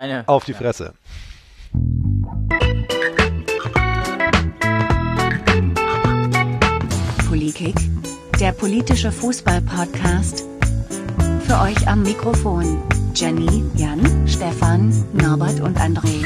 Eine, Auf die Fresse. Polikick, der politische Fußball-Podcast. Für euch am Mikrofon Jenny, Jan, Stefan, Norbert und André.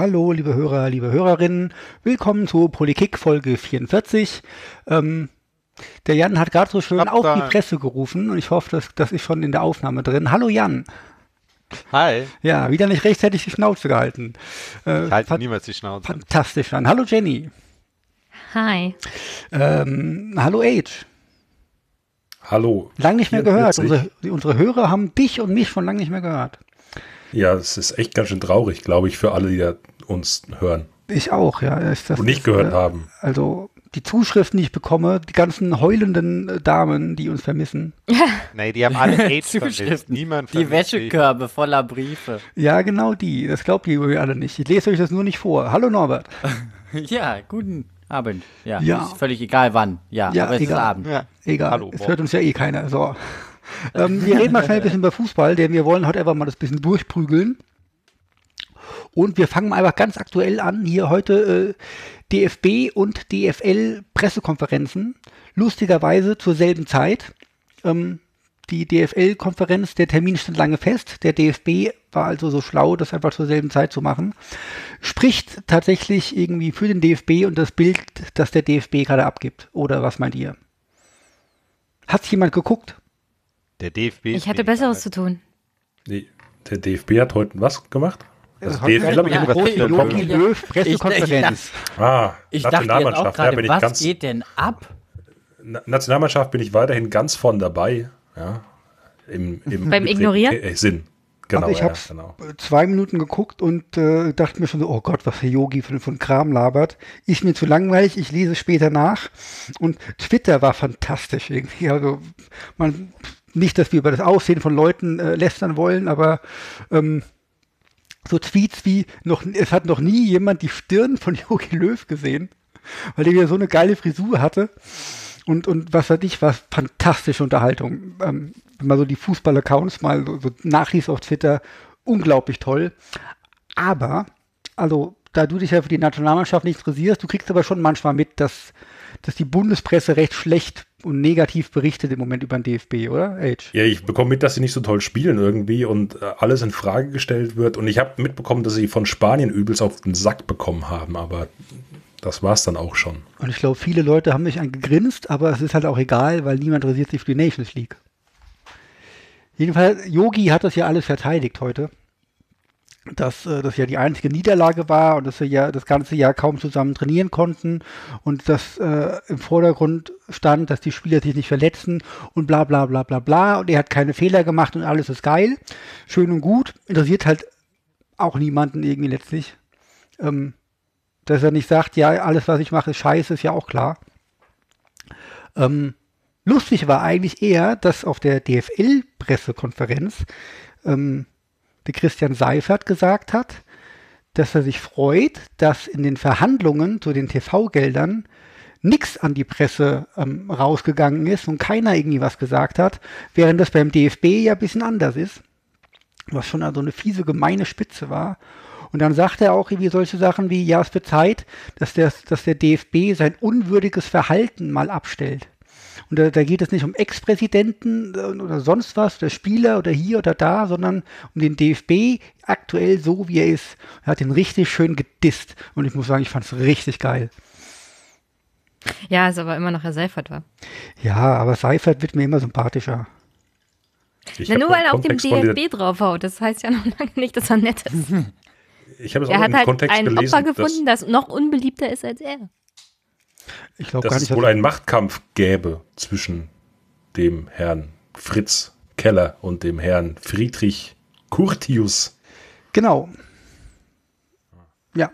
Hallo, liebe Hörer, liebe Hörerinnen. Willkommen zu Politik Folge 44. Ähm, der Jan hat gerade so schön auf da- die Presse gerufen und ich hoffe, dass das ist schon in der Aufnahme drin. Hallo Jan. Hi. Ja, wieder nicht rechtzeitig die Schnauze gehalten. Äh, Ich halte niemals die Schnauze. fantastisch an. Hallo Jenny. Hi. Ähm, hallo Age. Hallo. Lang nicht mehr gehört. 44. Unsere, unsere Hörer haben dich und mich schon lange nicht mehr gehört. Ja, es ist echt ganz schön traurig, glaube ich, für alle, die da uns hören Ich auch, ja. Ist das, und nicht gehört haben. Also die Zuschriften, die ich bekomme, die ganzen heulenden äh, Damen, die uns vermissen. Nee, die haben alle AIDS vermisst. Zuschriften. Niemand Die vermisst dich. Wäschekörbe voller Briefe. Ja, genau die. Das glaubt ihr übrigens alle nicht. Ich lese euch das nur nicht vor. Hallo Norbert. Ja, guten Abend. Ja, Ja. ist völlig egal wann. Ja, Ja, aber es egal. ist Abend. Ja. Egal, Hallo, es hört uns ja eh keiner. So. ähm, wir reden mal schnell ein bisschen über Fußball, denn wir wollen heute einfach mal das bisschen durchprügeln. Und wir fangen einfach ganz aktuell an. Hier heute äh, DFB und DFL Pressekonferenzen. Lustigerweise zur selben Zeit. Ähm, die DFL-Konferenz, der Termin stand lange fest. Der DFB war also so schlau, das einfach zur selben Zeit zu machen. Spricht tatsächlich irgendwie für den DFB und das Bild, das der DFB gerade abgibt. Oder was meint ihr? Hat jemand geguckt? Der DFB. Ich hatte Besseres zu tun. Nee, der DFB hat heute was gemacht? Das DFL habe ich ja, ja, mitbekommen. Jogi Ja. Löw, Pressekonferenz. Ah, Ich dachte jetzt auch Nationalmannschaft, da gerade, bin ich was ganz, geht denn ab? Na- Nationalmannschaft bin ich weiterhin ganz von dabei. Ja, im, im Beim Ignorieren? Äh, Sinn. Genau, Aber ich ja, habe genau. zwei Minuten geguckt und äh, dachte mir schon so, oh Gott, was der Yogi von, von Kram labert. Ist mir zu langweilig, ich lese später nach. Und Twitter war fantastisch irgendwie. Also man, nicht, dass wir über das Aussehen von Leuten äh, lästern wollen, aber ähm, so Tweets wie noch, es hat noch nie jemand die Stirn von Yogi Löw gesehen, weil der wieder so eine geile Frisur hatte. Und, und was weiß ich, war fantastische Unterhaltung. Ähm, wenn man so die Fußball-Accounts mal so, so nachliest auf Twitter, unglaublich toll. Aber, also, da du dich ja für die Nationalmannschaft nicht interessierst, du kriegst aber schon manchmal mit, dass, dass die Bundespresse recht schlecht und negativ berichtet im Moment über den DFB, oder? Age. Ja, ich bekomme mit, dass sie nicht so toll spielen irgendwie und äh, alles in Frage gestellt wird. Und ich habe mitbekommen, dass sie von Spanien übelst auf den Sack bekommen haben, aber das war's dann auch schon. Und ich glaube, viele Leute haben mich angegrinst, aber es ist halt auch egal, weil niemand interessiert sich für die Nations League. Jedenfalls, Yogi hat das ja alles verteidigt heute. Dass äh, das ja die einzige Niederlage war und dass wir ja das ganze Jahr kaum zusammen trainieren konnten und dass äh, im Vordergrund stand, dass die Spieler sich nicht verletzen und bla bla bla bla bla und er hat keine Fehler gemacht und alles ist geil. Schön und gut. Interessiert halt auch niemanden irgendwie letztlich. Ähm, dass er nicht sagt, ja, alles, was ich mache, ist scheiße, ist ja auch klar. Ähm, lustig war eigentlich eher, dass auf der DFL-Pressekonferenz ähm, der Christian Seifert gesagt hat, dass er sich freut, dass in den Verhandlungen zu den TV-Geldern nichts an die Presse ähm, rausgegangen ist und keiner irgendwie was gesagt hat, während das beim DFB ja ein bisschen anders ist, was schon also eine fiese, gemeine Spitze war. Und dann sagt er auch irgendwie solche Sachen wie, ja, es wird Zeit, dass der, dass der DFB sein unwürdiges Verhalten mal abstellt. Und da, da geht es nicht um Ex-Präsidenten äh, oder sonst was, oder Spieler oder hier oder da, sondern um den DFB aktuell so, wie er ist. Er hat ihn richtig schön gedisst. Und ich muss sagen, ich fand es richtig geil. Ja, ist aber immer noch Herr Seifert war. Ja, aber Seifert wird mir immer sympathischer. Na, nur weil er auf dem DFB draufhaut. Das heißt ja noch lange nicht, dass er nett ist. Ich habe es Er auch hat im halt Kontext ein gelesen, Opfer gefunden, das noch unbeliebter ist als er. Ich glaube dass, gar dass nicht, es wohl dass einen Machtkampf gäbe zwischen dem Herrn Fritz Keller und dem Herrn Friedrich Curtius. Genau. Ja.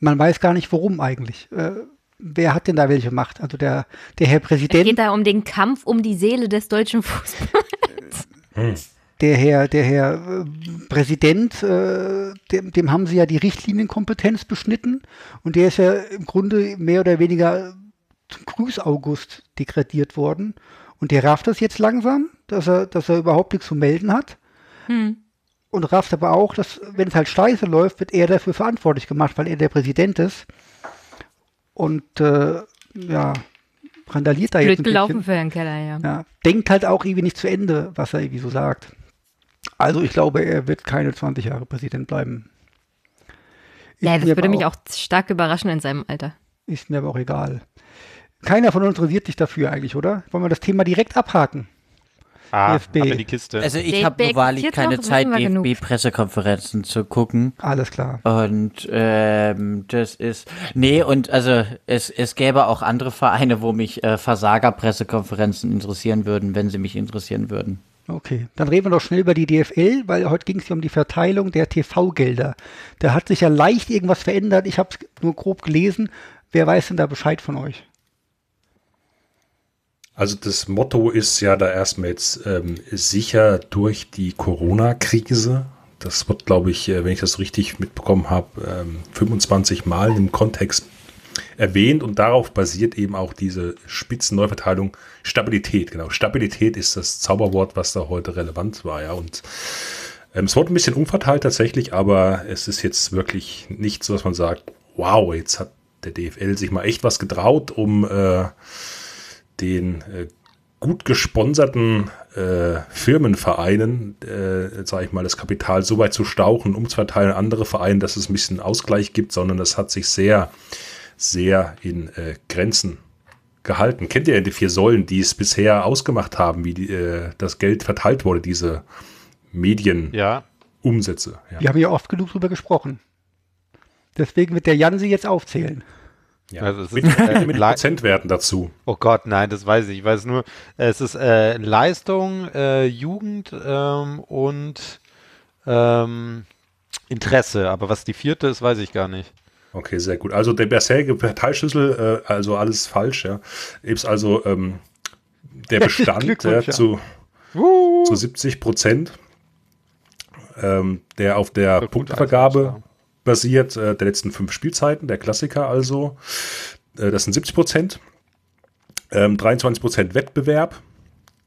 Man weiß gar nicht, warum eigentlich. Äh, wer hat denn da welche Macht? Also der, der Herr Es Präsident. geht da um den Kampf um die Seele des deutschen Fußballs. der Herr, der Herr äh, Präsident, äh, dem, dem haben sie ja die Richtlinienkompetenz beschnitten und der ist ja im Grunde mehr oder weniger zum Grüß-August degradiert worden. Und der rafft das jetzt langsam, dass er, dass er überhaupt nichts zu melden hat. Hm. Und rafft aber auch, dass, wenn es halt scheiße läuft, wird er dafür verantwortlich gemacht, weil er der Präsident ist. Und äh, ja, randaliert da jetzt Blöd gelaufen bisschen. für Herrn Keller, ja. Ja, denkt halt auch irgendwie nicht zu Ende, was er irgendwie so sagt. Also ich glaube, er wird keine 20 Jahre Präsident bleiben. Ist Ja, das würde aber mich auch stark überraschen in seinem Alter. Ist mir aber auch egal. Keiner von uns interessiert sich dafür eigentlich, oder? Wollen wir das Thema direkt abhaken? Ah, DFB. ab in die Kiste. Also ich habe nur wahrlich keine noch, Zeit. DFB-Pressekonferenzen zu gucken. Alles klar. Und ähm, das ist. Nee, und also es, es gäbe auch andere Vereine, wo mich äh, Versager-Pressekonferenzen interessieren würden, wenn sie mich interessieren würden. Okay, dann reden wir doch schnell über die DFL, weil heute ging es ja um die Verteilung der TV-Gelder. Da hat sich ja leicht irgendwas verändert. Ich habe es nur grob gelesen. Wer weiß denn da Bescheid von euch? Also das Motto ist ja da erstmal jetzt ähm, sicher durch die Corona-Krise. Das wird, glaube ich, äh, wenn ich das richtig mitbekommen habe, ähm, 25 Mal im Kontext erwähnt und darauf basiert eben auch diese Spitzenneuverteilung Stabilität. Genau, Stabilität ist das Zauberwort, was da heute relevant war, ja. Und ähm, es wurde ein bisschen umverteilt tatsächlich, aber es ist jetzt wirklich nicht so, dass man sagt, wow, jetzt hat der DFL sich mal echt was getraut, um äh, den äh, gut gesponserten äh, Firmenvereinen, äh, sage ich mal, das Kapital so weit zu stauchen, umzuverteilen an andere Vereine, dass es ein bisschen Ausgleich gibt, sondern das hat sich sehr, sehr in äh, Grenzen gehalten. Kennt ihr die vier Säulen, die es bisher ausgemacht haben, wie die, äh, das Geld verteilt wurde, diese Medienumsätze? ja. Ja. Wir haben ja oft genug drüber gesprochen. Deswegen wird der Jan sie jetzt aufzählen. Ja. Also es mit, ist, äh, mit Prozentwerten dazu. Oh Gott, nein, das weiß ich. Ich weiß nur, es ist äh, Leistung, äh, Jugend ähm, und ähm, Interesse. Aber was die vierte ist, weiß ich gar nicht. Okay, sehr gut. Also der bisherige Parteischlüssel, äh, also alles falsch, ja. Ist also ähm, der Bestand ja. zu, zu 70 Prozent, ähm, der auf der Punktevergabe also, basiert, äh, der letzten fünf Spielzeiten, der Klassiker also. Äh, das sind 70 Prozent. Ähm, 23 Prozent Wettbewerb,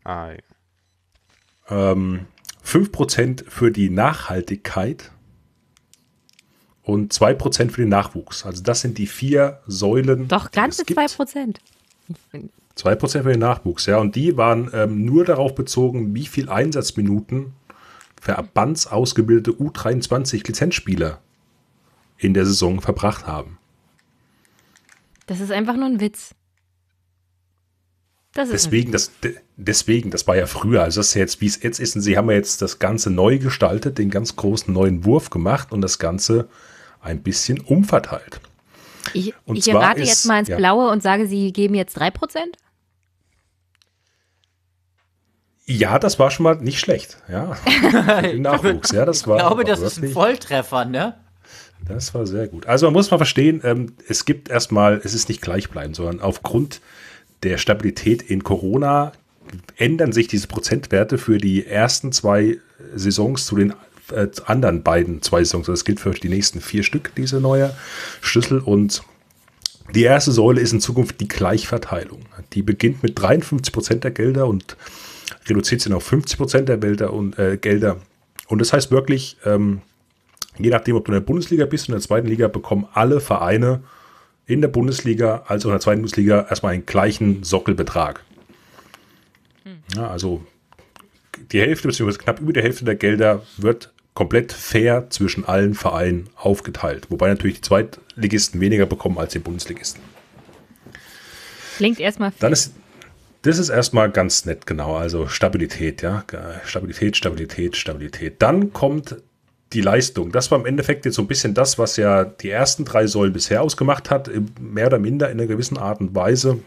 Ah, ja. ähm, 5% für die Nachhaltigkeit und 2% für den Nachwuchs. Also das sind die vier Säulen. Doch, ganze es gibt. 2%. 2% für den Nachwuchs, ja. Und die waren ähm, nur darauf bezogen, wie viel Einsatzminuten verbandsausgebildete U23-Lizenzspieler in der Saison verbracht haben. Das ist einfach nur ein Witz. Das ist Deswegen, das, de- deswegen, das war ja früher, also das ist ja jetzt, wie es jetzt ist, und sie haben ja jetzt das Ganze neu gestaltet, den ganz großen neuen Wurf gemacht und das Ganze ein bisschen umverteilt. Ich, Und ich errate ist- jetzt mal ins ja. Blaue und sage, Sie geben jetzt 3%? Ja, das war schon mal nicht schlecht, ja. Nachwuchs, ja, das war. Ich glaube, das ist ein wirklich- Volltreffer, ne? Das war sehr gut. Also man muss mal verstehen, ähm, es gibt erstmal, es ist nicht gleichbleibend, sondern aufgrund der Stabilität in Corona ändern sich diese Prozentwerte für die ersten zwei Saisons zu den äh, anderen beiden zwei Saisons. Das gilt für die nächsten vier Stück, diese neue Schlüssel. Und die erste Säule ist in Zukunft die Gleichverteilung. Die beginnt mit 53 Prozent der Gelder und reduziert sich auf 50 Prozent der Gelder und, äh, Gelder. Und das heißt wirklich, ähm, je nachdem, ob du in der Bundesliga bist und in der zweiten Liga, bekommen alle Vereine in der Bundesliga als auch in der zweiten Bundesliga erstmal einen gleichen Sockelbetrag. Ja, also die Hälfte bzw. knapp über die Hälfte der Gelder wird komplett fair zwischen allen Vereinen aufgeteilt. Wobei natürlich die Zweitligisten weniger bekommen als die Bundesligisten. Klingt erstmal Dann ist das ist erstmal ganz nett, genau. Also Stabilität, ja. Stabilität, Stabilität, Stabilität. Dann kommt die Leistung. Das war im Endeffekt jetzt so ein bisschen das, was ja die ersten drei Säulen bisher ausgemacht hat, mehr oder minder in einer gewissen Art und Weise.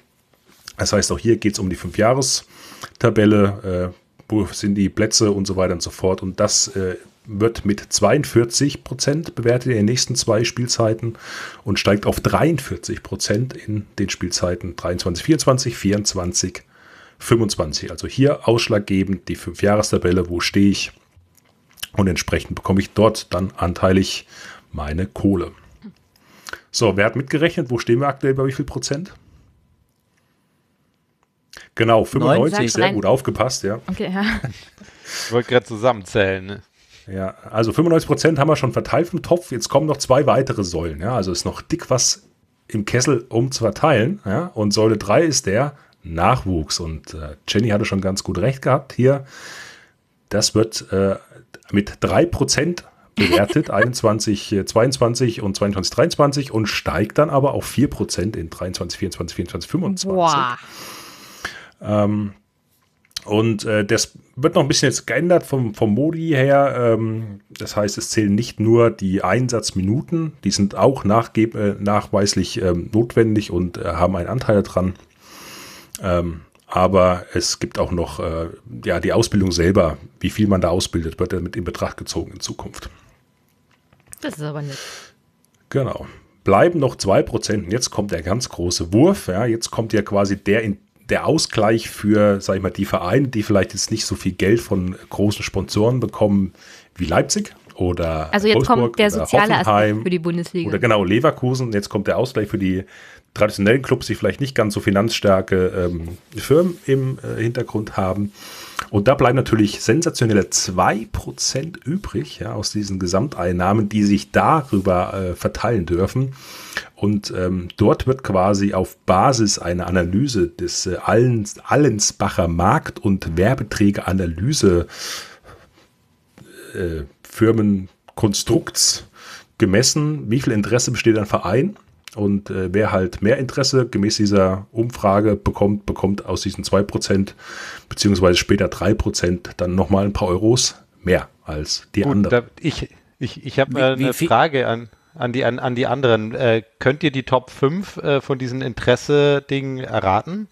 Das heißt, auch hier geht es um die Fünfjahrestabelle, äh, wo sind die Plätze und so weiter und so fort. Und das äh, wird mit 42 Prozent bewertet in den nächsten zwei Spielzeiten und steigt auf 43 Prozent in den Spielzeiten 23, 24, 24, 25. Also hier ausschlaggebend die Fünfjahrestabelle, wo stehe ich Und entsprechend bekomme ich dort dann anteilig meine Kohle. So, wer hat mitgerechnet? Wo stehen wir aktuell bei wie viel Prozent? Genau, 95, 90. sehr gut aufgepasst, ja. Okay, ja. Ich wollte gerade zusammenzählen. Ne? Ja, also 95 Prozent haben wir schon verteilt vom Topf. Jetzt kommen noch zwei weitere Säulen. Ja, also ist noch dick was im Kessel, um zu verteilen. Ja, und Säule 3 ist der Nachwuchs. Und äh, Jenny hatte schon ganz gut recht gehabt hier. Das wird äh, mit 3 Prozent bewertet, 21, äh, 22 und 22, 23 und steigt dann aber auf 4 Prozent in 23, 24, 24, 25. Boah. Ähm, und äh, das wird noch ein bisschen jetzt geändert vom, vom Modi her. Ähm, das heißt, es zählen nicht nur die Einsatzminuten, die sind auch nachgeb äh, nachweislich ähm, notwendig und äh, haben einen Anteil daran. Ähm, aber es gibt auch noch äh, ja, die Ausbildung selber, wie viel man da ausbildet, wird damit in Betracht gezogen in Zukunft. Das ist aber nicht. Genau. Bleiben noch 2%. Und jetzt kommt der ganz große Wurf. Ja, jetzt kommt ja quasi der, in, der Ausgleich für, sag ich mal, die Vereine, die vielleicht jetzt nicht so viel Geld von großen Sponsoren bekommen wie Leipzig oder Also jetzt Wolfsburg kommt der soziale Hoffenheim Aspekt für die Bundesliga. Oder genau, Leverkusen. Jetzt kommt der Ausgleich für die traditionellen Clubs, die vielleicht nicht ganz so finanzstarke ähm, Firmen im äh, Hintergrund haben. Und da bleiben natürlich sensationelle 2% übrig ja, aus diesen Gesamteinnahmen, die sich darüber äh, verteilen dürfen. Und ähm, dort wird quasi auf Basis einer Analyse des äh, Allens, Allensbacher Markt- und Werbeträgeranalyse äh, Firmenkonstrukts gemessen, wie viel Interesse besteht ein Verein und äh, wer halt mehr Interesse gemäß dieser Umfrage bekommt, bekommt aus diesen 2% beziehungsweise später 3% dann nochmal ein paar Euros mehr als die Gut, anderen. da, ich ich, ich habe äh, eine Frage an, an, die, an, an die anderen. Äh, könnt ihr die Top 5 äh, von diesen Interesse-Dingen erraten?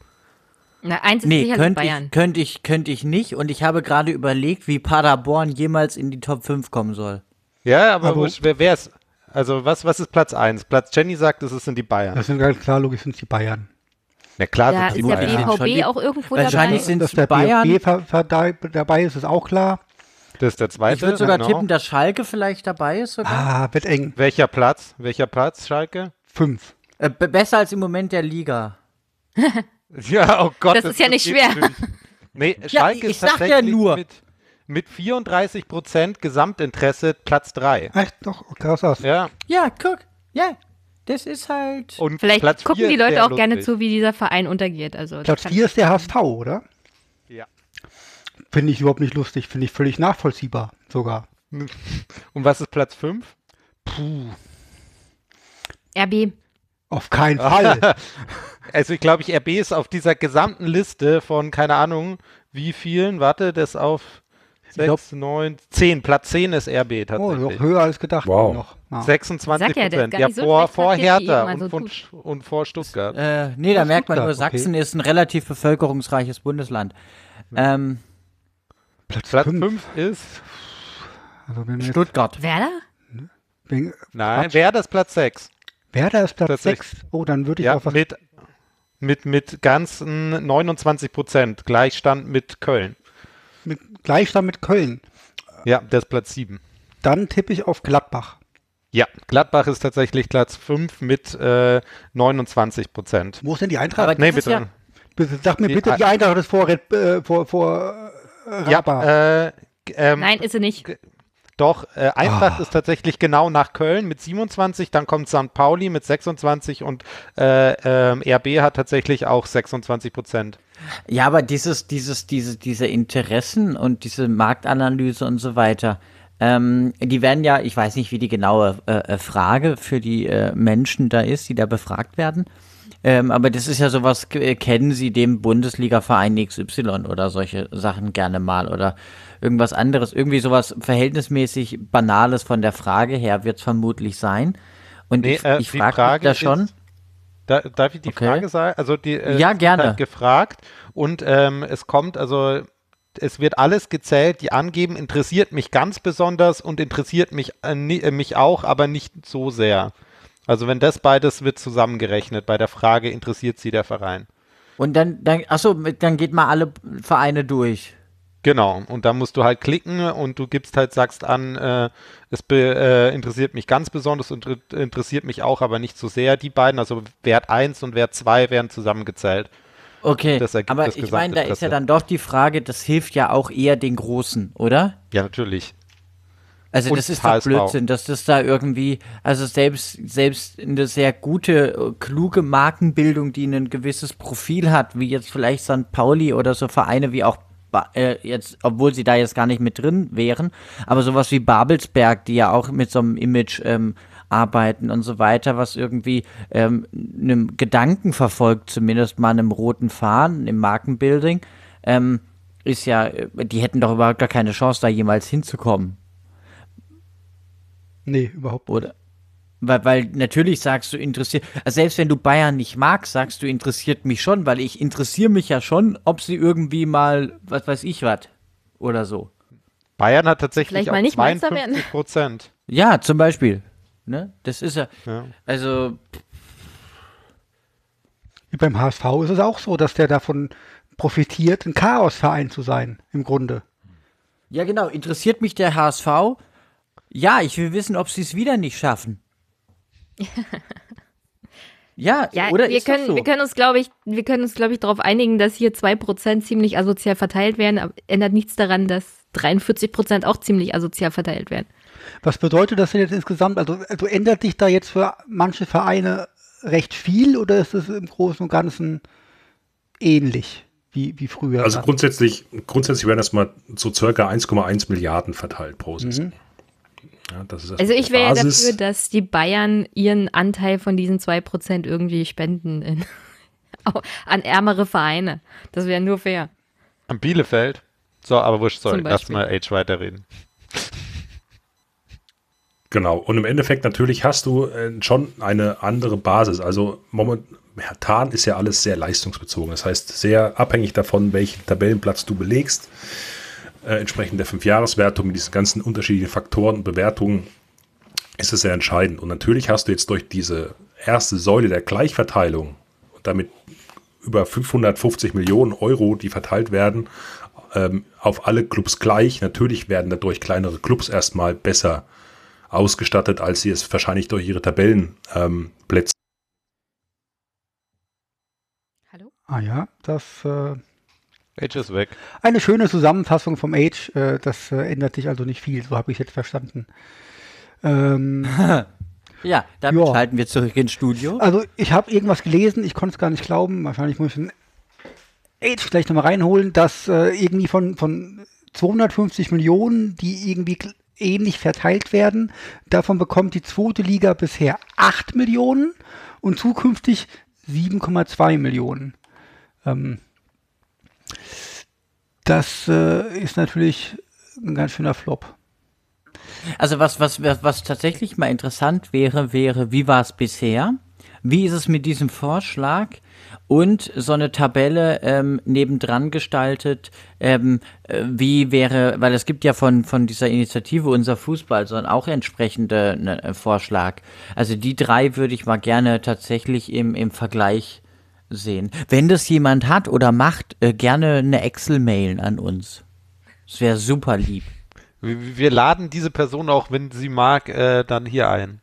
Na, eins ist Nee, sicher könnte Bayern. ich, könnte ich, könnte ich nicht. Und ich habe gerade überlegt, wie Paderborn jemals in die Top 5 kommen soll. Ja, aber, Aber- wer, wer ist? Also was, was ist Platz 1? Platz Jenny sagt, es sind die Bayern. Das sind ganz klar, logisch sind die Bayern. Na klar, Ja, sind die ist der Bayern. Die- BVB auch irgendwo Wahrscheinlich dabei? sind es der Bayern. BFB ver- ver- da- dabei ist, ist auch klar. Das ist der zweite. Ich würde sogar genau. tippen, dass Schalke vielleicht dabei ist sogar. Ah, wird eng. Welcher Platz? Welcher Platz, Schalke? Fünf. Äh, be- besser als im Moment der Liga. Ja, oh Gott. Das ist ja nicht schwer. Nee, Ja, Schalke ich ist sag ja tatsächlich nur. Mit, mit 34% Gesamtinteresse Platz 3. Echt? Doch, krass aus. Ja, Ja, guck. Ja, das ist halt. und Vielleicht Platz gucken die Leute auch gerne lustig. zu, wie dieser Verein untergeht. Also, Platz kann- 4 ist der HSV, oder? Ja. Finde ich überhaupt nicht lustig. Finde ich völlig nachvollziehbar sogar. Und was ist Platz 5? Puh. RB. Auf keinen Fall. Also ich glaube, ich RB ist auf dieser gesamten Liste von, keine Ahnung, wie vielen, warte, das auf glaub- 6, 9, 10. Platz 10 ist RB oh, noch tatsächlich. höher als gedacht. Wow. Noch. Ja. 26 Sag ja, der ist Prozent. gar Ja, nicht so vor, vor Hertha und, so von, und vor Stuttgart. Äh, nee, da merkt man nur, Sachsen okay. ist ein relativ bevölkerungsreiches Bundesland. Ähm, Platz Platz 5. 5 ist, Also wenn wir jetzt, Stuttgart. Werder? wenn, nein, Quatsch. wer das Platz 6? Werder ist Platz Platz 6. Oh, dann würde ich Ja, auf was. mit, mit, mit ganzen 29 Prozent. Gleichstand mit Köln. Mit Gleichstand mit Köln. Ja, das ist Platz 7. Dann tippe ich auf Gladbach. Ja, Gladbach ist tatsächlich Platz 5 mit äh, 29 Prozent. Wo ist denn die Eintracht? Aber Nee, bitte. ja- Bitte, sag mir die bitte, die Eintracht ist vor, Red, äh, vor, vor äh, Ja, Raba. äh, ähm, Nein, ist sie nicht. Doch, äh, Eintracht Ah. ist tatsächlich genau nach Köln mit 27, dann kommt St. Pauli mit 26 und äh, ähm, RB hat tatsächlich auch 26 Prozent. Ja, aber dieses, dieses, diese, diese Interessen und diese Marktanalyse und so weiter, ähm, die werden ja, ich weiß nicht, wie die genaue äh, äh, Frage für die äh, Menschen da ist, die da befragt werden. Ähm, aber das ist ja sowas, äh, kennen Sie dem Bundesliga-Verein XY oder solche Sachen gerne mal oder irgendwas anderes. Irgendwie sowas verhältnismäßig Banales von der Frage her wird es vermutlich sein. Und Nee, ich, äh, ich frage mich da ist- schon. Da, darf ich die Okay. Frage sagen? Also die äh, Ja, gerne. Halt gefragt und ähm, es kommt also es wird alles gezählt, die angeben, interessiert mich ganz besonders und interessiert mich äh, äh, mich auch, aber nicht so sehr. Also wenn das beides wird zusammengerechnet bei der Frage, interessiert sie der Verein? Und dann, dann achso, dann geht mal alle Vereine durch. Genau, und da musst du halt klicken und du gibst halt, sagst an, äh, es be, äh, interessiert mich ganz besonders und interessiert mich auch, aber nicht so sehr die beiden. Also Wert 1 und Wert 2 werden zusammengezählt. Okay, aber ich meine, da ist ja dann doch die Frage, das hilft ja auch eher den Großen, oder? Ja, natürlich. Also Und das ist doch HSV. Blödsinn, dass das da irgendwie, also selbst, selbst eine sehr gute, kluge Markenbildung, die ein gewisses Profil hat, wie jetzt vielleicht St. Pauli oder so Vereine wie auch äh, jetzt, obwohl sie da jetzt gar nicht mit drin wären, aber sowas wie Babelsberg, die ja auch mit so einem Image ähm, arbeiten und so weiter, was irgendwie ähm, einem Gedanken verfolgt, zumindest mal einem roten Faden im Markenbuilding, ähm, ist ja, äh, die hätten doch überhaupt gar keine Chance, da jemals hinzukommen. Nee, überhaupt nicht. Oder? Weil, weil natürlich sagst du interessiert, also selbst wenn du Bayern nicht magst, sagst du interessiert mich schon, weil ich interessiere mich ja schon, ob sie irgendwie mal, was weiß ich was, oder so. Bayern hat tatsächlich Vielleicht auch mal nicht Meister werden. 52 Prozent. Ja, zum Beispiel. Ne? Das ist ja, Ja. also, Wie beim HSV ist es auch so, dass der davon profitiert, ein Chaosverein zu sein, im Grunde. ja genau, interessiert mich der HSV? Ja, ich will wissen, ob sie es wieder nicht schaffen. ja, Ja, oder wir können, so. wir können uns, glaube ich, wir können uns, glaube ich, darauf einigen, dass hier 2% ziemlich asozial verteilt werden, aber ändert nichts daran, dass 43% auch ziemlich asozial verteilt werden. Was bedeutet das denn jetzt insgesamt? Also, also ändert sich da jetzt für manche Vereine recht viel oder ist es im Großen und Ganzen ähnlich wie, wie früher? Also grundsätzlich, grundsätzlich werden das mal so circa 1,1 Milliarden verteilt pro Saison. Ja, das ist Also erstmal ich wäre ja dafür, dass die Bayern ihren Anteil von diesen 2% irgendwie spenden in, an ärmere Vereine. Das wäre nur fair. Am Bielefeld. So, aber wurscht, sorry, Zum lass Beispiel. mal Age weiterreden. Genau. Und im Endeffekt natürlich hast du äh, schon eine andere Basis. Also momentan ist ja alles sehr leistungsbezogen. Das heißt, sehr abhängig davon, welchen Tabellenplatz du belegst. Äh, entsprechend der Fünfjahreswertung mit diesen ganzen unterschiedlichen Faktoren und Bewertungen ist es sehr entscheidend. Und natürlich hast du jetzt durch diese erste Säule der Gleichverteilung und damit über 550 Millionen Euro, die verteilt werden, ähm, auf alle Clubs gleich. Natürlich werden dadurch kleinere Clubs erstmal besser ausgestattet, als sie es wahrscheinlich durch ihre Tabellenplätze ähm, Hallo? Ah ja, das äh, Age ist weg. eine schöne Zusammenfassung vom Age. Äh, das äh, ändert sich also nicht viel, so habe ich jetzt verstanden. Ähm, Ja, damit Ja. schalten wir zurück ins Studio. also ich habe irgendwas gelesen, ich konnte es gar nicht glauben. Wahrscheinlich muss ich den Age gleich nochmal reinholen, dass äh, irgendwie von, von 250 Millionen, die irgendwie ähnlich verteilt werden, davon bekommt die zweite Liga bisher 8 Millionen und zukünftig 7,2 Millionen. Ähm, das äh, ist natürlich ein ganz schöner Flop. Also was, was, was, was tatsächlich mal interessant wäre, wäre, wie war es bisher? Wie ist es mit diesem Vorschlag? Und so eine Tabelle ähm, nebendran gestaltet, ähm, äh, wie wäre, weil es gibt ja von, von dieser Initiative Unser Fußball so ein auch entsprechende ne, äh, Vorschlag. Also die drei würde ich mal gerne tatsächlich im, im Vergleich sehen. Wenn das jemand hat oder macht, äh, gerne eine Excel mailen an uns. Das wäre super lieb. Wir, wir laden diese Person auch, wenn sie mag, äh, dann hier ein.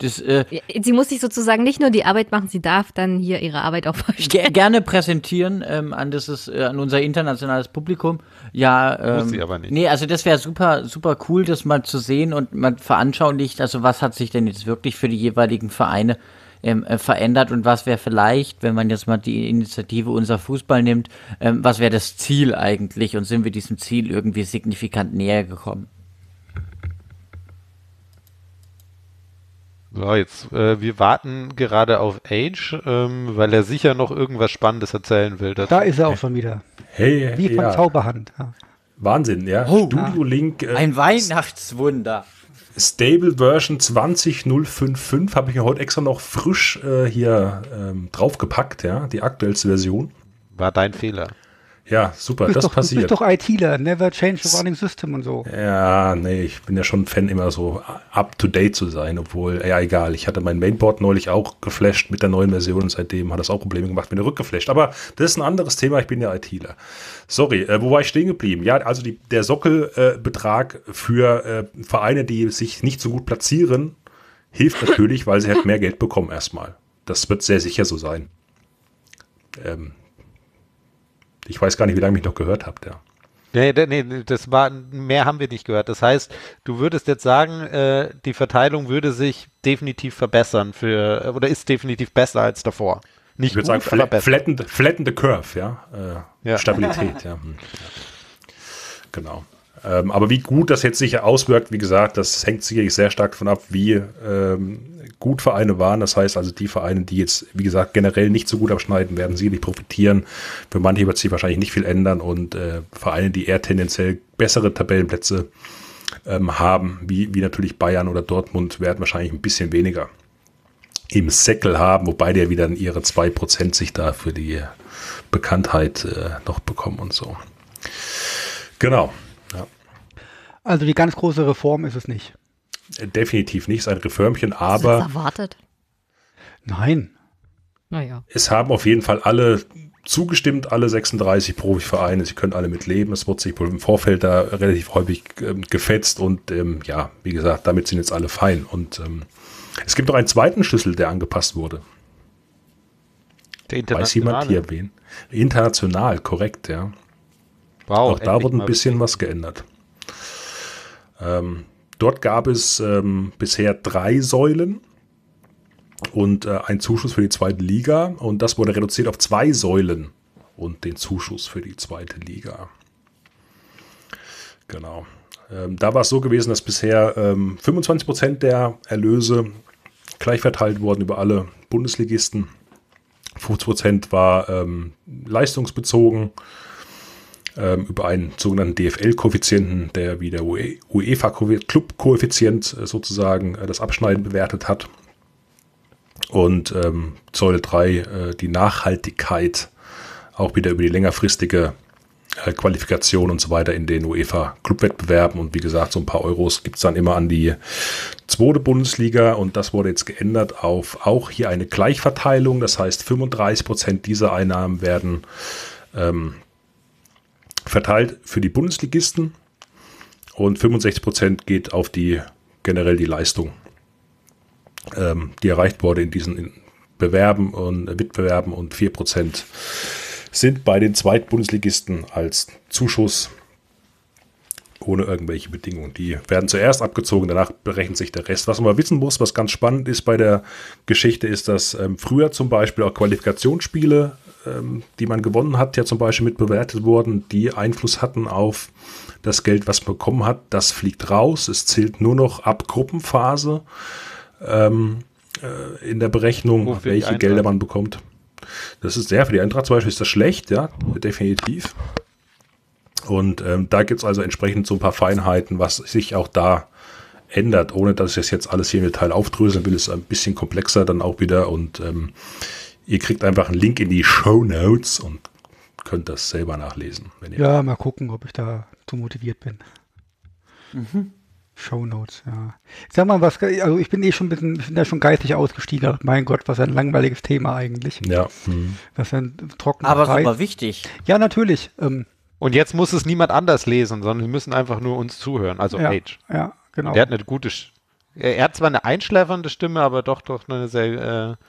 Das, äh, Sie muss sich sozusagen nicht nur die Arbeit machen, sie darf dann hier ihre Arbeit auch vorstellen. Ger gerne präsentieren ähm, an dieses äh, an unser internationales Publikum. Ja, ähm, Muss sie aber nicht. Nee, also das wäre super super cool, das mal zu sehen und man veranschaulicht, also was hat sich denn jetzt wirklich für die jeweiligen Vereine ähm, äh, verändert und was wäre vielleicht, wenn man jetzt mal die Initiative unser Fußball nimmt, ähm, was wäre das Ziel eigentlich und sind wir diesem Ziel irgendwie signifikant näher gekommen? So, jetzt, äh, wir warten gerade auf Age, ähm, weil er sicher noch irgendwas Spannendes erzählen will. dazu. Da ist er auch schon wieder. Hey, Wie von ja, Zauberhand. Ja. Wahnsinn, ja. Oh. Studio Link äh, Ein Weihnachtswunder. Stable Version 20055 habe ich mir heute extra noch frisch äh, hier ähm, draufgepackt, ja, die aktuellste Version. War dein Fehler. Ja, super, Du das doch, du passiert. bist doch ITler, never change the running system und so. Ja, nee, ich bin ja schon ein Fan, immer so up to date zu sein, obwohl, ja, egal. Ich hatte mein Mainboard neulich auch geflasht mit der neuen Version und seitdem hat das auch Probleme gemacht, mir rückgeflasht. Aber das ist ein anderes Thema, ich bin ja ITler. Sorry, äh, wo war ich stehen geblieben? Ja, also die, der Sockelbetrag äh, für äh, Vereine, die sich nicht so gut platzieren, hilft natürlich, weil sie halt mehr Geld bekommen erstmal. Das wird sehr sicher so sein. Ähm, ich weiß gar nicht, wie lange mich noch gehört habt, ja. Nee, nee, nee, das war, mehr haben wir nicht gehört. Das heißt, du würdest jetzt sagen, äh, die Verteilung würde sich definitiv verbessern für, oder ist definitiv besser als davor. Nicht Ich würde sagen, aber flat, besser. flatten, the- flatten the curve, ja. Äh, Ja. Stabilität, ja. Hm. Genau. Ähm, aber wie gut das jetzt sich auswirkt, wie gesagt, das hängt sicherlich sehr stark davon ab, wie ähm, gut Vereine waren. Das heißt also, die Vereine, die jetzt, wie gesagt, generell nicht so gut abschneiden, werden sicherlich profitieren. Für manche wird sich wahrscheinlich nicht viel ändern und äh, Vereine, die eher tendenziell bessere Tabellenplätze ähm, haben, wie, wie natürlich Bayern oder Dortmund, werden wahrscheinlich ein bisschen weniger im Säckel haben, wobei die ja wieder ihre 2% sich da für die Bekanntheit äh, noch bekommen und so. Genau. Ja. Also die ganz große Reform ist es nicht. Definitiv nicht, ist ein Reformchen, Hast du aber das erwartet? Nein. Naja. es haben auf jeden Fall alle zugestimmt, alle 36 Profivereine, sie können alle mitleben. Es wird sich wohl im Vorfeld da relativ häufig ähm, gefetzt und ähm, ja, wie gesagt, damit sind jetzt alle fein. Und ähm, es gibt noch einen zweiten Schlüssel, der angepasst wurde. Der Weiß jemand hier wen? International, korrekt, ja. Wow, Auch da wurde ein bisschen was geändert. Ähm, dort gab es ähm, bisher drei Säulen und äh, ein Zuschuss für die zweite Liga und das wurde reduziert auf zwei Säulen und den Zuschuss für die zweite Liga. Genau. Ähm, da war es so gewesen, dass bisher ähm, 25 Prozent der Erlöse gleich verteilt wurden über alle Bundesligisten. 50 Prozent war ähm, leistungsbezogen ähm, über einen sogenannten DFL-Koeffizienten, der wie der UE UEFA-Club-Koeffizient äh, sozusagen äh, das Abschneiden bewertet hat. Und ähm, Säule 3, äh, die Nachhaltigkeit, auch wieder über die längerfristige äh, Qualifikation und so weiter in den UEFA-Clubwettbewerben. Und wie gesagt, so ein paar Euros gibt es dann immer an die zweite Bundesliga. Und das wurde jetzt geändert auf auch hier eine Gleichverteilung. Das heißt, 35 Prozent dieser Einnahmen werden ähm, verteilt für die Bundesligisten und 65 Prozent geht auf die generell die Leistung, ähm, die erreicht wurde in diesen Bewerben und äh, Wettbewerben und 4 Prozent sind bei den Zweitbundesligisten als Zuschuss ohne irgendwelche Bedingungen. Die werden zuerst abgezogen, danach berechnet sich der Rest. Was man wissen muss, was ganz spannend ist bei der Geschichte, ist, dass ähm, früher zum Beispiel auch Qualifikationsspiele, ähm, die man gewonnen hat, ja zum Beispiel mit bewertet wurden, die Einfluss hatten auf das Geld, was man bekommen hat. Das fliegt raus. Es zählt nur noch ab Gruppenphase ähm, äh, in der Berechnung, für die welche. Gelder man bekommt. Das ist sehr für die Eintracht zum Beispiel ist das schlecht, ja, definitiv. Und ähm, da gibt es also entsprechend so ein paar Feinheiten, was sich auch da ändert, ohne dass ich das jetzt alles hier im Detail aufdröseln will, ist ein bisschen komplexer dann auch wieder und ähm, ihr kriegt einfach einen Link in die Show Notes und könnt das selber nachlesen. Wenn ihr Ja, mal gucken, ob ich da zu motiviert bin. Show Notes, ja. Ich sag mal, was, also ich bin eh schon ein bisschen, ich bin da schon geistig ausgestiegen. Mein Gott, was ein langweiliges Thema eigentlich. ja, hm. Was ein trockener Aber Preis. super wichtig. Ja, natürlich. Ähm, Und jetzt muss es niemand anders lesen, sondern sie müssen einfach nur uns zuhören. Also ja, Age. ja, genau. Der hat eine gute. Er er hat zwar eine einschläfernde Stimme, aber doch doch eine sehr. Äh,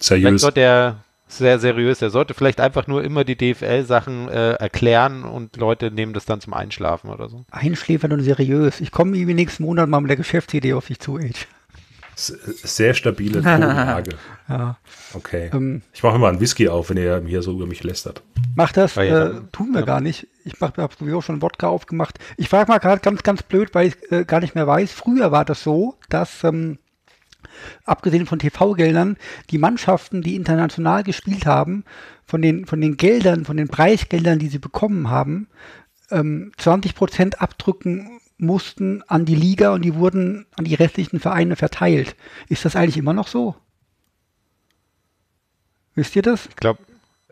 seriös. Vektor, der sehr seriös. Der sollte vielleicht einfach nur immer die DFL-Sachen äh, erklären und Leute nehmen das dann zum Einschlafen oder so. Einschläfernd und seriös. Ich komme irgendwie nächsten Monat mal mit der Geschäftsidee auf dich zu, Age. Sehr stabile Tonlage. Ja. Okay. Ähm, Ich mache immer einen Whisky auf, wenn ihr hier so über mich lästert. Mach das, Ah, ja, äh, dann- tun wir gar nicht. Ich habe sowieso schon Wodka aufgemacht. Ich frage mal gerade ganz, ganz blöd, weil ich äh, gar nicht mehr weiß. Früher war das so, dass ähm, abgesehen von TV-Geldern die Mannschaften, die international gespielt haben, von den, von den Geldern, von den Preisgeldern, die sie bekommen haben, ähm, 20 Prozent abdrücken mussten an die Liga und die wurden an die restlichen Vereine verteilt. Ist das eigentlich immer noch so? Wisst ihr das? Ich glaube,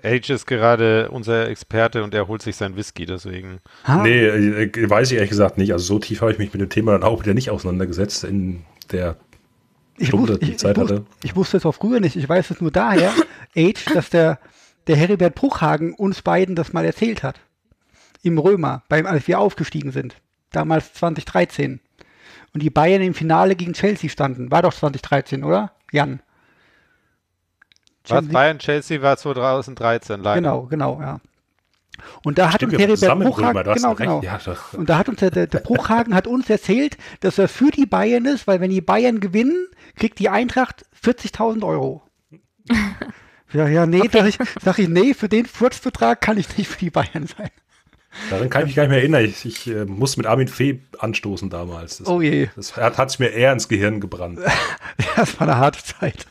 Age ist gerade unser Experte und er holt sich sein Whisky, deswegen. Ha? Nee, äh, weiß ich ehrlich gesagt nicht. Also so tief habe ich mich mit dem Thema dann auch wieder nicht auseinandergesetzt in der ich, Stunde, wusste, ich, Zeit ich, wusste, hatte. ich wusste es auch früher nicht. Ich weiß es nur daher, Age, dass der, der Heribert Bruchhagen uns beiden das mal erzählt hat. Im Römer, beim, als wir aufgestiegen sind. Damals 2013. Und die Bayern im Finale gegen Chelsea standen. War doch 2013, oder? Jan. Was? Bayern Chelsea war 2013, leider. Genau, genau, ja. Und da hat Stimmt, uns wir im Bruchhagen, genau, genau. Ja. Und da hat uns der, der, der Bruchhagen hat uns erzählt, dass er für die Bayern ist, weil wenn die Bayern gewinnen, kriegt die Eintracht 40.000 Euro. Ja, ja, nee, sag, ich, sag ich, nee, für den Furzbetrag kann ich nicht für die Bayern sein. Daran kann ich mich gar nicht mehr erinnern. Ich, ich äh, muss mit Armin Fee anstoßen damals. Das, Oh je, das hat, hat sich mir eher ins Gehirn gebrannt. das war eine harte Zeit.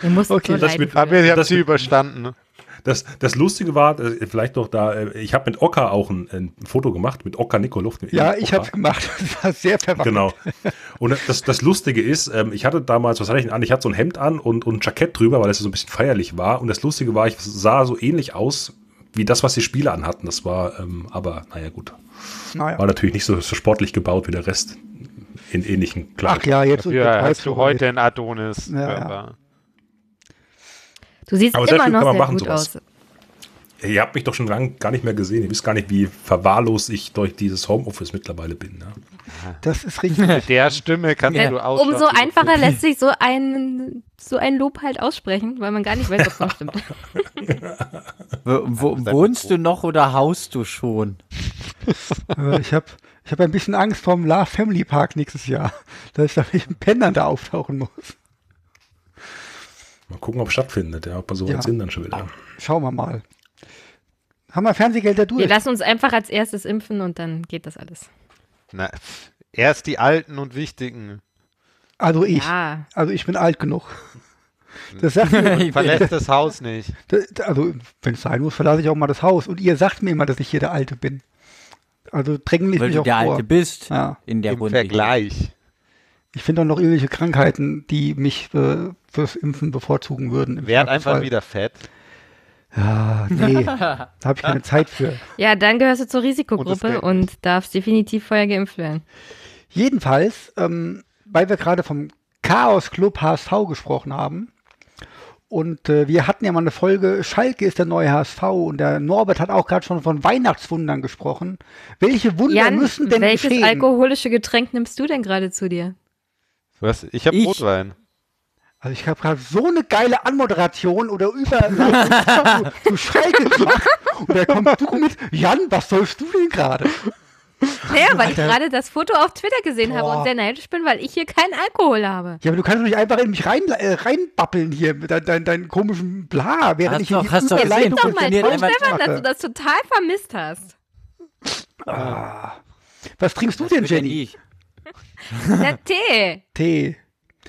Du musst Okay, so das mit-. Aber habt Das- sie überstanden. Ne? Das, das Lustige war, äh, vielleicht noch da, äh, ich habe mit Ocker auch ein, ein Foto gemacht, mit Ocker Nikolov. Ja, ich hab's gemacht. Das war sehr verwandt. Genau. Und das, das Lustige ist, ähm, ich hatte damals, was hatte ich denn an? Ich hatte so ein Hemd an und, und ein Jackett drüber, weil es so ein bisschen feierlich war. Und das Lustige war, ich sah so ähnlich aus wie das, was die Spieler anhatten. Das war, ähm, aber naja, gut. Naja. War natürlich nicht so, so sportlich gebaut wie der Rest in ähnlichen Ach Kleidern. ja, jetzt Ja, hast du heute einen Adonis. Ja, ja. Du siehst Aber immer noch kann sehr machen, gut sowas. aus. Ihr habt mich doch schon lang gar nicht mehr gesehen. Ihr wisst gar nicht, wie verwahrlost ich durch dieses Homeoffice mittlerweile bin. Ne? Das ist richtig. Mit der Stimme kannst Äh, du ausschauen. Umso einfacher lässt sich so ein, so ein Lob halt aussprechen, weil man gar nicht weiß, ob es noch stimmt. Wo, wo, wohnst du noch oder haust du schon? Äh, ich habe ich hab ein bisschen Angst vorm La Family Park nächstes Jahr, dass ich da mit den Pennern da auftauchen muss. Mal gucken, ob es stattfindet. Ja, ob wir so weit Ja. sind dann schon wieder. Schauen wir mal. Haben wir Fernsehgelder durch? Wir lassen uns einfach als erstes impfen und dann geht das alles. Na, erst die Alten und Wichtigen. Also ich. Ja. Also ich bin alt genug. Das sagt mir, Verlässt das Haus nicht. das- also wenn es sein muss, verlasse ich auch mal das Haus. Und ihr sagt mir immer, dass ich hier der Alte bin. Also drängen mich Weil mich du auch der vor. Alte bist Ja. in der Im Runde. Vergleich. Ich finde auch noch irgendwelche Krankheiten, die mich äh, fürs Impfen bevorzugen würden. Werd einfach Zweifelsfall. wieder fett. Ja, nee, da habe ich keine Zeit für. Ja, dann gehörst du zur Und Risikogruppe Geld und darfst definitiv vorher geimpft werden. Jedenfalls, ähm, weil wir gerade vom Chaos Club HSV gesprochen haben. Und äh, wir hatten ja mal eine Folge, Schalke ist der neue HSV und der Norbert hat auch gerade schon von Weihnachtswundern gesprochen. Welche Wunder Jan, müssen denn welches geschehen? alkoholische Getränk nimmst du denn gerade zu dir? Was? Ich habe Ich- Rotwein. Also ich habe gerade so eine geile Anmoderation oder Überleitung zu, zu Schalke gemacht und da kommst du mit, Jan, was sollst du denn gerade? Naja, weil ich Alter. gerade das Foto auf Twitter gesehen habe Boah. und sehr neidisch bin, weil ich hier keinen Alkohol habe. Ja, aber du kannst doch nicht einfach in mich rein, äh, reinbappeln hier mit dein, dein, deinen komischen Bla, während Hast ich hier doch- die hast doch gesehen. Überleitung Doch mal einfach Stefan, dass du das total vermisst hast. Was trinkst du denn, Jenny? nicht. Der Tee. Tee.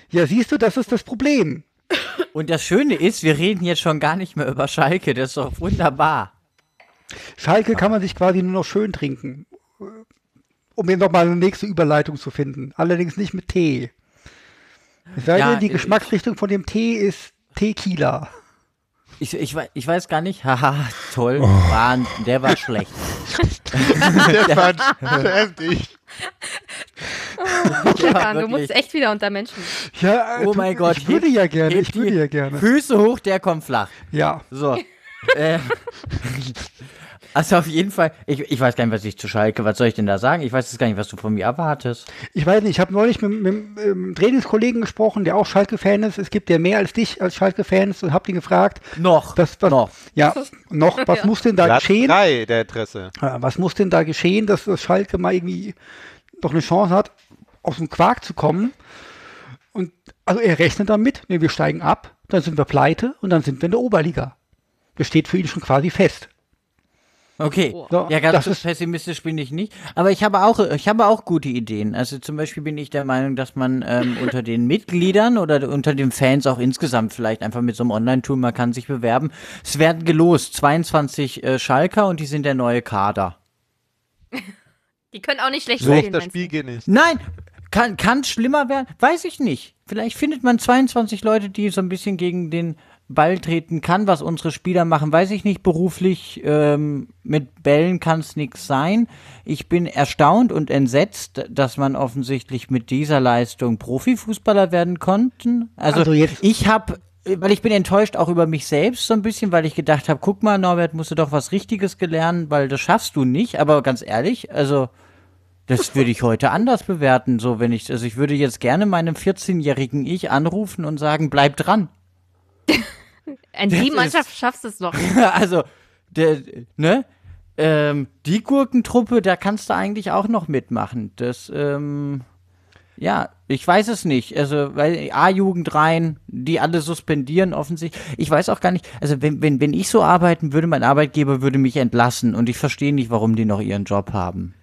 Ja, siehst du, das ist das Problem. Und das Schöne ist, wir reden jetzt schon gar nicht mehr über Schalke. Das ist doch wunderbar. Schalke kann man sich quasi nur noch schön trinken. Um hier nochmal eine nächste Überleitung zu finden. Allerdings nicht mit Tee. Es sei Ja, denn, die ich- Geschmacksrichtung von dem Tee ist Tequila. Ich, ich, ich weiß gar nicht. Haha, toll. Wahnsinn, der war schlecht. Stefan, schäm dich. Stefan, du musst echt wieder unter Menschen. Ja, äh, Oh du, mein Gott. Ich würde ja gerne, ich würde ja gerne. Füße hoch, der kommt flach. Ja. So. äh, also auf jeden Fall, ich, ich weiß gar nicht, was ich zu Schalke, was soll ich denn da sagen? Ich weiß jetzt gar nicht, was du von mir erwartest. Ich weiß nicht, ich habe neulich mit, mit einem Trainingskollegen gesprochen, der auch Schalke-Fan ist. Es gibt ja mehr als dich als Schalke-Fan ist und hab ihn gefragt, Noch. was, was, noch. ja, noch, was muss denn da Platz geschehen? drei der Adresse. Ja, was muss denn da geschehen, dass das Schalke mal irgendwie doch eine Chance hat, aus dem Quark zu kommen? Und also er rechnet damit, nee, wir steigen ab, dann sind wir pleite und dann sind wir in der Oberliga. Das steht für ihn schon quasi fest. Okay. So, ja, ganz das so ist- pessimistisch bin ich nicht. Aber ich habe auch, ich habe auch gute Ideen. Also zum Beispiel bin ich der Meinung, dass man ähm, unter den Mitgliedern oder unter den Fans auch insgesamt vielleicht einfach mit so einem Online-Tool, man kann sich bewerben. Es werden gelost 22 äh, Schalker und die sind der neue Kader. Die können auch nicht schlecht So, spielen. das Spiel geht nicht. Nein, kann kann schlimmer werden? Weiß ich nicht. Vielleicht findet man 22 Leute, die so ein bisschen gegen den Ball treten kann. Was unsere Spieler machen, weiß ich nicht. Beruflich ähm, mit Bällen kann es nichts sein. Ich bin erstaunt und entsetzt, dass man offensichtlich mit dieser Leistung Profifußballer werden konnten. Also, Also jetzt- ich habe weil ich bin enttäuscht auch über mich selbst so ein bisschen, weil ich gedacht habe, guck mal, Norbert, musst du doch was Richtiges gelernt, weil das schaffst du nicht. Aber ganz ehrlich, also das würde ich heute anders bewerten. So, wenn ich, also ich würde jetzt gerne meinem 14-jährigen Ich anrufen und sagen, bleib dran. An die Mannschaft schaffst du es noch. also, der, ne? Ähm, die Gurkentruppe, da kannst du eigentlich auch noch mitmachen. Das, ähm, ja, ich weiß es nicht. Also, weil A-Jugend rein, die alle suspendieren offensichtlich. Ich weiß auch gar nicht, also wenn, wenn, wenn ich so arbeiten würde, mein Arbeitgeber würde mich entlassen und ich verstehe nicht, warum die noch ihren Job haben.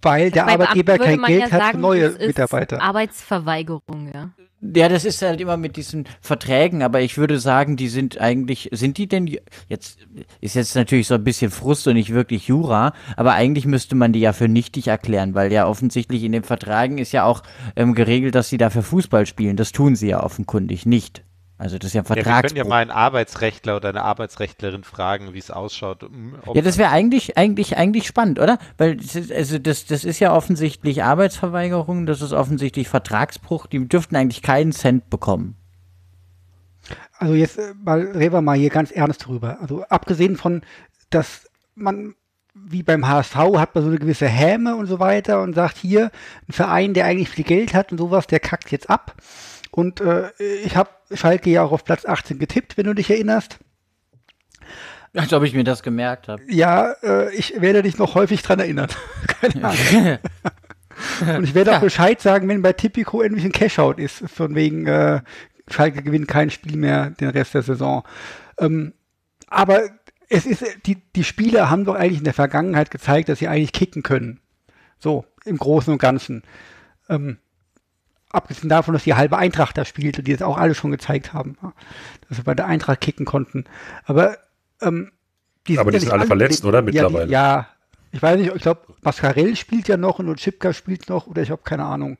Weil der Bei Beamten Arbeitgeber kein Geld ja hat sagen, für neue das ist Mitarbeiter. Arbeitsverweigerung, ja. Ja, das ist halt immer mit diesen Verträgen, aber ich würde sagen, die sind eigentlich, sind die denn, jetzt ist jetzt natürlich so ein bisschen Frust und nicht wirklich Jura, aber eigentlich müsste man die ja für nichtig erklären, weil ja offensichtlich in den Verträgen ist ja auch ähm, geregelt, dass sie dafür Fußball spielen. Das tun sie ja offenkundig nicht. Also das ist ja ein Ja, wir können Vertragsbruch. ja mal einen Arbeitsrechtler oder eine Arbeitsrechtlerin fragen, wie es ausschaut. Ja, das wäre eigentlich, eigentlich, eigentlich spannend, oder? Weil das ist, also das, das ist ja offensichtlich Arbeitsverweigerung, das ist offensichtlich Vertragsbruch, die dürften eigentlich keinen Cent bekommen. Also jetzt äh, mal reden wir mal hier ganz ernst drüber. Also abgesehen von, dass man wie beim HSV hat man so eine gewisse Häme und so weiter und sagt hier, ein Verein, der eigentlich viel Geld hat und sowas, der kackt jetzt ab. Und äh, ich habe Schalke ja auch auf Platz 18 getippt, wenn du dich erinnerst. Als ob ich mir das gemerkt habe. Ja, äh, ich werde dich noch häufig dran erinnern. Keine Ahnung. Und ich werde auch Ja. Bescheid sagen, wenn bei Tipico endlich ein Cashout ist, von wegen äh, Schalke gewinnt kein Spiel mehr den Rest der Saison. Ähm, aber es ist, die, die Spieler haben doch eigentlich in der Vergangenheit gezeigt, dass sie eigentlich kicken können. So, im Großen und Ganzen. Ähm, abgesehen davon, dass die halbe Eintracht da spielt und die das auch alle schon gezeigt haben, ja, dass sie bei der Eintracht kicken konnten. Aber ähm, die Aber die ja sind nicht alle verletzt, oder? Ja, die, Mittlerweile. ja, ich weiß nicht, ich glaube, Mascarell spielt ja noch und Chipka spielt noch oder ich habe keine Ahnung.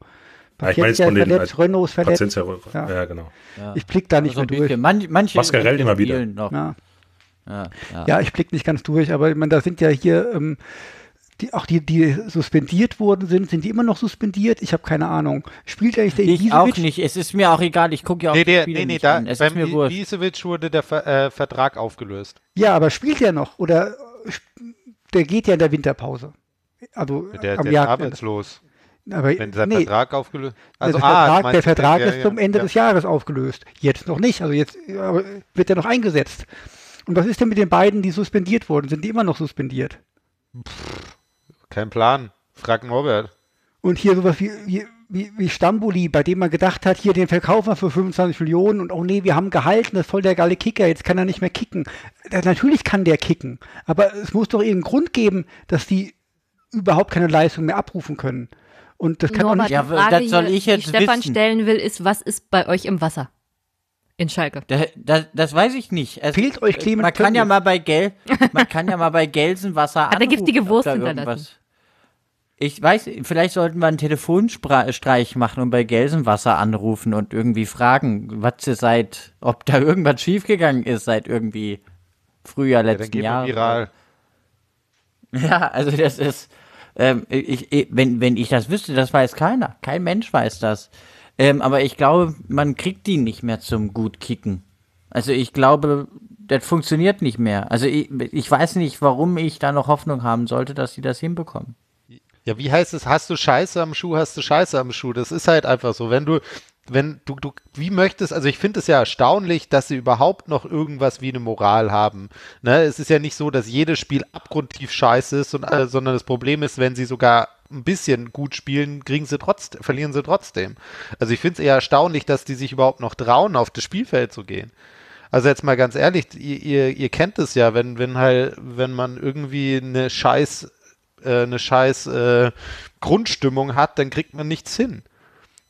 Ja, ich meine jetzt ist den verletzt, Renault ist verletzt. Ja. ja. genau. Ich blick da nicht so ein mehr durch. Man, manche Mascarell immer wieder. Ja. Ja, ja. Ja, ich blick nicht ganz durch, aber ich meine, da sind ja hier ähm, die, auch die, die suspendiert worden sind, sind die immer noch suspendiert? Ich habe keine Ahnung. Spielt eigentlich der Ich auch nicht. Es ist mir auch egal. Ich gucke ja auch nee, die der, Spiele nee, nee, nicht da, an. Es beim ist mir wurscht. Ibisevic wurde der Ver äh, Vertrag aufgelöst. Ja, aber spielt der noch? Oder äh, der geht ja in der Winterpause. Also Der, am der ist arbeitslos. Aber Wenn sein nee, Vertrag aufgelöst also Also, der ah, Vertrag, der Vertrag ja, ist ja, zum Ende ja. des Jahres aufgelöst. Jetzt noch nicht. Also jetzt aber wird er noch eingesetzt. Und was ist denn mit den beiden, die suspendiert wurden? Sind die immer noch suspendiert? Kein Plan. Frag Norbert. Und hier sowas wie, wie, wie, wie Stambuli, bei dem man gedacht hat, hier den verkaufen wir für 25 Millionen und oh nee, wir haben gehalten, das ist voll der geile Kicker, jetzt kann er nicht mehr kicken. Äh, Natürlich kann der kicken, aber es muss doch irgendeinen Grund geben, dass die überhaupt keine Leistung mehr abrufen können. Und das kann auch Norbert, nicht. Ja, die Frage das soll ich jetzt die Stefan wissen. stellen will, ist, was ist bei euch im Wasser? In Schalke. Da, da, das weiß ich nicht. Also, Fehlt euch Clemens Man kann ja mal bei Gel, man kann ja mal bei Gelsenwasser Hat er giftige anrufen, ob Wurst da hinterlassen? Ich weiß, vielleicht sollten wir einen Telefonstreich machen und bei Gelsenwasser anrufen und irgendwie fragen, was sie seit, ob da irgendwas schiefgegangen ist seit irgendwie Frühjahr Ja, letzten wir Jahres. Ja, also das ist, ähm, ich, ich, wenn, wenn ich das wüsste, das weiß keiner. Kein Mensch weiß das. Ähm, aber ich glaube, man kriegt die nicht mehr zum gut kicken. Also ich glaube, das funktioniert nicht mehr. Also ich, ich weiß nicht, warum ich da noch Hoffnung haben sollte, dass sie das hinbekommen. Ja, wie heißt es? Hast du Scheiße am Schuh, hast du Scheiße am Schuh. Das ist halt einfach so. Wenn du, wenn du, du, wie möchtest, also ich finde es ja erstaunlich, dass sie überhaupt noch irgendwas wie eine Moral haben. Ne? Es ist ja nicht so, dass jedes Spiel abgrundtief scheiße ist, und, äh, sondern das Problem ist, wenn sie sogar ein bisschen gut spielen, kriegen sie trotzdem, verlieren sie trotzdem. Also ich finde es eher erstaunlich, dass die sich überhaupt noch trauen, auf das Spielfeld zu gehen. Also jetzt mal ganz ehrlich, ihr, ihr, ihr kennt es ja, wenn, wenn halt, wenn man irgendwie eine scheiß, äh, eine scheiß äh, Grundstimmung hat, dann kriegt man nichts hin.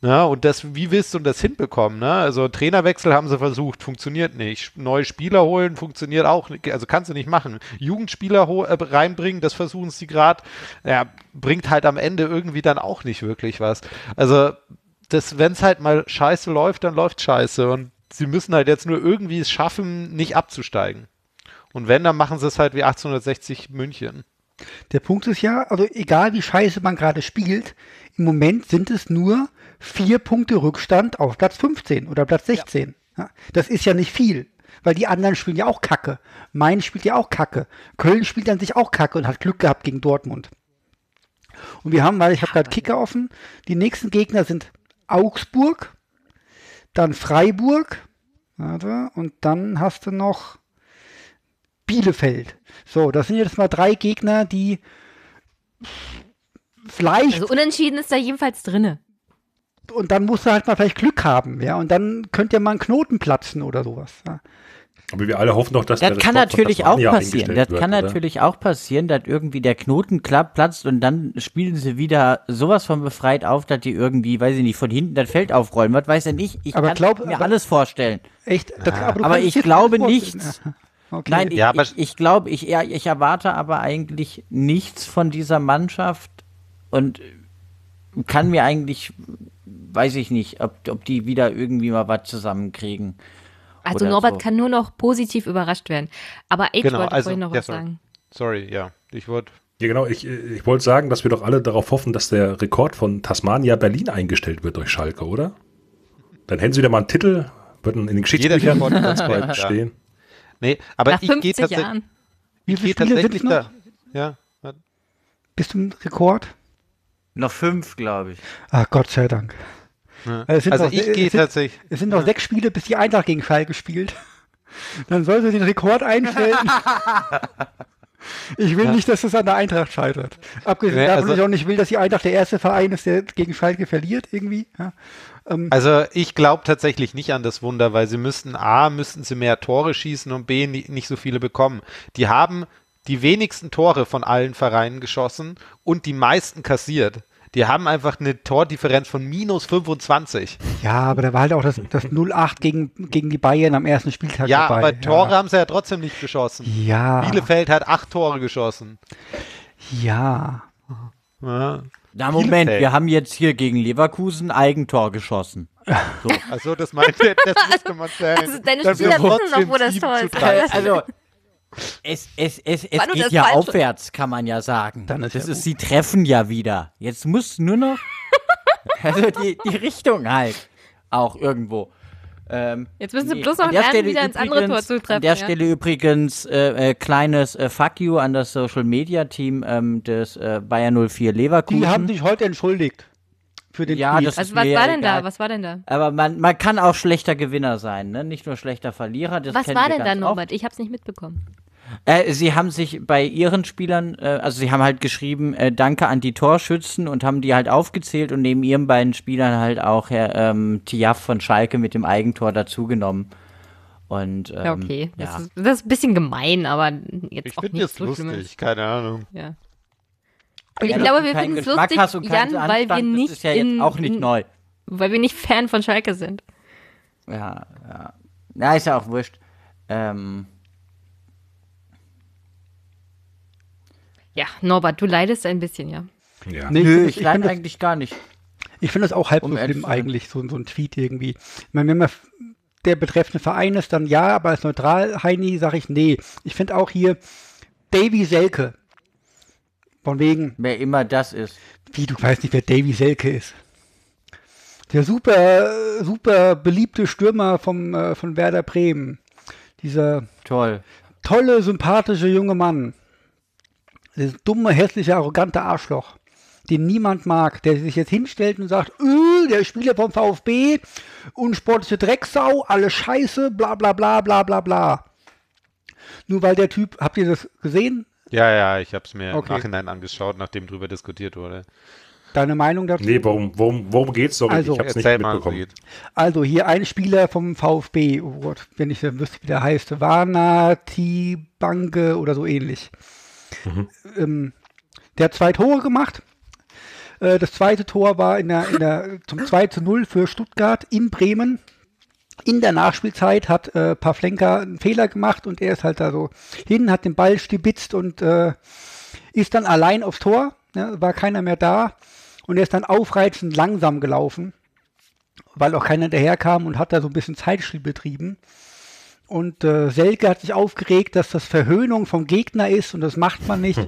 Ja, und das, wie willst du das hinbekommen? Ne? Also Trainerwechsel haben sie versucht, funktioniert nicht. Neue Spieler holen, funktioniert auch nicht. Also kannst du nicht machen. Jugendspieler äh, reinbringen, das versuchen sie gerade. Ja, bringt halt am Ende irgendwie dann auch nicht wirklich was. Also wenn es halt mal scheiße läuft, dann läuft scheiße. Und sie müssen halt jetzt nur irgendwie es schaffen, nicht abzusteigen. Und wenn, dann machen sie es halt wie 1860 München. Der Punkt ist ja, also egal wie scheiße man gerade spielt, im Moment sind es nur vier Punkte Rückstand auf Platz 15 oder Platz 16. Ja. das ist ja nicht viel, weil die anderen spielen ja auch Kacke. Mainz spielt ja auch Kacke. Köln spielt an sich auch Kacke und hat Glück gehabt gegen Dortmund. Und wir haben, weil ich habe gerade Kicker offen, die nächsten Gegner sind Augsburg, dann Freiburg, warte, und dann hast du noch Bielefeld. So, das sind jetzt mal drei Gegner, die vielleicht. Also unentschieden ist da jedenfalls drinne. Und dann musst du halt mal vielleicht Glück haben, ja. Und dann könnte ja mal ein Knoten platzen oder sowas. Ja. Aber wir alle hoffen doch, dass das der kann von natürlich auch passieren. Das eingestellt kann wird, oder? natürlich auch passieren, dass irgendwie der Knoten platzt und dann spielen sie wieder sowas von befreit auf, dass die irgendwie, weiß ich nicht, von hinten das Feld aufrollen. Was weiß denn ich? Ich Aber kann glaub- mir aber- alles vorstellen. Echt? Das, Aber kannst ich glaube nichts. Okay. Nein, ich, Ja, ich, ich glaube, ich, ja, ich erwarte aber eigentlich nichts von dieser Mannschaft und kann mir eigentlich, weiß ich nicht, ob, ob die wieder irgendwie mal was zusammenkriegen. Also Norbert so. kann nur noch positiv überrascht werden. Aber Age Genau, wollte also, vorhin noch ja, was sorry. sagen. Sorry, ja. Ich wollte. Ja, genau. Ich, ich wollte sagen, dass wir doch alle darauf hoffen, dass der Rekord von Tasmania Berlin eingestellt wird durch Schalke, oder? Dann hätten sie wieder mal einen Titel, würden in den Geschichtsbüchern ganz bald ja. stehen. Nee, aber Nach ich gehe 50 tatsächlich, Jahren. Wie ich viele gehe Spiele sind tatsächlich noch? da. Ja. Bis zum Rekord? Noch fünf, glaube ich. Ah, Gott sei Dank. Ja. Es sind Also noch- ich gehe tatsächlich. Es sind noch sechs Spiele, bis die Eintracht gegen Schalke spielt. Dann soll sie den Rekord einstellen. Ich will nicht, dass es an der Eintracht scheitert. Abgesehen Nee, davon, also- dass ich auch nicht will, dass die Eintracht der erste Verein ist, der gegen Schalke verliert irgendwie. Ja. Also ich glaube tatsächlich nicht an das Wunder, weil sie müssten A, müssten sie mehr Tore schießen und B, ni- nicht so viele bekommen. Die haben die wenigsten Tore von allen Vereinen geschossen und die meisten kassiert. Die haben einfach eine Tordifferenz von minus 25. ja, aber da war halt auch das, das 0-8 gegen, gegen die Bayern am ersten Spieltag Ja, dabei. aber Tore haben sie ja trotzdem nicht geschossen. Ja, Bielefeld hat acht Tore geschossen. ja. Ja. Na, Moment, Bielefeld. wir haben jetzt hier gegen Leverkusen Eigentor geschossen. So. Also das meinte, das musste man zählen. Also deine Dann Spieler wissen noch, wo das 7 Tor ist. 3. Also, es, es, es, es geht ja aufwärts, kann man ja sagen. Dann ist das ja ist, sie treffen ja wieder. Jetzt muss nur noch, also die, die Richtung halt auch irgendwo. Ähm, Jetzt müssen sie nee, bloß noch an der lernen, Stelle wieder ins andere Tor übrigens- zu treffen. An der ja. Stelle übrigens äh, äh, kleines äh, Fuck you an das Social Media Team ähm, des äh, Bayer 04 Leverkusen. Die haben sich heute entschuldigt für den Ja, Tweet. das- Also was war denn egal. da? Was war denn da? Aber man, man kann auch schlechter Gewinner sein, ne? nicht nur schlechter Verlierer. Das Was war denn da. Norbert? Ich hab's nicht mitbekommen. Äh, sie haben sich bei ihren Spielern, äh, also sie haben halt geschrieben, äh, danke an die Torschützen und haben die halt aufgezählt und neben ihren beiden Spielern halt auch Herr ähm, Tiaf von Schalke mit dem Eigentor dazugenommen. Und, ähm, Ja, okay. Ja. Das, ist, das ist ein bisschen gemein, aber jetzt Ich auch finde nicht das so lustig, schlimm. keine Ahnung. Ja. Ja, Ich dass glaube, wir finden es lustig, Jan, weil wir nicht das ist ja jetzt in, auch nicht neu. weil wir nicht Fan von Schalke sind. Ja, ja. Na, ist ja auch wurscht. Ähm, Ja, Norbert, du leidest ein bisschen, ja. Ja. Nee, nö, ich ich leide das- eigentlich gar nicht. Ich finde das auch halb Um so schlimm eigentlich, so, so ein Tweet irgendwie. Ich meine, wenn man der betreffende Verein ist, dann ja, aber als neutral Heini sage ich nee. Ich finde auch hier Davy Selke. Von wegen, Wer immer das ist. wie du weißt nicht, wer Davy Selke ist. Der super, super beliebte Stürmer vom, äh, von Werder Bremen. Dieser Toll. tolle, sympathische junge Mann. Das dumme, hässliche, arrogante Arschloch, den niemand mag, der sich jetzt hinstellt und sagt, öh, der Spieler vom VfB, unsportliche Drecksau, alles scheiße, bla bla bla bla bla bla. Nur weil der Typ, habt ihr das gesehen? Ja, ja, ich habe es mir Okay. im Nachhinein angeschaut, nachdem drüber diskutiert wurde. Deine Meinung dazu? Nee, worum, worum, worum geht's? Sorry, Also, ich hab's nicht mitbekommen. Also hier ein Spieler vom VfB, oh Gott, wenn ich dann wüsste, wie der heißt, Wana Tibange oder so ähnlich. Ähm, der hat zwei Tore gemacht. Äh, das zweite Tor war in der, in der, zum 2 zu 0 für Stuttgart in Bremen. In der Nachspielzeit hat äh, Pavlenka einen Fehler gemacht und er ist halt da so hin, hat den Ball stibitzt und äh, ist dann allein aufs Tor. Ne, war keiner mehr da und er ist dann aufreizend langsam gelaufen weil auch keiner daherkam und hat da so ein bisschen Zeitspiel betrieben. Und äh, Selke hat sich aufgeregt, dass das Verhöhnung vom Gegner ist und das macht man nicht.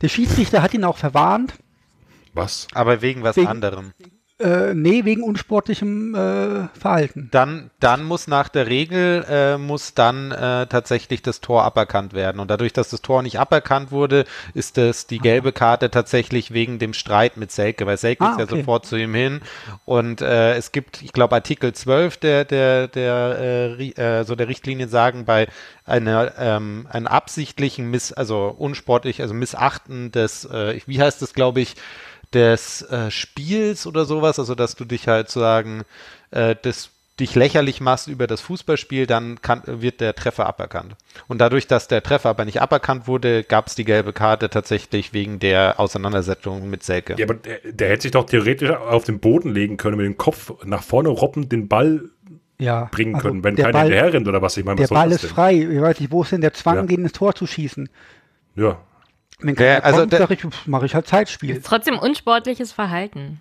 Der Schiedsrichter hat ihn auch verwarnt. Was? Aber wegen was Wegen- anderem. Äh, nee, wegen unsportlichem äh, Verhalten. Dann, dann muss nach der Regel äh, muss dann äh, tatsächlich das Tor aberkannt werden. Und dadurch, dass das Tor nicht aberkannt wurde, ist das die gelbe Karte tatsächlich wegen dem Streit mit Selke, weil Selke Ah, ist ja okay. sofort zu ihm hin. Und äh, es gibt, ich glaube, Artikel 12 der, der, der, äh, äh, so der Richtlinien sagen, bei einer, ähm, einem absichtlichen Miss, also unsportlich, also Missachten des, äh, wie heißt das, glaube ich, des äh, Spiels oder sowas, also dass du dich halt sagen, äh, das dich lächerlich machst über das Fußballspiel, dann kann, wird der Treffer aberkannt. Und dadurch, dass der Treffer aber nicht aberkannt wurde, gab es die gelbe Karte tatsächlich wegen der Auseinandersetzung mit Selke. Ja, aber der, der hätte sich doch theoretisch auf den Boden legen können, mit dem Kopf nach vorne robben, den Ball Ja, bringen also können, wenn der keiner Ball, hinterher rennt oder was. Ich meine, Der Ball ist denn? frei. Ich weiß nicht, wo ist denn der Zwang, Ja. gegen das Tor zu schießen? Ja. Wenn Ja, keiner also kommt, der- sag ich, mache ich halt Zeitspiel. Ist trotzdem unsportliches Verhalten.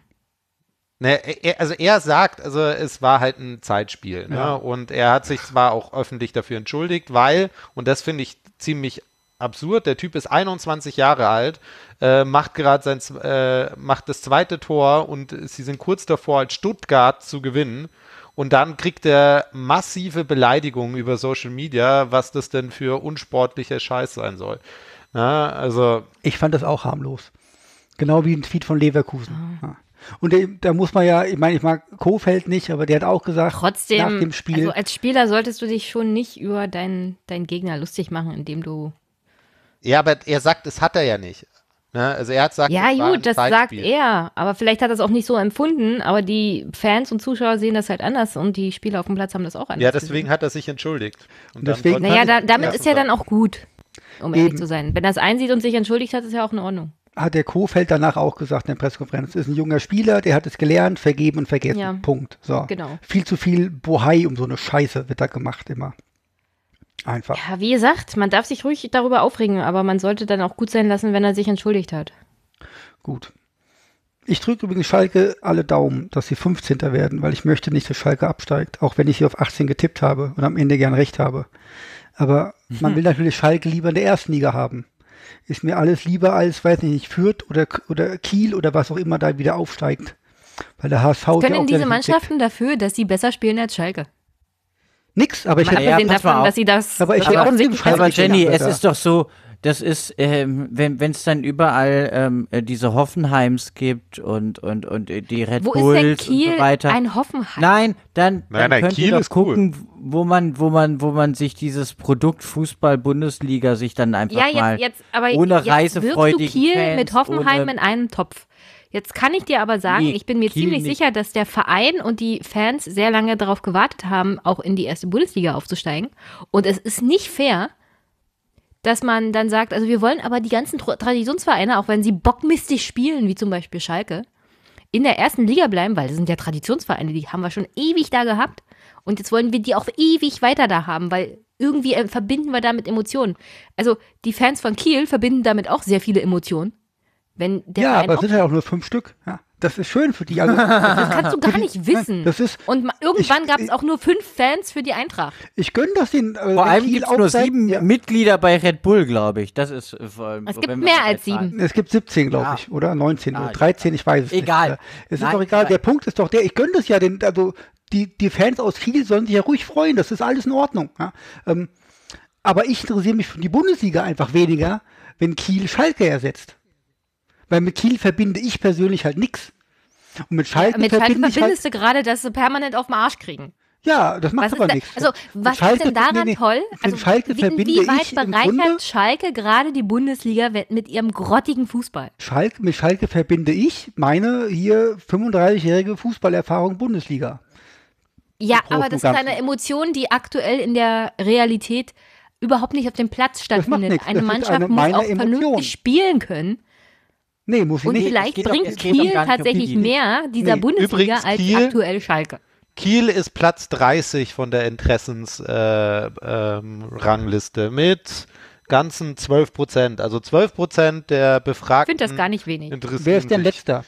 Ne, er, also er sagt, also es war halt ein Zeitspiel. Ne? Ja. Und er hat sich zwar auch öffentlich dafür entschuldigt, weil, und das finde ich ziemlich absurd, der Typ ist 21 Jahre alt, äh, macht gerade sein, äh, macht das zweite Tor und sie sind kurz davor, als Stuttgart zu gewinnen. Und dann kriegt er massive Beleidigungen über Social Media, was das denn für unsportlicher Scheiß sein soll. Na, also Ich fand das auch harmlos. Genau wie ein Tweet von Leverkusen. Ja. Und der, da muss man ja, ich meine, ich mag Kofeld nicht, aber der hat auch gesagt, Trotzdem, nach dem Spiel, also als Spieler solltest du dich schon nicht über deinen, deinen Gegner lustig machen, indem du. Ja, aber er sagt, es hat er ja nicht. Ne? Also er hat gesagt, Ja, es war ein gut, das sagt er. Aber vielleicht hat er es auch nicht so empfunden. Aber die Fans und Zuschauer sehen das halt anders und die Spieler auf dem Platz haben das auch anders. Ja, deswegen gesehen. hat er sich entschuldigt. Und Deswegen- sollte Naja, da, damit ist ja dann auch gut, um ehrlich Eben. zu sein. Wenn er es einsieht und sich entschuldigt hat, ist ja auch in Ordnung. hat der Kofeld danach auch gesagt in der Pressekonferenz, ist ein junger Spieler, der hat es gelernt, vergeben und vergessen. Ja. Punkt. So. Genau. Viel zu viel Bohai um so eine Scheiße wird da gemacht immer. Einfach. Ja, wie gesagt, man darf sich ruhig darüber aufregen, aber man sollte dann auch gut sein lassen, wenn er sich entschuldigt hat. Gut. Ich drücke übrigens Schalke alle Daumen, dass sie 15. werden, weil ich möchte nicht, dass Schalke absteigt, auch wenn ich sie auf 18 getippt habe und am Ende gern recht habe. Aber man will natürlich Schalke lieber in der ersten Liga haben. Ist mir alles lieber als, weiß nicht, Fürth oder, oder Kiel oder was auch immer da wieder aufsteigt. Weil der HSV ja Können auch diese. Mannschaften dafür, dass sie besser spielen als Schalke? Nix, aber ich hätte, Ja, davon, dass sie das Aber ich hätte offensichtlich trotzdem Aber Schalke Jenny, es ist doch so, das ist, ähm, wenn es dann überall ähm, äh, diese Hoffenheims gibt und, und, und äh, die Red Wo ist Bulls denn Kiel und so weiter. ein Hoffenheim? Nein, dann, dann Nein, nein, könnt Kiel ihr doch ist cool. gucken, wo man, wo man, wo man sich dieses Produkt Fußball Bundesliga sich dann einfach ja, mal jetzt, jetzt, aber ohne jetzt du reisefreudigen Kiel Fans, mit Hoffenheim in einen Topf. Jetzt kann ich dir aber sagen, Nee, ich bin mir Kiel ziemlich nicht. sicher, dass der Verein und die Fans sehr lange darauf gewartet haben, auch in die erste Bundesliga aufzusteigen. Und es ist nicht fair, dass man dann sagt, also wir wollen aber die ganzen Traditionsvereine, auch wenn sie bockmistig spielen, wie zum Beispiel Schalke, in der ersten Liga bleiben, weil das sind ja Traditionsvereine, die haben wir schon ewig da gehabt. Und jetzt wollen wir die auch ewig weiter da haben, weil irgendwie äh, verbinden wir damit Emotionen. Also die Fans von Kiel verbinden damit auch sehr viele Emotionen. Wenn der ja, aber es auch, sind ja auch nur fünf Stück. Ja, das ist schön für die. Also, das kannst du gar nicht wissen. das ist, Und irgendwann gab es auch nur fünf Fans für die Eintracht. ich gönne das den. Äh, Vor allem Kiel gibt es nur sieben ja. Mitglieder bei Red Bull, glaube ich. Das ist äh, vor allem. Es gibt mehr als sieben. Es gibt 17, glaube Ah. ich, oder 19 Ah, oder 13, ich weiß es Egal. nicht. Äh, Es ist Nein, doch egal. Der Punkt ist doch der, ich gönne das ja den, also die, die Fans aus Kiel sollen sich ja ruhig freuen, das ist alles in Ordnung. Ja? Ähm, aber ich interessiere mich für die Bundesliga einfach weniger, wenn Kiel Schalke ersetzt. Weil mit Kiel verbinde ich persönlich halt nichts. Und mit Schalke Mit Schalke verbinde ich halt, verbindest du gerade, dass sie permanent auf den Arsch kriegen. ja, das macht Was aber da, nichts. also, was Schalke- ist denn daran nee, nee, toll? Also, Schalke wie, inwieweit bereichert Schalke gerade die Bundesliga mit ihrem grottigen Fußball? Schalke, mit Schalke verbinde ich meine hier 35-jährige Fußballerfahrung Bundesliga. Ja, aber das ist eine Emotion, die aktuell in der Realität überhaupt nicht auf dem Platz stattfindet. Eine Das Mannschaft eine muss auch Emotion. vernünftig spielen können. Nee, muss ich Und nicht. vielleicht bringt Kiel um tatsächlich mehr dieser Nee, Bundesliga übrigens als Kiel- aktuell Schalke. Kiel ist Platz 30 von der Interessensrangliste äh, ähm, mit ganzen 12 Prozent. Also 12 Prozent der Ich Befragten finde das gar nicht wenig. Wer ist denn letzter?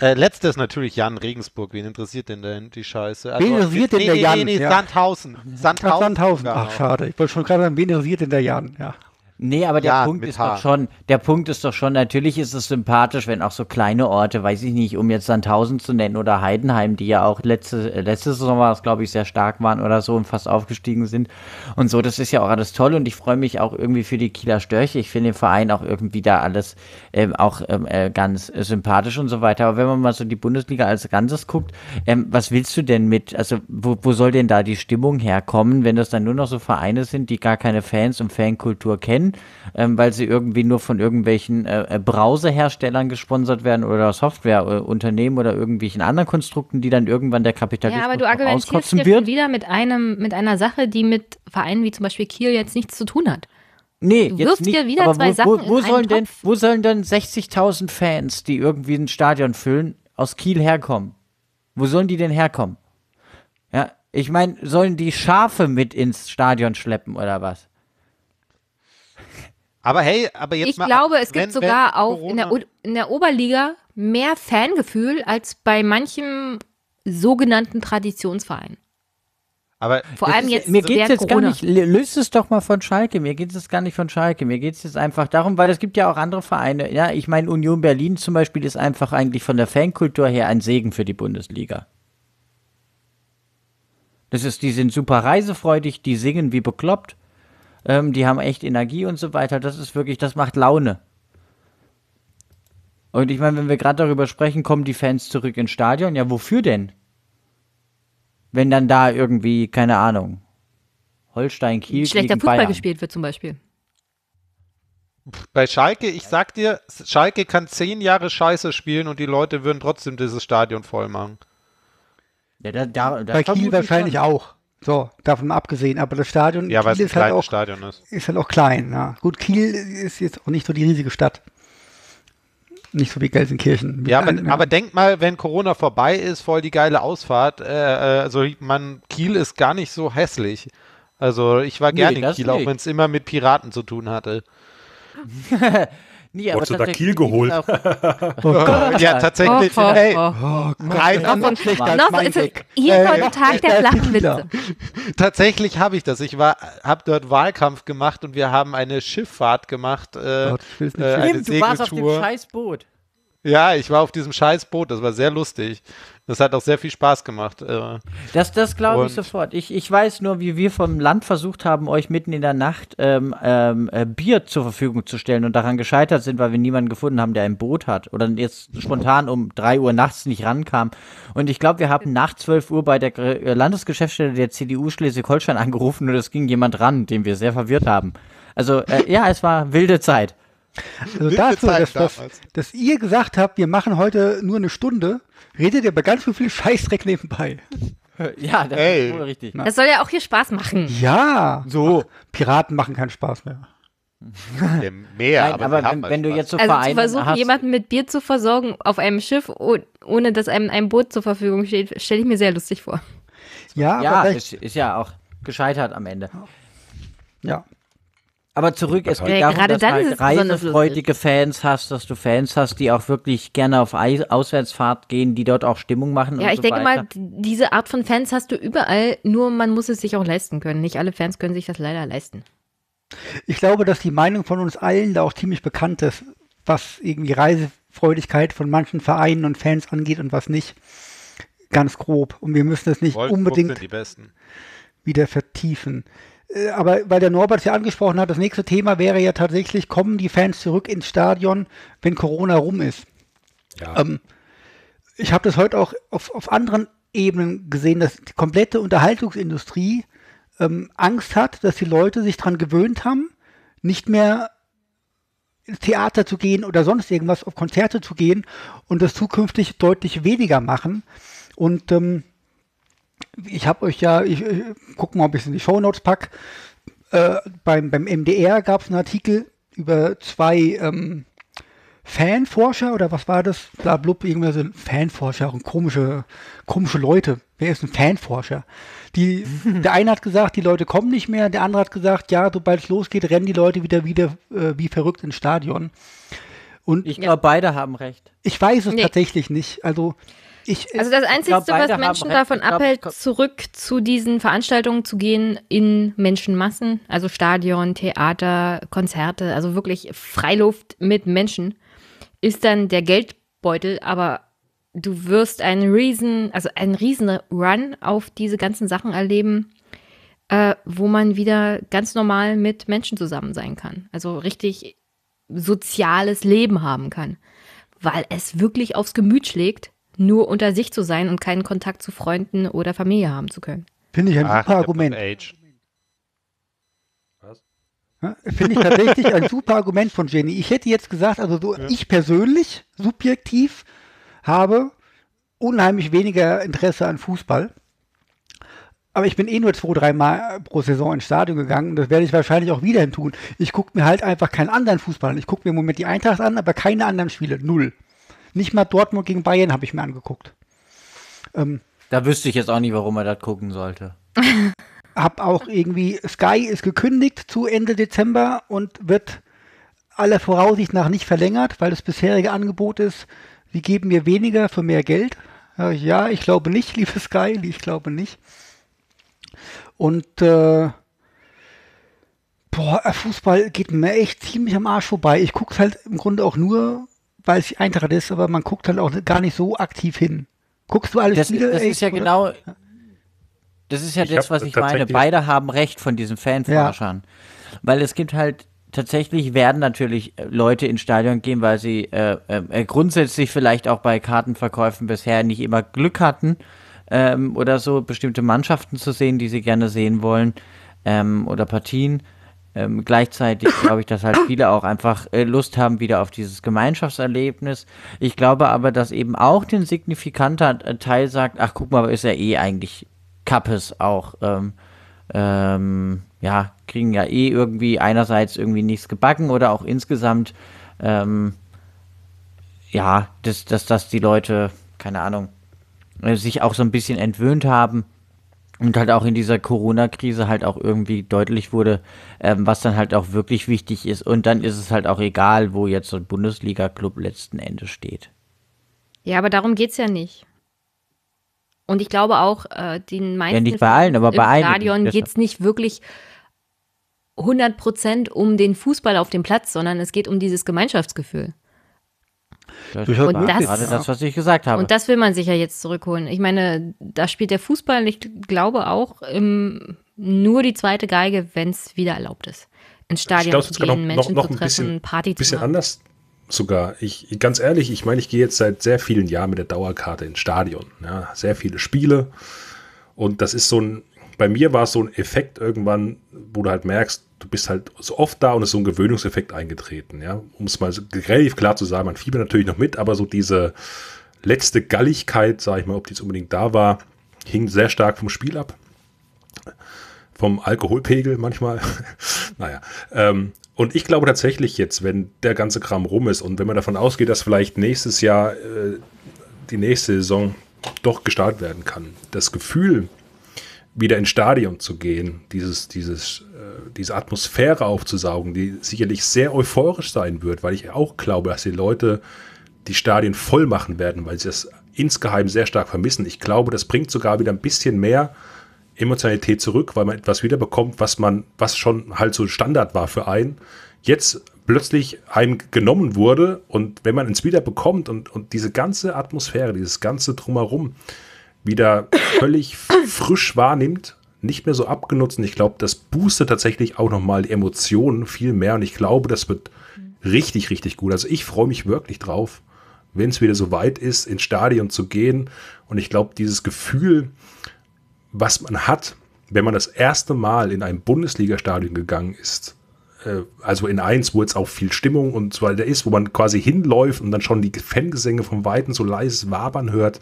Äh, letztes natürlich Jan Regensburg. Wen interessiert denn denn die Scheiße? Wen interessiert denn nee, der nee, Jan? Nee, nee, Ja. Sandhausen. Sandhausen. Ach, Sandhausen. Ach, schade. Ich wollte schon gerade sagen, wen interessiert denn der Jan? Ja. Nee, aber der Ja, Punkt ist H. doch schon, der Punkt ist doch schon, natürlich ist es sympathisch, wenn auch so kleine Orte, weiß ich nicht, um jetzt Sandhausen zu nennen oder Heidenheim, die ja auch letzte, äh, letzte Saison war es, glaube ich, sehr stark waren oder so und fast aufgestiegen sind und so, das ist ja auch alles toll und ich freue mich auch irgendwie für die Kieler Störche. Ich finde den Verein auch irgendwie da alles ähm, auch ähm, äh, ganz äh, sympathisch und so weiter. Aber wenn man mal so die Bundesliga als Ganzes guckt, ähm, was willst du denn mit, also wo, wo soll denn da die Stimmung herkommen, wenn das dann nur noch so Vereine sind, die gar keine Fans und Fankultur kennen, ähm, weil sie irgendwie nur von irgendwelchen äh, äh, Browserherstellern gesponsert werden oder Softwareunternehmen oder irgendwelchen anderen Konstrukten, die dann irgendwann der Kapitalismus Ja, aber du argumentierst auskotzen ja wird. wieder mit einem, mit einer Sache, die mit Vereinen wie zum Beispiel Kiel jetzt nichts zu tun hat. Nee, Du jetzt wirfst nicht, dir wieder aber zwei wo, Sachen wo, in wo einen sollen denn, Topf. wo sollen denn 60.000 Fans, die irgendwie ein Stadion füllen, aus Kiel herkommen? Wo sollen die denn herkommen? Ja, ich meine, sollen die Schafe mit ins Stadion schleppen oder was? Aber hey, aber jetzt Ich mal. glaube, ab- es gibt wenn- sogar wenn auch in der, in der Oberliga mehr Fangefühl als bei manchem sogenannten Traditionsverein. Aber Vor allem jetzt Mir geht's während jetzt Corona. gar nicht, löst es doch mal von Schalke. Mir geht es gar nicht von Schalke. Mir geht es jetzt einfach darum, weil es gibt ja auch andere Vereine. Ja, ich meine, Union Berlin zum Beispiel ist einfach eigentlich von der Fankultur her ein Segen für die Bundesliga. Das ist, die sind super reisefreudig, die singen wie bekloppt, ähm, die haben echt Energie und so weiter. Das ist wirklich, das macht Laune. Und ich meine, wenn wir gerade darüber sprechen, kommen die Fans zurück ins Stadion. Ja, wofür denn? Wenn dann da irgendwie, keine Ahnung, Holstein, Kiel schlechter gegen Fußball Bayern. gespielt wird zum Beispiel. bei Schalke, ich sag dir, Schalke kann zehn Jahre Scheiße spielen und die Leute würden trotzdem dieses Stadion voll machen. Ja, da, da, das Bei Kiel ich wahrscheinlich schon. auch. So, davon abgesehen. Aber das Stadion Ja, weil es Kiel ein ist halt, auch, Stadion ist. ist halt auch klein. Ja. Gut, Kiel ist jetzt auch nicht so die riesige Stadt. Nicht so wie Gelsenkirchen. Ja, aber, aber denk mal, wenn Corona vorbei ist, voll die geile Ausfahrt. Äh, äh, also man, Kiel ist gar nicht so hässlich. Also ich war Nee, gerne in das Kiel, auch nicht. wenn es immer mit Piraten zu tun hatte. Nee, aber Wurdest du da tatsächlich Kiel geholt? ist auch- ja, tatsächlich. Oh, oh, ey, oh. Noch noch schlechter als mein ist Gag. hier Äh, heute Tag der flachen. Witze. tatsächlich habe ich das. Ich war, habe dort Wahlkampf gemacht und wir haben eine Schifffahrt gemacht. Äh, nicht äh, eine Stimmt, du warst auf dem Segeltour. Scheißboot. Ja, ich war auf diesem scheiß Boot. Das war sehr lustig. Das hat auch sehr viel Spaß gemacht. Äh, Das, das glaube ich sofort. Ich, ich weiß nur, wie wir vom Land versucht haben, euch mitten in der Nacht ähm, ähm, äh, Bier zur Verfügung zu stellen und daran gescheitert sind, weil wir niemanden gefunden haben, der ein Boot hat oder jetzt spontan um 3 Uhr nachts nicht rankam. Und ich glaube, wir haben nach 12 Uhr bei der äh, Landesgeschäftsstelle der CDU Schleswig-Holstein angerufen und es ging jemand ran, den wir sehr verwirrt haben. Also äh, ja, es war wilde Zeit. Also dazu, dass, dass, dass ihr gesagt habt, wir machen heute nur eine Stunde, redet ihr aber ganz viel Scheißdreck nebenbei. Ja, das Ey. ist wohl richtig. Das soll ja auch hier Spaß machen. Ja. So. Piraten machen keinen Spaß mehr. Meer, Nein, aber, aber wenn, halt wenn du jetzt so Also zu Vereine versuchen, hast, jemanden mit Bier zu versorgen auf einem Schiff, oh- ohne dass einem ein Boot zur Verfügung steht, stelle ich mir sehr lustig vor. Ja, ja, aber ist, ist ja auch gescheitert am Ende. ja. Aber zurück, es Ja, geht darum, gerade dass dann du halt reisefreudige Fans hast, dass du Fans hast, die auch wirklich gerne auf Auswärtsfahrt gehen, die dort auch Stimmung machen Ja, und ich so denke weiter. mal, diese Art von Fans hast du überall, nur man muss es sich auch leisten können. Nicht alle Fans können sich das leider leisten. Ich glaube, dass die Meinung von uns allen da auch ziemlich bekannt ist, was irgendwie Reisefreudigkeit von manchen Vereinen und Fans angeht und was nicht. Ganz grob. Und wir müssen es nicht Wolfsburg unbedingt wieder vertiefen. Äh, Aber weil der Norbert es ja angesprochen hat, das nächste Thema wäre ja tatsächlich, kommen die Fans zurück ins Stadion, wenn Corona rum ist? Ja. Ähm, ich habe das heute auch auf, auf anderen Ebenen gesehen, dass die komplette Unterhaltungsindustrie ähm, Angst hat, dass die Leute sich daran gewöhnt haben, nicht mehr ins Theater zu gehen oder sonst irgendwas, auf Konzerte zu gehen und das zukünftig deutlich weniger machen. Und ähm, ich habe euch ja, ich, ich guck mal, ob ich es in die Shownotes pack. Äh, beim, beim MDR gab es einen Artikel über zwei ähm, Fanforscher oder was war das? Blablub, irgendwer so ein Fanforscher und komische, komische Leute. Wer ist ein Fanforscher? Die, der eine hat gesagt, die Leute kommen nicht mehr, der andere hat gesagt, ja, sobald es losgeht, rennen die Leute wieder wieder äh, wie verrückt ins Stadion. Und Ich glaube, beide haben recht. ich weiß es Nee. tatsächlich nicht. Also ich, Also das Einzige, glaub, was Menschen davon glaub, abhält, zurück zu diesen Veranstaltungen zu gehen in Menschenmassen, also Stadion, Theater, Konzerte, also wirklich Freiluft mit Menschen, ist dann der Geldbeutel, aber du wirst einen riesen, also einen riesen Run auf diese ganzen Sachen erleben, äh, wo man wieder ganz normal mit Menschen zusammen sein kann. Also richtig soziales Leben haben kann. Weil es wirklich aufs Gemüt schlägt, nur unter sich zu sein und keinen Kontakt zu Freunden oder Familie haben zu können. finde ich ein Ach, super Argument. Age. Ja, Finde ich tatsächlich ein super Argument von Jenny. Ich hätte jetzt gesagt, also so ich persönlich, subjektiv, habe unheimlich weniger Interesse an Fußball. Aber ich bin eh nur zwei, dreimal pro Saison ins Stadion gegangen und das werde ich wahrscheinlich auch wieder tun. Ich gucke mir halt einfach keinen anderen Fußball an. Ich gucke mir im Moment die Eintracht an, aber keine anderen Spiele. Null. Nicht mal Dortmund gegen Bayern habe ich mir angeguckt. Ähm, Da wüsste ich jetzt auch nicht, warum er das gucken sollte. hab auch irgendwie, Sky ist gekündigt zu Ende Dezember und wird aller Voraussicht nach nicht verlängert, weil das bisherige Angebot ist, sie geben mir weniger für mehr Geld. Ja, ich glaube nicht, liebe Sky, ich glaube nicht. Und äh, boah, Fußball geht mir echt ziemlich am Arsch vorbei. Ich gucke halt im Grunde auch nur, weil es die Eintracht ist, aber man guckt halt auch gar nicht so aktiv hin. Guckst du alle Das, Spiele? das ey, ist ja oder? genau. Das ist ja Ich das, was ich meine. Beide haben recht von diesen Fanforschern. Weil es gibt halt, tatsächlich werden natürlich äh, Leute ins Stadion gehen, weil sie äh, äh, grundsätzlich vielleicht auch bei Kartenverkäufen bisher nicht immer Glück hatten ähm, oder so, bestimmte Mannschaften zu sehen, die sie gerne sehen wollen ähm, oder Partien. Ähm, gleichzeitig glaube ich, dass halt viele auch einfach äh, Lust haben wieder auf dieses Gemeinschaftserlebnis. Ich glaube aber, dass eben auch den signifikanter äh, Teil sagt, ach guck mal, ist ja eh eigentlich Kappes auch. Ähm, ähm, ja, kriegen ja eh irgendwie einerseits irgendwie nichts gebacken oder auch insgesamt, ähm, ja, dass, dass, dass die Leute, keine Ahnung, äh, sich auch so ein bisschen entwöhnt haben und halt auch in dieser Corona-Krise halt auch irgendwie deutlich wurde, ähm, was dann halt auch wirklich wichtig ist. Und dann ist es halt auch egal, wo jetzt so ein Bundesliga-Club letzten Endes steht. Ja, aber darum geht's ja nicht. Und ich glaube auch, äh, den meisten nicht bei allen, aber bei einigen, Stadion deshalb. geht's nicht wirklich 100% um den Fußball auf dem Platz, sondern es geht um dieses Gemeinschaftsgefühl. Das war möglich, gerade das, was ich gesagt habe. Und das will man sich ja jetzt zurückholen. Ich meine, da spielt der Fußball, ich glaube auch, im, nur die zweite Geige, wenn es wieder erlaubt ist. Ins Stadion glaube, es zu gehen, noch, noch, Menschen noch zu ein treffen, bisschen, Party zu bisschen machen. anders sogar. Ich, ganz ehrlich, ich meine, ich gehe jetzt seit sehr vielen Jahren mit der Dauerkarte ins Stadion. Ja, sehr viele Spiele. Und das ist so ein, bei mir war es so ein Effekt irgendwann, wo du halt merkst, du bist halt so oft da und es ist so ein Gewöhnungseffekt eingetreten. Ja, um es mal relativ klar zu sagen, man fiebert natürlich noch mit, aber so diese letzte Galligkeit, sage ich mal, ob die jetzt unbedingt da war, hing sehr stark vom Spiel ab vom Alkoholpegel manchmal. naja. Ähm, und ich glaube tatsächlich jetzt, wenn der ganze Kram rum ist und wenn man davon ausgeht, dass vielleicht nächstes Jahr äh, die nächste Saison doch gestartet werden kann, das Gefühl, wieder ins Stadion zu gehen, dieses, dieses, äh, diese Atmosphäre aufzusaugen, die sicherlich sehr euphorisch sein wird, weil ich auch glaube, dass die Leute die Stadien voll machen werden, weil sie das insgeheim sehr stark vermissen. Ich glaube, das bringt sogar wieder ein bisschen mehr Emotionalität zurück, weil man etwas wiederbekommt, was man, was schon halt so Standard war für einen, jetzt plötzlich einem genommen wurde und wenn man es wieder bekommt und, und diese ganze Atmosphäre, dieses ganze Drumherum wieder völlig frisch wahrnimmt, nicht mehr so abgenutzt. Und ich glaube, das boostet tatsächlich auch nochmal die Emotionen viel mehr. Und ich glaube, das wird richtig, richtig gut. Also ich freue mich wirklich drauf, wenn es wieder so weit ist, ins Stadion zu gehen. Und ich glaube, dieses Gefühl, was man hat, wenn man das erste Mal in ein Bundesliga-Stadion gegangen ist, äh, also in eins, wo jetzt auch viel Stimmung und so weiter ist, wo man quasi hinläuft und dann schon die Fangesänge vom Weiten so leises Wabern hört,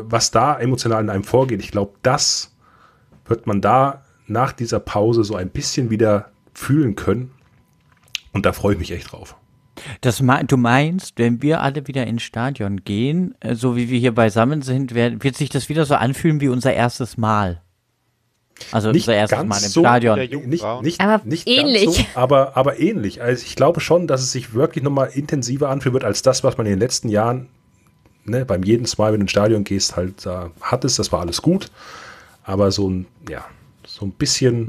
was da emotional in einem vorgeht. Ich glaube, das wird man da nach dieser Pause so ein bisschen wieder fühlen können. Und da freue ich mich echt drauf. Das me du meinst, wenn wir alle wieder ins Stadion gehen, äh, so wie wir hier beisammen sind, wird sich das wieder so anfühlen wie unser erstes Mal. Also Nicht zuerst ganz mal im so Stadion. Nicht, nicht, Aber nicht ähnlich. Ganz so, aber, aber ähnlich. Also ich glaube schon, dass es sich wirklich nochmal intensiver anfühlen wird als das, was man in den letzten Jahren, ne, beim jeden Mal, wenn du ins Stadion gehst, halt da hattest. Das war alles gut. Aber so ein, ja, so ein bisschen,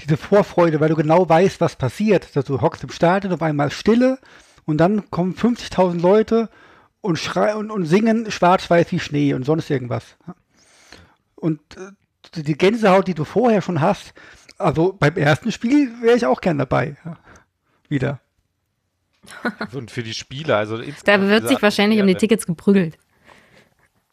Diese Vorfreude, weil du genau weißt, was passiert. Dass du hockst im Stadion, auf einmal Stille und dann kommen 50.000 Leute und, schrei und, und singen schwarz-weiß wie Schnee und sonst irgendwas. Und äh, die Gänsehaut, die du vorher schon hast, also beim ersten Spiel wäre ich auch gern dabei. Ja. Wieder. Und für die Spieler, also Da wird sich wahrscheinlich um die. Tickets geprügelt.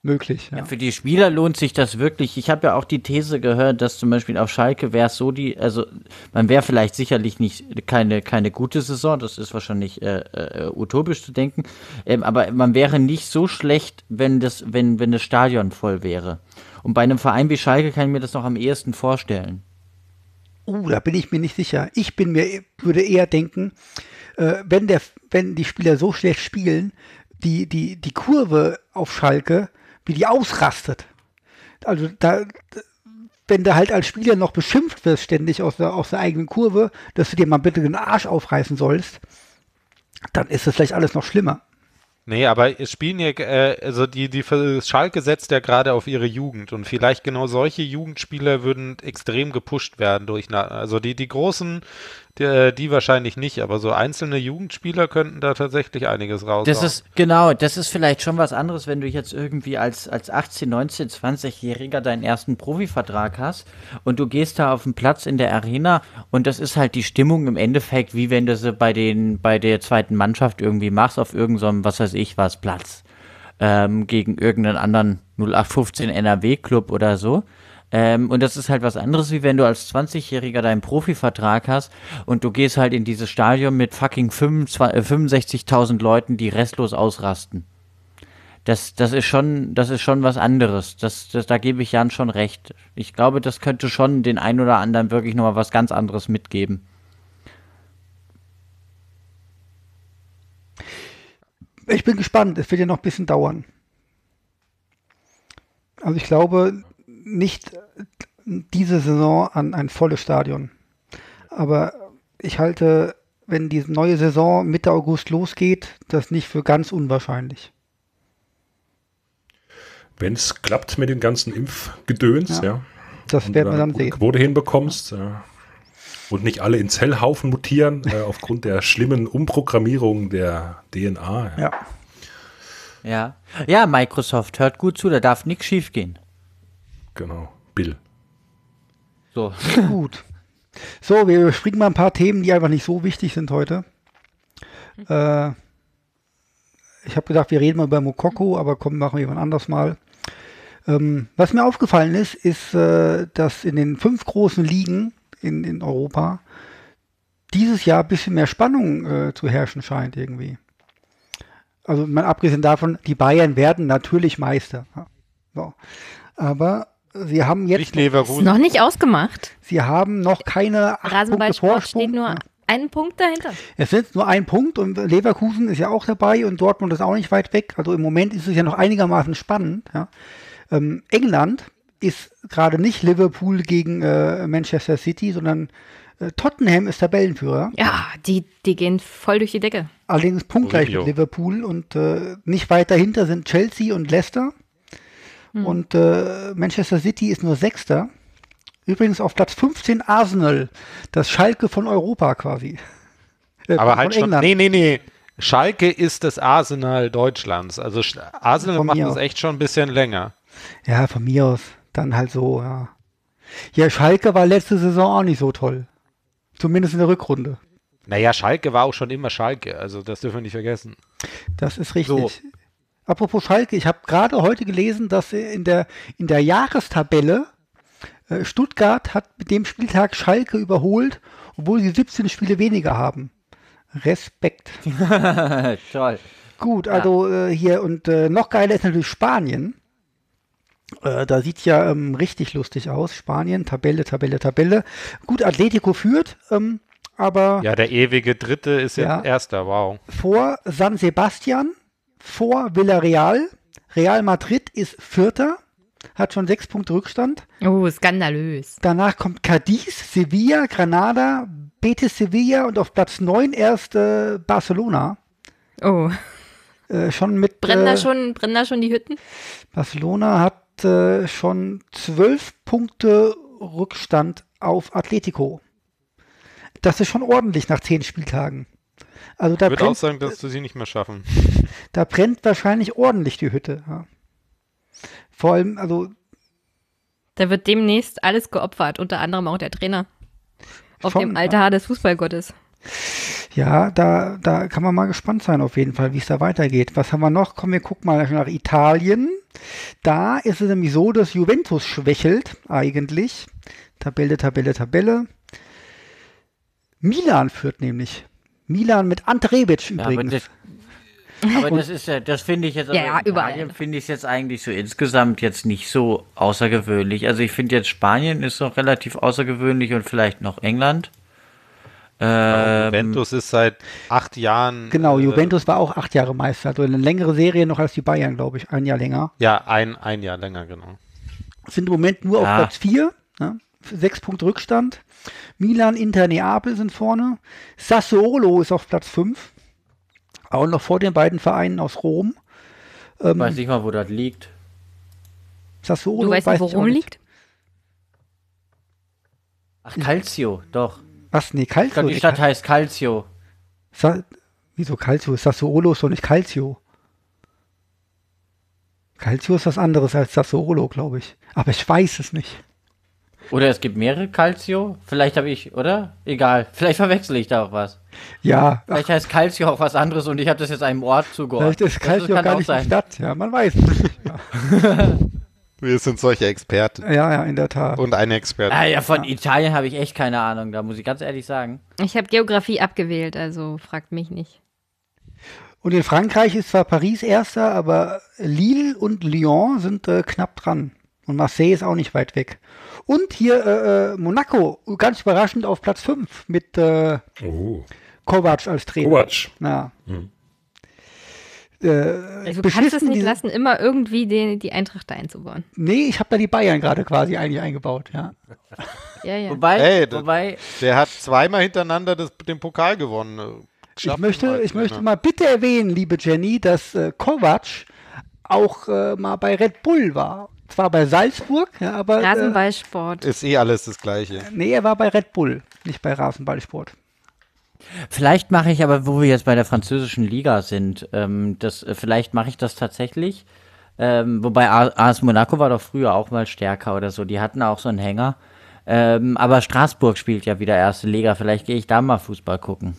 Möglich. Ja. Ja, für die Spieler lohnt sich das wirklich. Ich habe ja auch die These gehört, dass zum Beispiel auf Schalke wäre es so die, also man wäre vielleicht sicherlich nicht keine, keine gute Saison, das ist wahrscheinlich äh, äh, utopisch zu denken, ähm, aber man wäre nicht so schlecht, wenn das, wenn, wenn das Stadion voll wäre. Und bei einem Verein wie Schalke kann ich mir das noch am ehesten vorstellen. Uh, da bin ich mir nicht sicher. Ich bin mir, würde eher denken, äh, wenn, der, wenn die Spieler so schlecht spielen, die, die, die Kurve auf Schalke, wie die ausrastet. Also da, wenn du halt als Spieler noch beschimpft wirst ständig aus der, aus der eigenen Kurve, dass du dir mal bitte den Arsch aufreißen sollst, dann ist das vielleicht alles noch schlimmer. Nee, aber es spielen ja, äh, also die, die Schalke setzt ja gerade auf ihre Jugend und vielleicht genau solche Jugendspieler würden extrem gepusht werden durch, also die, die großen, die, die wahrscheinlich nicht, aber so einzelne Jugendspieler könnten da tatsächlich einiges raus. Das ist, genau, das ist vielleicht schon was anderes, wenn du jetzt irgendwie als, als 18, 19, 20-Jähriger deinen ersten Profivertrag hast und du gehst da auf den Platz in der Arena und das ist halt die Stimmung im Endeffekt, wie wenn du sie bei den, bei der zweiten Mannschaft irgendwie machst, auf irgendeinem, was weiß ich was, Platz. Ähm, gegen irgendeinen anderen 0815 NRW-Club oder so. Ähm, und das ist halt was anderes, wie wenn du als 20-Jähriger deinen Profivertrag hast und du gehst halt in dieses Stadion mit fucking 25 äh, 65.000 Leuten, die restlos ausrasten. Das, das ist schon, das ist schon was anderes. Das, das, da gebe ich Jan schon recht. Ich glaube, das könnte schon den einen oder anderen wirklich nochmal was ganz anderes mitgeben. Ich bin gespannt, es wird ja noch ein bisschen dauern. Also ich glaube nicht diese Saison an ein volles Stadion. Aber ich halte, wenn die neue Saison Mitte August losgeht, das nicht für ganz unwahrscheinlich. wenn es klappt mit dem ganzen Impfgedöns, Ja. ja. Das und werden wir dann sehen. Quote hinbekommst ja. und nicht alle in Zellhaufen mutieren äh, aufgrund der schlimmen Umprogrammierung der DNA. Ja. Ja. Ja. Ja, Microsoft, hört gut zu, da darf nichts schief gehen. Genau. Bill. So. Gut. So, wir überspringen mal ein paar Themen, die einfach nicht so wichtig sind heute. Äh, ich habe gedacht, wir reden mal über Mokoko, aber komm, machen wir jemand anders mal. Ähm, was mir aufgefallen ist, ist, äh, dass in den fünf großen Ligen in, in Europa dieses Jahr ein bisschen mehr Spannung äh, zu herrschen scheint irgendwie. Also mal abgesehen davon, die Bayern werden natürlich Meister. Ja. So. Aber sie haben jetzt noch nicht ausgemacht. Sie haben noch keine acht Punkte Rasenballsport Vorsprung. steht nur ein Punkt dahinter. Es sind nur ein Punkt und Leverkusen ist ja auch dabei und Dortmund ist auch nicht weit weg. Also im Moment ist es ja noch einigermaßen spannend. Ja. Ähm, England ist gerade nicht Liverpool gegen äh, Manchester City, sondern äh, Tottenham ist Tabellenführer. Ja, die, die gehen voll durch die Decke. Allerdings punktgleich mit Liverpool und äh, nicht weit dahinter sind Chelsea und Leicester. Und äh, Manchester City ist nur Sechster. Übrigens auf Platz 15 Arsenal, das Schalke von Europa quasi. Äh, Aber halt schon. England. Nee, nee, nee. Schalke ist das Arsenal Deutschlands. Also Arsenal Von macht das echt schon ein bisschen länger. Ja, von mir aus. Dann halt so, ja. Ja, Schalke war letzte Saison auch nicht so toll. Zumindest in der Rückrunde. Naja, Schalke war auch schon immer Schalke. Also das dürfen wir nicht vergessen. Das ist richtig. Apropos Schalke, ich habe gerade heute gelesen, dass in der, in der Jahrestabelle äh, Stuttgart hat mit dem Spieltag Schalke überholt, obwohl sie 17 Spiele weniger haben. Respekt. Toll. Gut, also äh, hier und äh, noch geiler ist natürlich Spanien. Äh, da sieht ja ähm, richtig lustig aus. Spanien, Tabelle, Tabelle, Tabelle. Gut, Atletico führt, ähm, aber Ja, der ewige Dritte ist Ja. jetzt Erster. Wow. vor San Sebastian, vor Villarreal. Real Madrid ist Vierter. hat schon sechs Punkte Rückstand. Oh, skandalös. Danach kommt Cadiz, Sevilla, Granada, Betis Sevilla und auf Platz 9 erst äh, Barcelona. Oh. Äh, schon mit Brennen, da äh, schon, brennen da schon die Hütten? Barcelona hat äh, schon zwölf Punkte Rückstand auf Atletico. Das ist schon ordentlich nach zehn Spieltagen. Also da Ich würde auch sagen, dass sie nicht mehr schaffen. da brennt wahrscheinlich ordentlich die Hütte. Ja. Vor allem, also Da wird demnächst alles geopfert, unter anderem auch der Trainer. Auf Schon, dem Altar des Fußballgottes. ja, da, da kann man mal gespannt sein auf jeden Fall, wie es da weitergeht. Was haben wir noch? Komm, wir gucken mal nach Italien. Da ist es nämlich so, dass Juventus schwächelt eigentlich. Tabelle, Tabelle, Tabelle. Milan führt nämlich. Milan mit Ante Rebic Ja, aber übrigens. das, aber das ist ja, das finde ich jetzt, Ja, ja, finde ich es jetzt eigentlich so insgesamt jetzt nicht so außergewöhnlich. Also ich finde jetzt Spanien ist noch relativ außergewöhnlich und vielleicht noch England. Ähm, Juventus ist seit acht Jahren. genau, äh, Juventus war auch acht Jahre Meister. Also eine längere Serie noch als die Bayern, glaube ich. Ein Jahr länger. Ja, ein, ein Jahr länger, genau. Sind im Moment nur Ja. auf Platz 4. Ne? Sechs Punkte Rückstand. Milan, Inter, Neapel sind vorne. Sassuolo ist auf Platz 5. Auch noch vor den beiden Vereinen aus Rom. Ähm, weiß nicht mal, wo das liegt. Sassuolo Du weißt weiß nicht, ich worum auch liegt? Ach, Calcio, doch. Was? Nee, Ich Calcio. glaube, die nee, Stadt Cal- heißt Calcio. Sa Wieso Calcio? Sassuolo ist doch nicht Calcio. Calcio ist was anderes als Sassuolo, glaube ich. Aber ich weiß es nicht. Oder es gibt mehrere Calcio. Vielleicht habe ich, oder? Egal. Vielleicht verwechsel ich da auch was. Ja, ach, Vielleicht heißt Calcio auch was anderes und ich habe das jetzt einem Ort zugeordnet. vielleicht ist Das Calcio kann gar auch nicht die sein. Stadt. Ja, man weiß es nicht. Ja, Wir sind solche Experten. ja, ja in der Tat. Und eine Expertin. Ah ja, von Italien habe ich echt keine Ahnung, da muss ich ganz ehrlich sagen. Ich habe Geografie abgewählt, also fragt mich nicht. Und in Frankreich ist zwar Paris erster, aber Lille und Lyon sind äh, knapp dran. Und Marseille ist auch nicht weit weg. Und hier äh, äh, Monaco, ganz überraschend auf Platz 5 mit äh, Oh. Kovac als Trainer. Kovac. Na. Mhm. Äh, Du kannst es nicht diese- lassen, immer irgendwie den, die Eintracht da einzubauen. Nee, ich habe da die Bayern gerade quasi eigentlich eingebaut, ja. Ja, ja. Wobei, Ey, das- wobei, Der hat zweimal hintereinander das, den Pokal gewonnen. Ich möchte, ich möchte mal bitte erwähnen, liebe Jenny, dass äh, Kovac auch äh, mal bei Red Bull war. Zwar bei Salzburg, ja, aber äh, Rasenballsport. Ist eh alles das Gleiche. nee, er war bei Red Bull, nicht bei Rasenballsport. vielleicht mache ich aber, wo wir jetzt bei der französischen Liga sind, ähm, das, äh, vielleicht mache ich das tatsächlich. Ähm, wobei AS Monaco war doch früher auch mal stärker oder so. Die hatten auch so einen Hänger. Ähm, aber Straßburg spielt ja wieder erste Liga. Vielleicht gehe ich da mal Fußball gucken.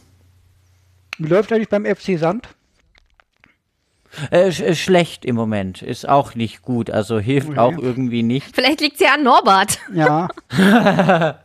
Wie läuft eigentlich beim FC Sand? Äh, sch äh, schlecht im Moment. Ist auch nicht gut. Also hilft Okay. auch irgendwie nicht. Vielleicht liegt es ja an Norbert. Ja,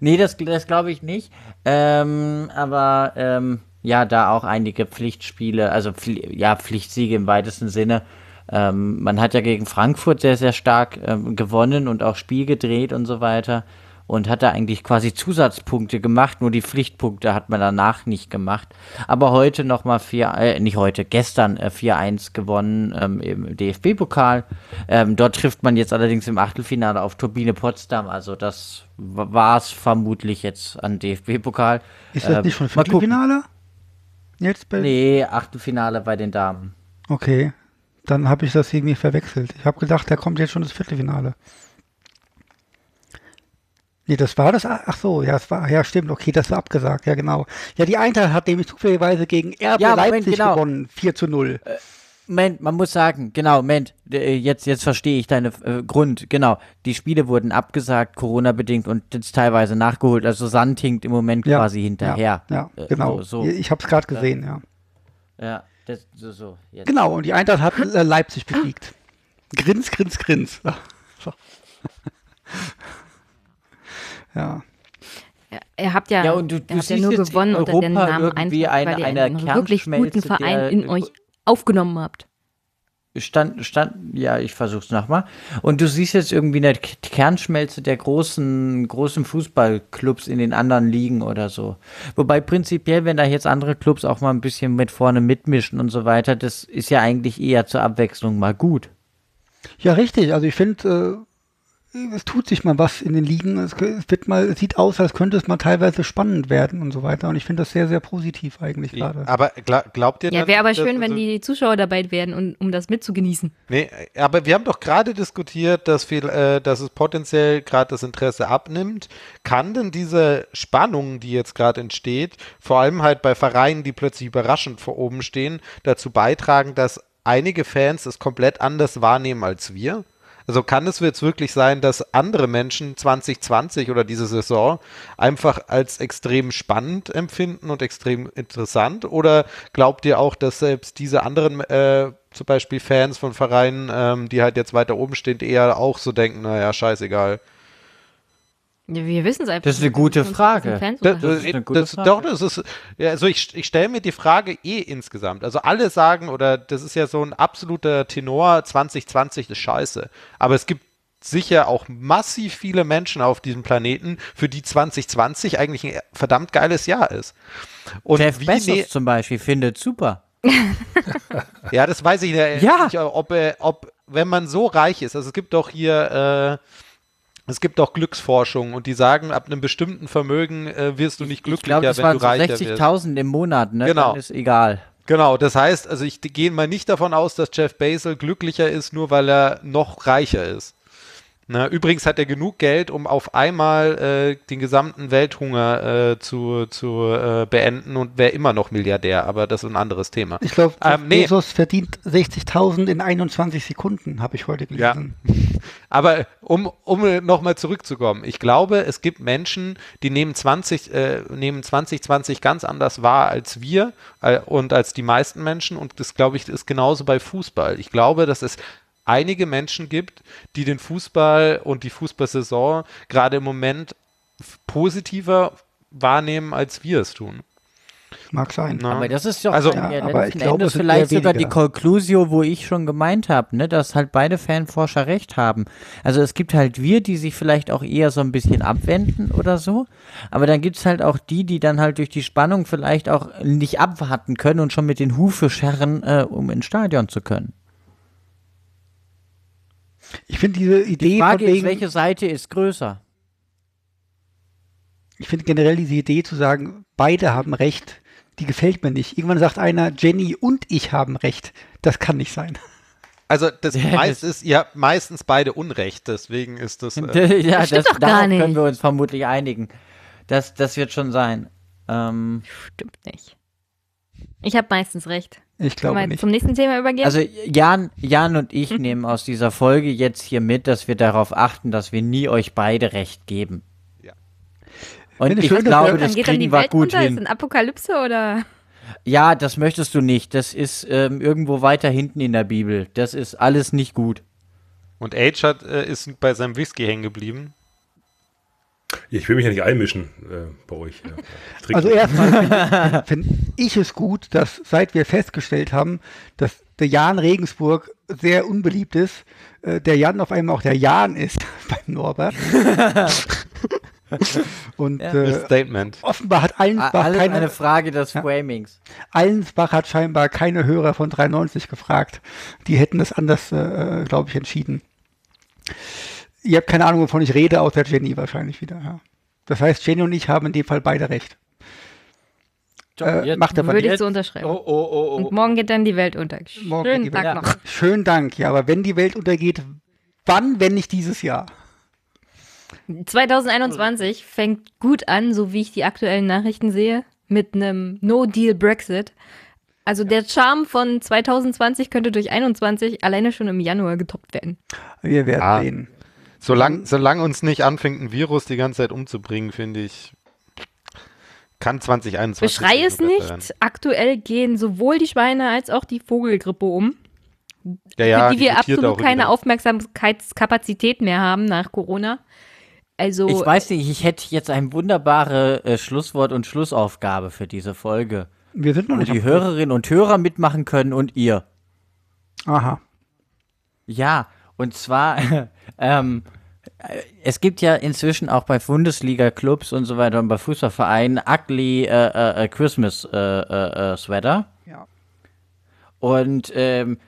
Nee, das, das glaube ich nicht. Ähm, aber ähm, ja, da auch einige Pflichtspiele, also Pfli ja, Pflichtsiege im weitesten Sinne. Ähm, man hat ja gegen Frankfurt sehr, sehr stark ähm, gewonnen und auch Spiel gedreht und so weiter. Und hat da eigentlich quasi Zusatzpunkte gemacht, nur die Pflichtpunkte hat man danach nicht gemacht. Aber heute nochmal 4, äh, nicht heute, gestern äh, 4-1 gewonnen ähm, im DFB-Pokal. Ähm, dort trifft man jetzt allerdings im Achtelfinale auf Turbine Potsdam. Also das war es vermutlich jetzt an DFB-Pokal. ist das Ähm, nicht schon. Viertelfinale? Jetzt bei Nee, Achtelfinale bei den Damen. Okay, dann habe ich das irgendwie verwechselt. Ich habe gedacht, da kommt jetzt schon das Viertelfinale. Nee, das war das. Ach so, ja, es war, ja, stimmt, okay, das war abgesagt, ja, genau. Ja, die Eintracht hat nämlich zufälligerweise gegen RB Ja, Moment, Leipzig genau. gewonnen, 4 zu 0. Moment, man muss sagen, genau, Moment, äh, jetzt, jetzt verstehe ich deine äh, Grund, genau. Die Spiele wurden abgesagt, Corona-bedingt und jetzt teilweise nachgeholt. Also Sand hinkt im Moment ja, quasi hinterher. Ja, ja Äh, genau. So, so. Ich habe es gerade gesehen, ja. Ja, das, so, so. Jetzt. Genau, und die Eintracht hat äh, Leipzig besiegt. Grins, grins, grins. So. Ja. Ja, Ihr habt ja, Ja, und du- ihr du habt ja siehst nur jetzt gewonnen in unter dem Europa Namen irgendwie Eintracht, eine- weil ihr eine einen wirklich guten Kernschmelze Verein der- in euch aufgenommen habt. Stand, stand, ja, ich versuch's nochmal. Und du siehst jetzt irgendwie eine Kernschmelze der großen, großen Fußballclubs in den anderen Ligen oder so. Wobei prinzipiell, wenn da jetzt andere Clubs auch mal ein bisschen mit vorne mitmischen und so weiter, das ist ja eigentlich eher zur Abwechslung mal gut. Ja, richtig. Also ich finde, äh, es tut sich mal was in den Ligen. Es, wird mal, es sieht aus, als könnte es mal teilweise spannend werden und so weiter. Und ich finde das sehr, sehr positiv eigentlich gerade. Aber gla glaubt ihr Ja, wäre aber schön, wenn also- die Zuschauer dabei wären, und, um das mitzugenießen. Nee, aber wir haben doch gerade diskutiert, dass, viel, äh, dass es potenziell gerade das Interesse abnimmt. Kann denn diese Spannung, die jetzt gerade entsteht, vor allem halt bei Vereinen, die plötzlich überraschend vor oben stehen, dazu beitragen, dass einige Fans es komplett anders wahrnehmen als wir? Also kann es jetzt wirklich sein, dass andere Menschen 2020 oder diese Saison einfach als extrem spannend empfinden und extrem interessant? Oder glaubt ihr auch, dass selbst diese anderen, äh, zum Beispiel Fans von Vereinen, ähm, die halt jetzt weiter oben stehen, eher auch so denken, naja, scheißegal. Ja, wir wissen es einfach. Das ist eine nicht. gute Frage. Das, unterhalten. ist eine gute das, Frage. doch, das ist, ja, also ich, ich stelle mir die Frage eh insgesamt. Also alle sagen, oder das ist ja so ein absoluter Tenor, 2020 ist scheiße. Aber es gibt sicher auch massiv viele Menschen auf diesem Planeten, für die 2020 eigentlich ein verdammt geiles Jahr ist. Und Jeff wie Bezos ne- zum Beispiel findet super. ja, das weiß ich Ja. nicht ob, ob, wenn man so reich ist, also es gibt doch hier, äh, es gibt doch Glücksforschung und die sagen, ab einem bestimmten Vermögen äh, wirst du nicht Ich glücklicher, glaube, das wenn waren du reicher wirst. 60.000 im Monat, ne? Genau. Dann ist egal. Genau, das heißt, also ich gehe mal nicht davon aus, dass Jeff Bezos glücklicher ist, nur weil er noch reicher ist. Na, übrigens hat er genug Geld, um auf einmal äh, den gesamten Welthunger äh, zu, zu äh, beenden und wäre immer noch Milliardär, aber das ist ein anderes Thema. Ich glaube, Ähm, nee. Bezos verdient 60.000 in 21 Sekunden, habe ich heute Ja. gelesen. Aber um, um nochmal zurückzukommen, ich glaube, es gibt Menschen, die nehmen 20, äh, nehmen 2020 ganz anders wahr als wir äh, und als die meisten Menschen. Und das, glaube ich, ist genauso bei Fußball. Ich glaube, dass es einige Menschen gibt, die den Fußball und die Fußballsaison gerade im Moment positiver wahrnehmen, als wir es tun. Mag sein. Na? Aber das ist doch Also- Ja, aber letzten ich glaube, Endes vielleicht sogar die. Conclusio, wo ich schon gemeint habe, ne, dass halt beide Fanforscher recht haben. Also es gibt halt wir, die sich vielleicht auch eher so ein bisschen abwenden oder so, aber dann gibt es halt auch die, die dann halt durch die Spannung vielleicht auch nicht abwarten können und schon mit den Hufe scharren, äh, um ins Stadion zu können. Ich finde diese Idee Die Frage von ist, wegen, welche Seite ist größer? ich finde generell diese Idee zu sagen, beide haben recht, die gefällt mir nicht. Irgendwann sagt einer, Jenny und ich haben recht. Das kann nicht sein. Also das Ja, meist das- ist, ihr habt meistens beide Unrecht, deswegen ist das. Äh, ja, Das stimmt doch gar nicht. können wir uns vermutlich einigen. Das, das wird schon sein. Ähm, Stimmt nicht. Ich habe meistens recht. Ich glaube nicht. zum nächsten Thema übergehen? Also Jan, Jan und ich nehmen aus dieser Folge jetzt hier mit, dass wir darauf achten, dass wir nie euch beide recht geben. Ja. Und ich schön, dass glaube, das geht dann kriegen die wir Welt gut unter, ist hin. ein Apokalypse oder? Ja, das möchtest du nicht. Das ist ähm, irgendwo weiter hinten in der Bibel. Das ist alles nicht gut. Und Age hat, äh, ist bei seinem Whisky hängen geblieben. Ich will mich ja nicht einmischen äh, bei euch. Ja. Also erstmal finde find ich es gut, dass seit wir festgestellt haben, dass der Jan Regensburg sehr unbeliebt ist, äh, der Jan auf einmal auch der Jan ist beim Norbert. Und Ja. Das äh, Statement. offenbar hat Allensbach Alles keine, eine Frage des Framings. Allensbach hat scheinbar keine Hörer von 93 gefragt. Die hätten es anders, äh, glaube ich, entschieden. Ihr habt keine Ahnung, wovon ich rede, außer Jenny wahrscheinlich wieder. Ja. Das heißt, Jenny und ich haben in dem Fall beide recht. Äh, Jetzt- macht aber Würde ich so unterschreiben. Oh, oh, oh, Und morgen geht dann die Welt unter. Morgen Schönen die Tag Welt- noch. Schönen Dank, ja, aber wenn die Welt untergeht, wann, wenn nicht dieses Jahr? 2021 fängt gut an, so wie ich die aktuellen Nachrichten sehe, mit einem No-Deal-Brexit. Also der Charme von 2020 könnte durch 21 alleine schon im Januar getoppt werden. Wir werden Ah. sehen. Solange solang uns nicht anfängt, ein Virus die ganze Zeit umzubringen, finde ich, kann 2021. Beschrei es nicht. Aktuell gehen sowohl die Schweine als auch die Vogelgrippe um, werden. Ja, ja, für die wir mutiert absolut keine wieder. Aufmerksamkeitskapazität mehr haben nach Corona. Also Ich weiß nicht, ich hätte jetzt ein wunderbare äh, Schlusswort und Schlussaufgabe für diese Folge. Wir sind noch Wo nicht. die am- Hörerinnen und Hörer mitmachen können und ihr. Aha. Ja, und zwar, ähm, äh, es gibt ja inzwischen auch bei Bundesliga-Clubs und so weiter und bei Fußballvereinen ugly äh, äh, äh, Christmas äh, äh, äh, Sweater. Ja. Und ähm,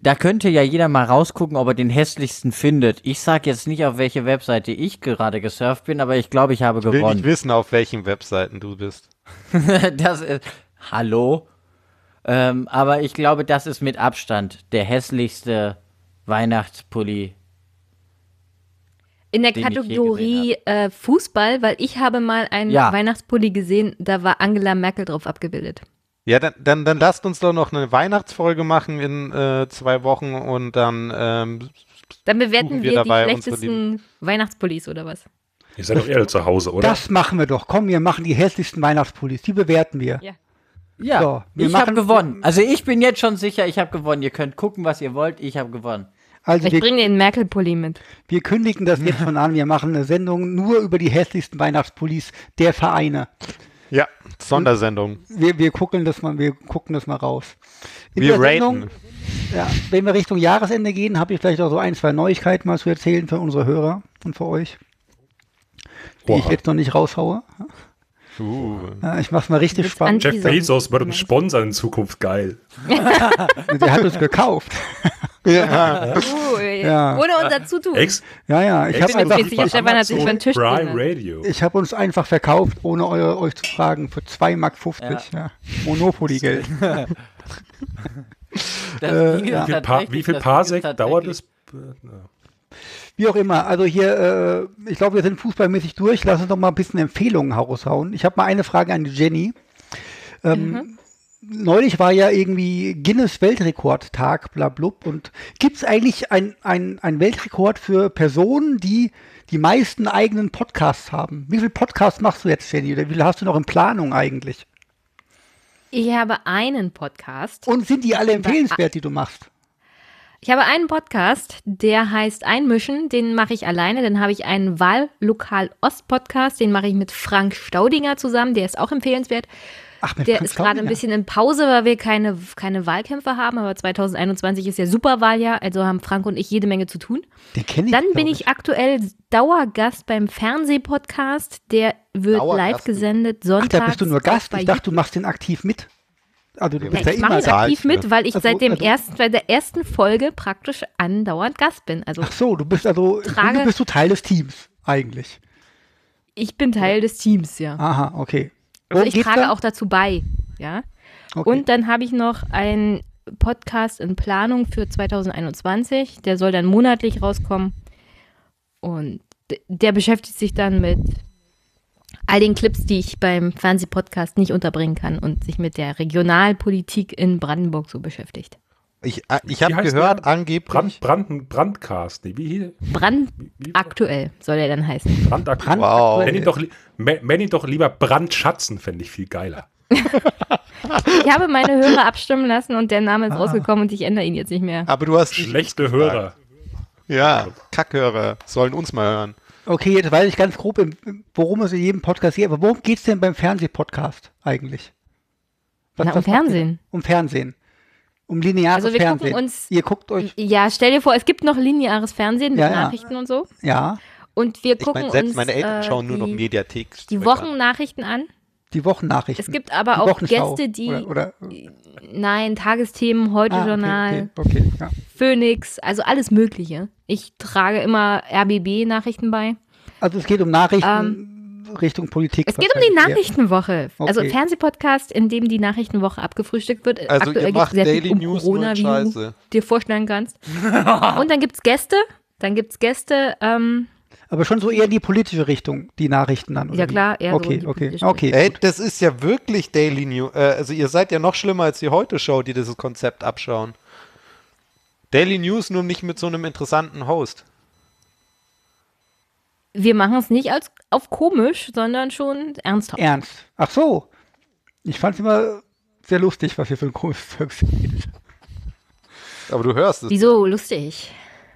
da könnte ja jeder mal rausgucken, ob er den hässlichsten findet. Ich sag jetzt nicht, auf welche Webseite ich gerade gesurft bin, aber ich glaube, ich habe Ich will nicht wissen, auf welchen Webseiten du bist. das ist, hallo? Ähm, aber ich glaube, das ist mit Abstand der hässlichste Weihnachtspulli. In der Kategorie äh, Fußball, weil ich habe mal einen Ja. Weihnachtspulli gesehen, da war Angela Merkel drauf abgebildet. Ja, dann, dann, dann lasst uns doch noch eine Weihnachtsfolge machen in äh, zwei Wochen und dann ähm, Dann bewerten wir wir, dabei die unsere schlechtesten Weihnachtspullis oder was? Ihr seid doch eher zu Hause, oder? Das machen wir doch. Komm, wir machen die hässlichsten Weihnachtspullis. Die bewerten wir. Ja. Ja, So, wir ich habe gewonnen. Also ich bin jetzt schon sicher, ich habe gewonnen. Ihr könnt gucken, was ihr wollt. Ich habe gewonnen. Also Ich wir, bringe den Merkel-Pulli mit. wir kündigen das jetzt schon an. Wir machen eine Sendung nur über die hässlichsten Weihnachtspullis der Vereine. ja, Sondersendung. Wir, wir gucken das mal, wir gucken das mal raus. In Wir der Sendung- raten. Ja, wenn wir Richtung Jahresende gehen, habe ich vielleicht auch so ein, zwei Neuigkeiten mal zu erzählen für unsere Hörer und für euch, die ich Oha. jetzt noch nicht raushaue. Uh. Ja, ich mach's mal richtig spannend. an- Jeff Bezos wird uns sponsern in Zukunft. Geil. Der hat uns gekauft. Ja. Uh, Ja. Ohne unser Zutun. Ex Ja, ja, ich habe einfach, Prime gelegt. Radio. ich habe uns einfach verkauft, ohne eu, euch zu fragen, für 2,50 Mark. Ja. Monopoly-Geld. Das Äh, ja. Wie viel, pa wie viel Parsec dauert es? Wie auch immer, also hier, äh, ich glaube, wir sind fußballmäßig durch. Lass uns doch mal ein bisschen Empfehlungen raushauen. Ich habe mal eine Frage an Jenny. Ähm, Neulich war ja irgendwie Guinness Weltrekordtag, blablub. Und gibt es eigentlich ein, ein, ein Weltrekord für Personen, die die meisten eigenen Podcasts haben? Wie viele Podcasts machst du jetzt, Jenny? Oder wie viele hast du noch in Planung eigentlich? Ich habe einen Podcast. Und sind die alle empfehlenswert, die du machst? Ich habe einen Podcast, der heißt Einmischen, den mache ich alleine. Dann habe ich einen Wahllokal Ost Podcast, den mache ich mit Frank Staudinger zusammen, der ist auch empfehlenswert. Ach, Der ist gerade ein bisschen in Pause, weil wir keine, keine Wahlkämpfe haben, aber 2021 ist ja Superwahljahr, also haben Frank und ich jede Menge zu tun. Den kenne ich. Dann bin ich aktuell Dauergast beim Fernsehpodcast, der wird Dauergast? live gesendet Ach, sonntags. da bist du nur Gast. bei Ich dachte, du machst den aktiv mit. Also du Ja, bist ja ich immer mache ihn da. aktiv mit, weil ich Also- seit dem also- ersten, seit der ersten Folge praktisch andauernd Gast bin. Also Ach so, du bist also, Trage- bist du Teil des Teams, eigentlich. ich bin Teil des Teams, ja. Aha, okay. Also ich trage dann? auch dazu bei, ja. Okay. Und dann habe ich noch einen Podcast in Planung für 2021. Der soll dann monatlich rauskommen. Und der beschäftigt sich dann mit all den Clips, die ich beim Fernsehpodcast nicht unterbringen kann und sich mit der Regionalpolitik in Brandenburg so beschäftigt. Ich, äh, ich habe gehört, der? angeblich. Brand, Brand, Brandcast. Nee, wie hier? Brand Wie, aktuell soll er dann heißen. Brand- Wow. Nenn ihn doch, nenn ihn doch lieber Brandschatzen, fände ich viel geiler. Ich habe meine Hörer abstimmen lassen und der Name ist rausgekommen und ich ändere ihn jetzt nicht mehr. Aber du hast Schlechte Hörer. Ja, Kackhörer sollen uns mal hören. okay, jetzt weiß ich ganz grob, worum es in jedem Podcast geht. Aber worum geht es denn beim Fernsehpodcast eigentlich? Was- Na, um? Fernsehen. Um Fernsehen. Um lineares Also wir gucken Fernsehen. uns- Ihr guckt euch, Ja, stell dir vor, es gibt noch lineares Fernsehen mit Ja, ja. Nachrichten und so. ja, Und wir Ich gucken meine, selbst uns meine Eltern äh, schauen nur noch die, Mediathek. die Wochennachrichten an. die Wochennachrichten. Es gibt aber die auch. Gäste, die Oder, oder, nein, Tagesthemen, heute ah, Journal, okay, okay, okay, ja. Phoenix, also alles Mögliche. Ich trage immer RBB-Nachrichten bei. Also es geht um Nachrichten Richtung Politik. Es geht um die. Nachrichtenwoche. Also Okay. Fernsehpodcast, in dem die Nachrichtenwoche abgefrühstückt wird. Also Aktuell geht's macht sehr viel Daily um News Corona, wie du dir vorstellen kannst. Und dann gibt es Gäste. Dann gibt es Gäste. Ähm, Aber schon so eher in die politische Richtung, die Nachrichten dann. oder Ja, klar, eher so okay, in die okay, politische okay. Ey, das ist ja wirklich Daily News. Äh, also ihr seid ja noch schlimmer als die Heute-Show, die dieses Konzept abschauen. Daily News nur nicht mit so einem interessanten Host. wir machen es nicht als auf komisch, sondern schon ernsthaft. Ernst. Ach so. Ich fand es immer sehr lustig, was hier für ein komisches Zeug geht. Aber du hörst es. Wieso lustig?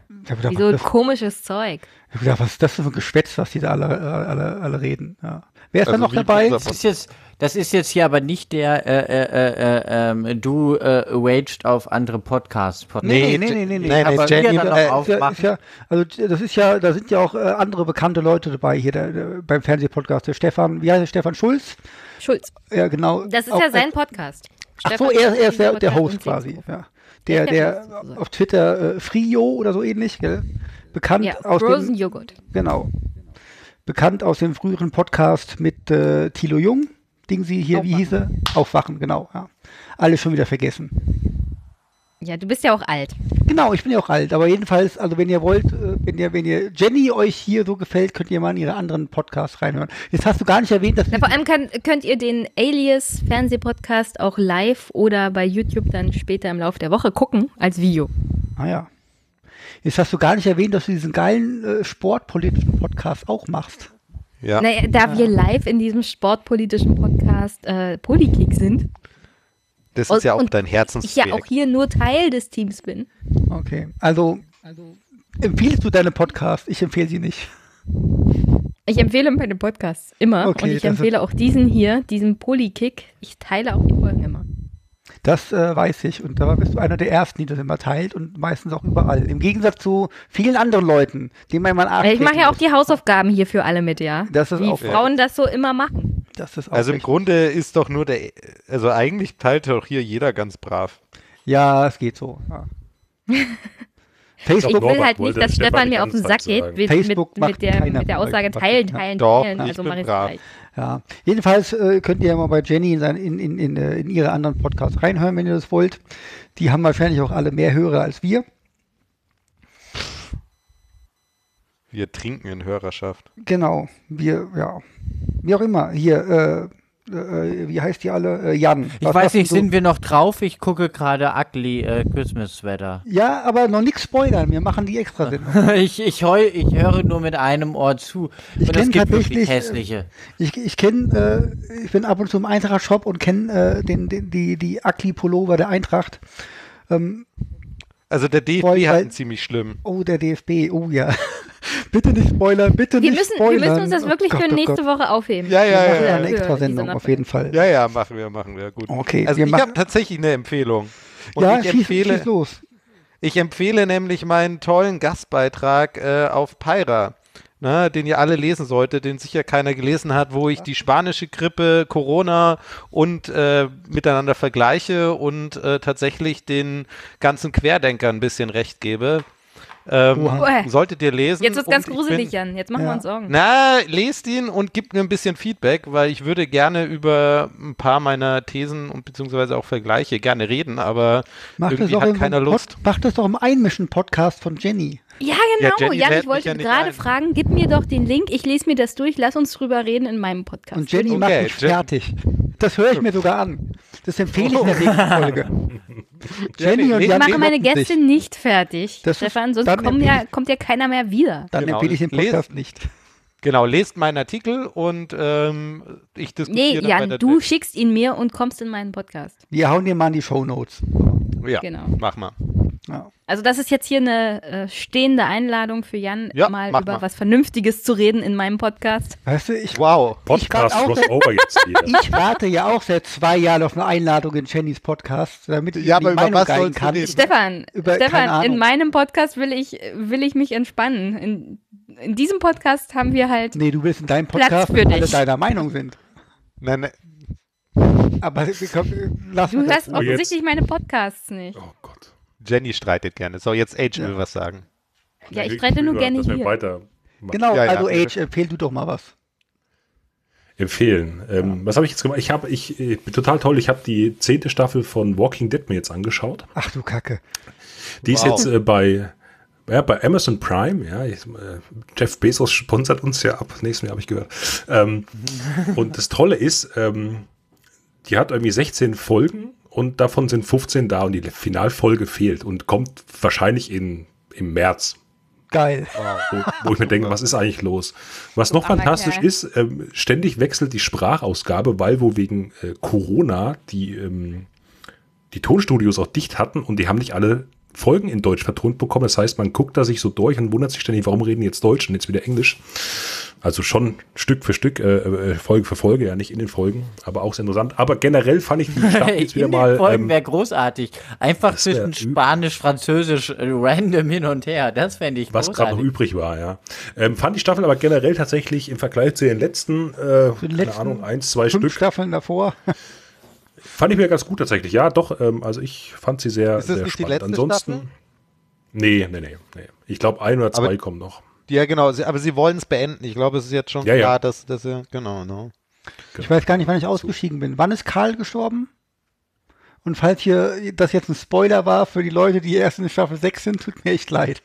Gedacht, Wieso was, komisches Zeug? ich hab gedacht, was ist das für ein Geschwätz, was die da alle, alle, alle reden. Ja. Wer ist da Also noch wie dabei? Das ist jetzt, das ist jetzt hier aber nicht der äh, äh, äh, äh, ähm, du äh, waged auf andere Podcasts. Podcast. Nee, nee, nee, nee, nee. nee, Aber nee, Jenny, wir dann noch äh, aufmachen. ist ja, also das ist ja, da sind ja auch äh, andere bekannte Leute dabei hier der, der, beim Fernsehpodcast. Der Stefan, wie heißt der Stefan Schulz? Schulz. Ja, genau. Das ist Auch- ja sein Podcast. Ach so, er, er ist der, der Host quasi. Ja. Der, der auf Twitter äh, Frio oder so ähnlich, gell? Bekannt Ja, aus Frozen dem, Joghurt. genau. Bekannt aus dem früheren Podcast mit äh, Thilo Jung. Ding sie hier, wie hieß er? Aufwachen, genau, ja. Alle schon wieder vergessen. Ja, du bist ja auch alt. Genau, ich bin ja auch alt, aber jedenfalls, also wenn ihr wollt, äh, wenn ihr, wenn ihr Jenny euch hier so gefällt, könnt ihr mal in ihre anderen Podcasts reinhören. Jetzt hast du gar nicht erwähnt, dass Na, vor allem kann, könnt ihr den Alias Fernsehpodcast auch live oder bei YouTube dann später im Laufe der Woche gucken als Video. Ah ja. Jetzt hast du gar nicht erwähnt, dass du diesen geilen äh, sportpolitischen Podcast auch machst. Ja. Naja, da wir live in diesem sportpolitischen Podcast äh, Polykick sind, Das Und- ist ja auch und dein ich ja Herzensprojekt. auch hier nur Teil des Teams bin. Okay. Also, empfiehlst du deine Podcasts? Ich empfehle sie nicht. Ich empfehle meine Podcasts immer Okay, und ich empfehle auch diesen hier, diesen Polykick. Ich teile auch die Folgen immer. Das äh, weiß ich. Und da bist du einer der Ersten, die das immer teilt und meistens auch überall. Im Gegensatz zu vielen anderen Leuten, denen man mal ich mache ja auch die Hausaufgaben hier für alle mit, ja. Das ist Wie auch- Frauen das so immer machen. Das ist auch Also im richtig. Grunde ist doch nur der, also eigentlich teilt doch hier jeder ganz brav. Ja, es geht so. Ja. Facebook, Ich will halt nicht, dass Stefan mir auf den Sack geht mit, Facebook mit, mit, der, mit der Aussage teilen, teilen, Doch, teilen. ich Also bin mach ich brav. gleich. Ja, jedenfalls äh, könnt ihr ja mal bei Jenny in, sein, in, in, in, äh, in ihre anderen Podcasts reinhören, wenn ihr das wollt. Die haben wahrscheinlich auch alle mehr Hörer als wir. Wir trinken in Hörerschaft. Genau, wir, ja, wie auch immer. Hier, äh, äh, wie heißt die alle? Äh, Jan. Ich was weiß nicht, sind wir noch drauf? Ich gucke gerade Ugly äh, Christmas Sweater. Ja, aber noch nichts spoilern. Wir machen die extra ich, ich, heu, ich höre nur mit einem Ohr zu. Ich und es kenn gibt wirklich tatsächlich, äh, hässliche. Ich, ich kenne, äh, ich bin ab und zu im Eintracht-Shop und kenne äh, den, den, die, die Akli-Pullover der Eintracht. Also der DFB hat einen ziemlich schlimm. Oh, der DFB, oh ja. Bitte nicht spoilern, bitte Wir nicht müssen, wir spoilern. müssen uns das Oh wirklich Gott, für oh nächste Gott. Woche aufheben. Ja, ja, Wir ja, machen ja. eine extra Sendung, auf jeden Fall. Ja, ja, machen wir, machen wir. Gut. Okay, Also wir ich habe tatsächlich eine Empfehlung. Und ja, ich schieß, empfehle, schieß los. Ich empfehle nämlich meinen tollen Gastbeitrag äh, auf Pyra, ne, den ihr alle lesen solltet, den sicher keiner gelesen hat, wo ich die spanische Grippe, Corona und äh, miteinander vergleiche und äh, tatsächlich den ganzen Querdenkern ein bisschen recht gebe. Ähm, solltet ihr lesen. Jetzt wird's ganz Und ich gruselig, bin- Jan. Jetzt machen Ja. wir uns Sorgen. na, lest ihn und gebt mir ein bisschen Feedback, weil ich würde gerne über ein paar meiner Thesen und beziehungsweise auch Vergleiche gerne reden, aber Mach das, irgendwie doch hat keiner Pod- Lust. mach das doch im Einmischen-Podcast von Jenny. Ja, Ja, genau. Jenny Jan, ich wollte ja gerade ein. fragen, gib mir doch den Link, ich lese mir das durch, lass uns drüber reden in meinem Podcast. Und Jenny Okay, macht mich Jen- fertig. Das höre ich mir sogar an. Das empfehle ich in der nächsten Folge. Jenny und nee, ich Jan mache meine kloppen sich. Gäste nicht fertig, Das Stefan, sonst ja, kommt ja keiner mehr wieder. Dann Genau, empfehle ich den les- Podcast nicht. Genau, lest meinen Artikel und ähm, ich Nee, diskutiere dann Jan, du schickst ihn mir und kommst in meinen Podcast. Wir hauen dir mal in die Shownotes. Ja, Genau. mach mal. Ja. Also das ist jetzt hier eine äh, stehende Einladung für Jan, Ja, mal über mal. was Vernünftiges zu reden in meinem Podcast. Weißt du, ich, Wow. Podcast Crossover jetzt hier. ich warte ja auch seit zwei Jahren auf eine Einladung in Jennys Podcast, damit ich Ja, die aber über Meinung was geigen kann. Stefan, Über- Stefan, in meinem Podcast will ich, will ich mich entspannen. In, in diesem Podcast haben wir halt. Nee, du willst in deinem Podcast, für dass alle deiner Meinung sind. Nein, nein. Aber wir lass Du hörst offensichtlich meine Podcasts nicht. Oh Gott. Jenny streitet gerne. So, jetzt Age will was sagen. Ja, ich streite nur gerne hier. weiter Genau, Ja, ja, also. Age, empfehl du doch mal was. empfehlen. Ähm, Was habe ich jetzt gemacht? Ich habe, ich, äh, total toll, ich habe die zehnte Staffel von Walking Dead mir jetzt angeschaut. Ach du Kacke. Die ist Wow. jetzt äh, bei, ja, bei Amazon Prime, ja, ich, äh, Jeff Bezos sponsert uns ja ab, nächstes Jahr habe ich gehört. Ähm, und das Tolle ist, ähm, die hat irgendwie 16 Folgen und davon sind 15 da und die Finalfolge fehlt und kommt wahrscheinlich in, im März. Geil. wo, wo ich mir denke, was ist eigentlich los? Was noch Aber fantastisch geil. ist, ähm, ständig wechselt die Sprachausgabe, weil wo wegen äh, Corona die, ähm, die Tonstudios auch dicht hatten und die haben nicht alle Folgen in Deutsch vertont bekommen. Das heißt, man guckt da sich so durch und wundert sich ständig, warum reden jetzt Deutsch und jetzt wieder Englisch. Also schon Stück für Stück, äh, äh, Folge für Folge, ja nicht in den Folgen, aber auch sehr interessant. Aber generell fand ich die Staffel jetzt wieder In den mal. Folgen Ähm, wäre großartig. Einfach zwischen Spanisch, Französisch, äh, random hin und her. Das fände ich was gerade noch übrig war, ja. Ähm, fand die Staffel aber generell tatsächlich im Vergleich zu den letzten, äh, den keine letzten Ahnung, eins, zwei Fünf Stück, Staffeln davor. Fand ich mir ganz gut tatsächlich. Ja, doch. Ähm, also ich fand sie sehr, Ist das sehr nicht die spannend. letzte Ansonsten. Staffel? Nee, nee, nee, nee. Ich glaube, ein oder zwei Aber- kommen noch. Ja, genau, sie, aber sie wollen es beenden. Ich glaube, es ist jetzt schon Ja, ja. klar, dass, dass sie, genau, genau. Ich weiß gar nicht, wann ich ausgeschieden bin. Wann ist Karl gestorben? Und falls hier das jetzt ein Spoiler war für die Leute, die erst in Staffel 6 sind, tut mir echt leid.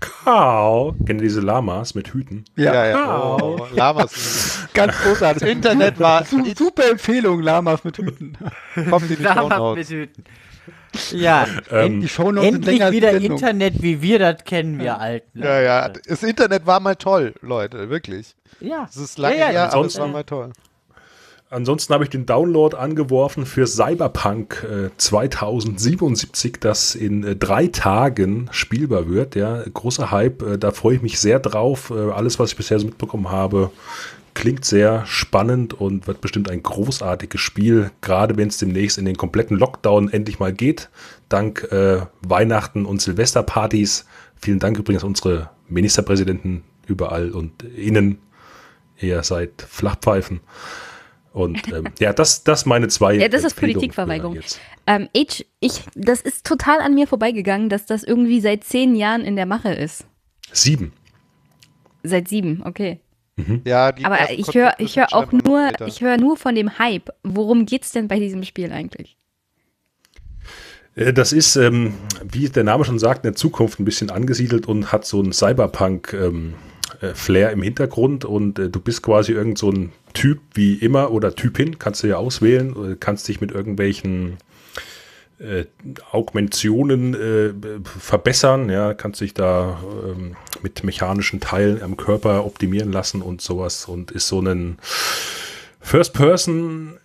Kau. Kennt ihr diese Lamas mit Hüten? Ja, ja. Oh, Lamas. ganz großartig. Das Internet war, Su super Empfehlung, Lamas mit Hüten. kommt in die Shownotes. mit Hüten. Ja, Ähm, Die Shownotes sind endlich die wieder. Internet, wie wir das kennen, wir Alten. Ja, ja, das Internet war mal toll, Leute, wirklich. Ja. Es ist lange Ja, ja, her, aber es war mal toll. Ansonsten habe ich den Download angeworfen für Cyberpunk äh, 2077, das in äh, drei Tagen spielbar wird. Ja, großer Hype, äh, da freue ich mich sehr drauf. Äh, alles, was ich bisher so mitbekommen habe, klingt sehr spannend und wird bestimmt ein großartiges Spiel, gerade wenn es demnächst in den kompletten Lockdown endlich mal geht. Dank äh, Weihnachten und Silvesterpartys. Vielen Dank übrigens unsere Ministerpräsidenten überall und innen. Ihr seid Flachpfeifen. Und ähm, ja, das, das meine zwei. Ja, das ist Politikverweigerung. Ähm, Age, ich, das ist total an mir vorbeigegangen, dass das irgendwie seit zehn Jahren in der Mache ist. Sieben. Seit sieben, okay. Ja, die Aber ich höre ich höre sind auch nur, ich höre nur von dem Hype. Worum geht's denn bei diesem Spiel eigentlich? Äh, Das ist, ähm, wie der Name schon sagt, in der Zukunft ein bisschen angesiedelt und hat so einen Cyberpunk-Flair im Hintergrund und äh, du bist quasi irgend so ein Typ wie immer oder Typin, kannst du ja auswählen, äh, kannst dich mit irgendwelchen äh, Augmentationen äh, verbessern, ja, kannst dich da ähm, mit mechanischen Teilen am Körper optimieren lassen und sowas und ist so ein First-Person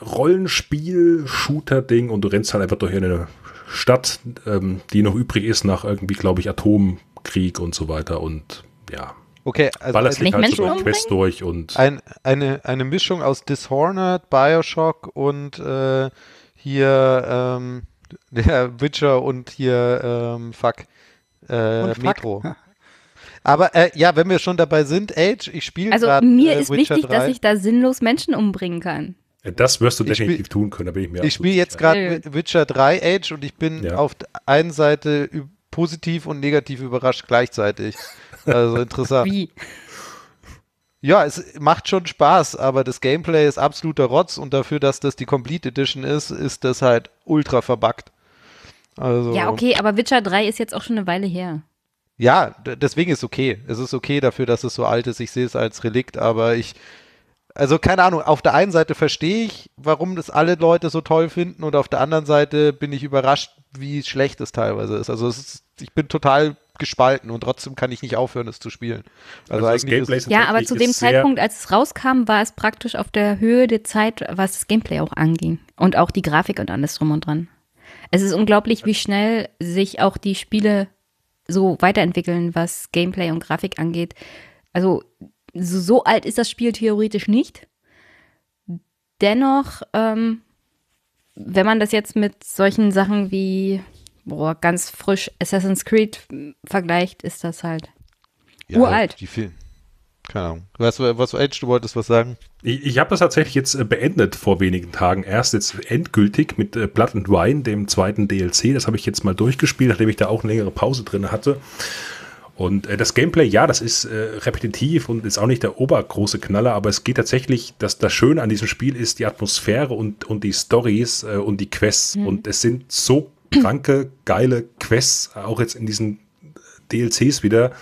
Rollenspiel-Shooter-Ding und du rennst halt einfach durch eine Stadt, ähm, die noch übrig ist nach irgendwie, glaube ich, Atomkrieg und so weiter und ja, Okay, also ballerst dich halt so? Quest durch und ein, eine, eine Mischung aus Dishonored, Bioshock und äh, hier ähm, der Witcher und hier ähm, fuck, äh, Und fuck. Metro. Aber äh, ja, wenn wir schon dabei sind, Age, ich spiele Also grad, mir äh, ist Witcher wichtig, 3. dass ich da sinnlos Menschen umbringen kann. das wirst du Ich spiel- definitiv tun können, da bin ich mir Ich spiele jetzt gerade Witcher 3 Age und ich bin Ja. auf der einen Seite positiv und negativ überrascht gleichzeitig. Also interessant. Wie? Ja, es macht schon Spaß, aber das Gameplay ist absoluter Rotz und dafür, dass das die Complete Edition ist, ist das halt ultra verbuggt. Also, Ja, okay, aber Witcher 3 ist jetzt auch schon eine Weile her. Ja, deswegen ist okay. Es ist okay dafür, dass es so alt ist. Ich sehe es als Relikt, aber ich, also keine Ahnung, auf der einen Seite verstehe ich, warum das alle Leute so toll finden und auf der anderen Seite bin ich überrascht, wie schlecht es teilweise ist. Also es ist, ich bin total gespalten und trotzdem kann ich nicht aufhören, es zu spielen. Also, Also das eigentlich ist, Ja, aber zu dem Zeitpunkt, als es rauskam, war es praktisch auf der Höhe der Zeit, was das Gameplay auch anging. Und auch die Grafik und alles drum und dran. Es ist unglaublich, wie schnell sich auch die Spiele so weiterentwickeln, was Gameplay und Grafik angeht. Also so, so alt ist das Spiel theoretisch nicht. Dennoch, ähm, wenn man das jetzt mit solchen Sachen wie boah, ganz frisch Assassin's Creed vergleicht, ist das halt ja, uralt. Die viel, keine Ahnung. Was, was, Age, du wolltest was sagen? Ich, ich habe das tatsächlich jetzt äh, beendet vor wenigen Tagen. Erst jetzt endgültig mit äh, Blood and Wine, dem zweiten DLC. Das habe ich jetzt mal durchgespielt, nachdem ich da auch eine längere Pause drin hatte. Und äh, das Gameplay, ja, das ist äh, repetitiv und ist auch nicht der obergroße Knaller, aber es geht tatsächlich, dass das Schöne an diesem Spiel ist die Atmosphäre und, und die Stories äh, und die Quests. Und es sind so kranke, geile Quests, auch jetzt in diesen DLCs wieder.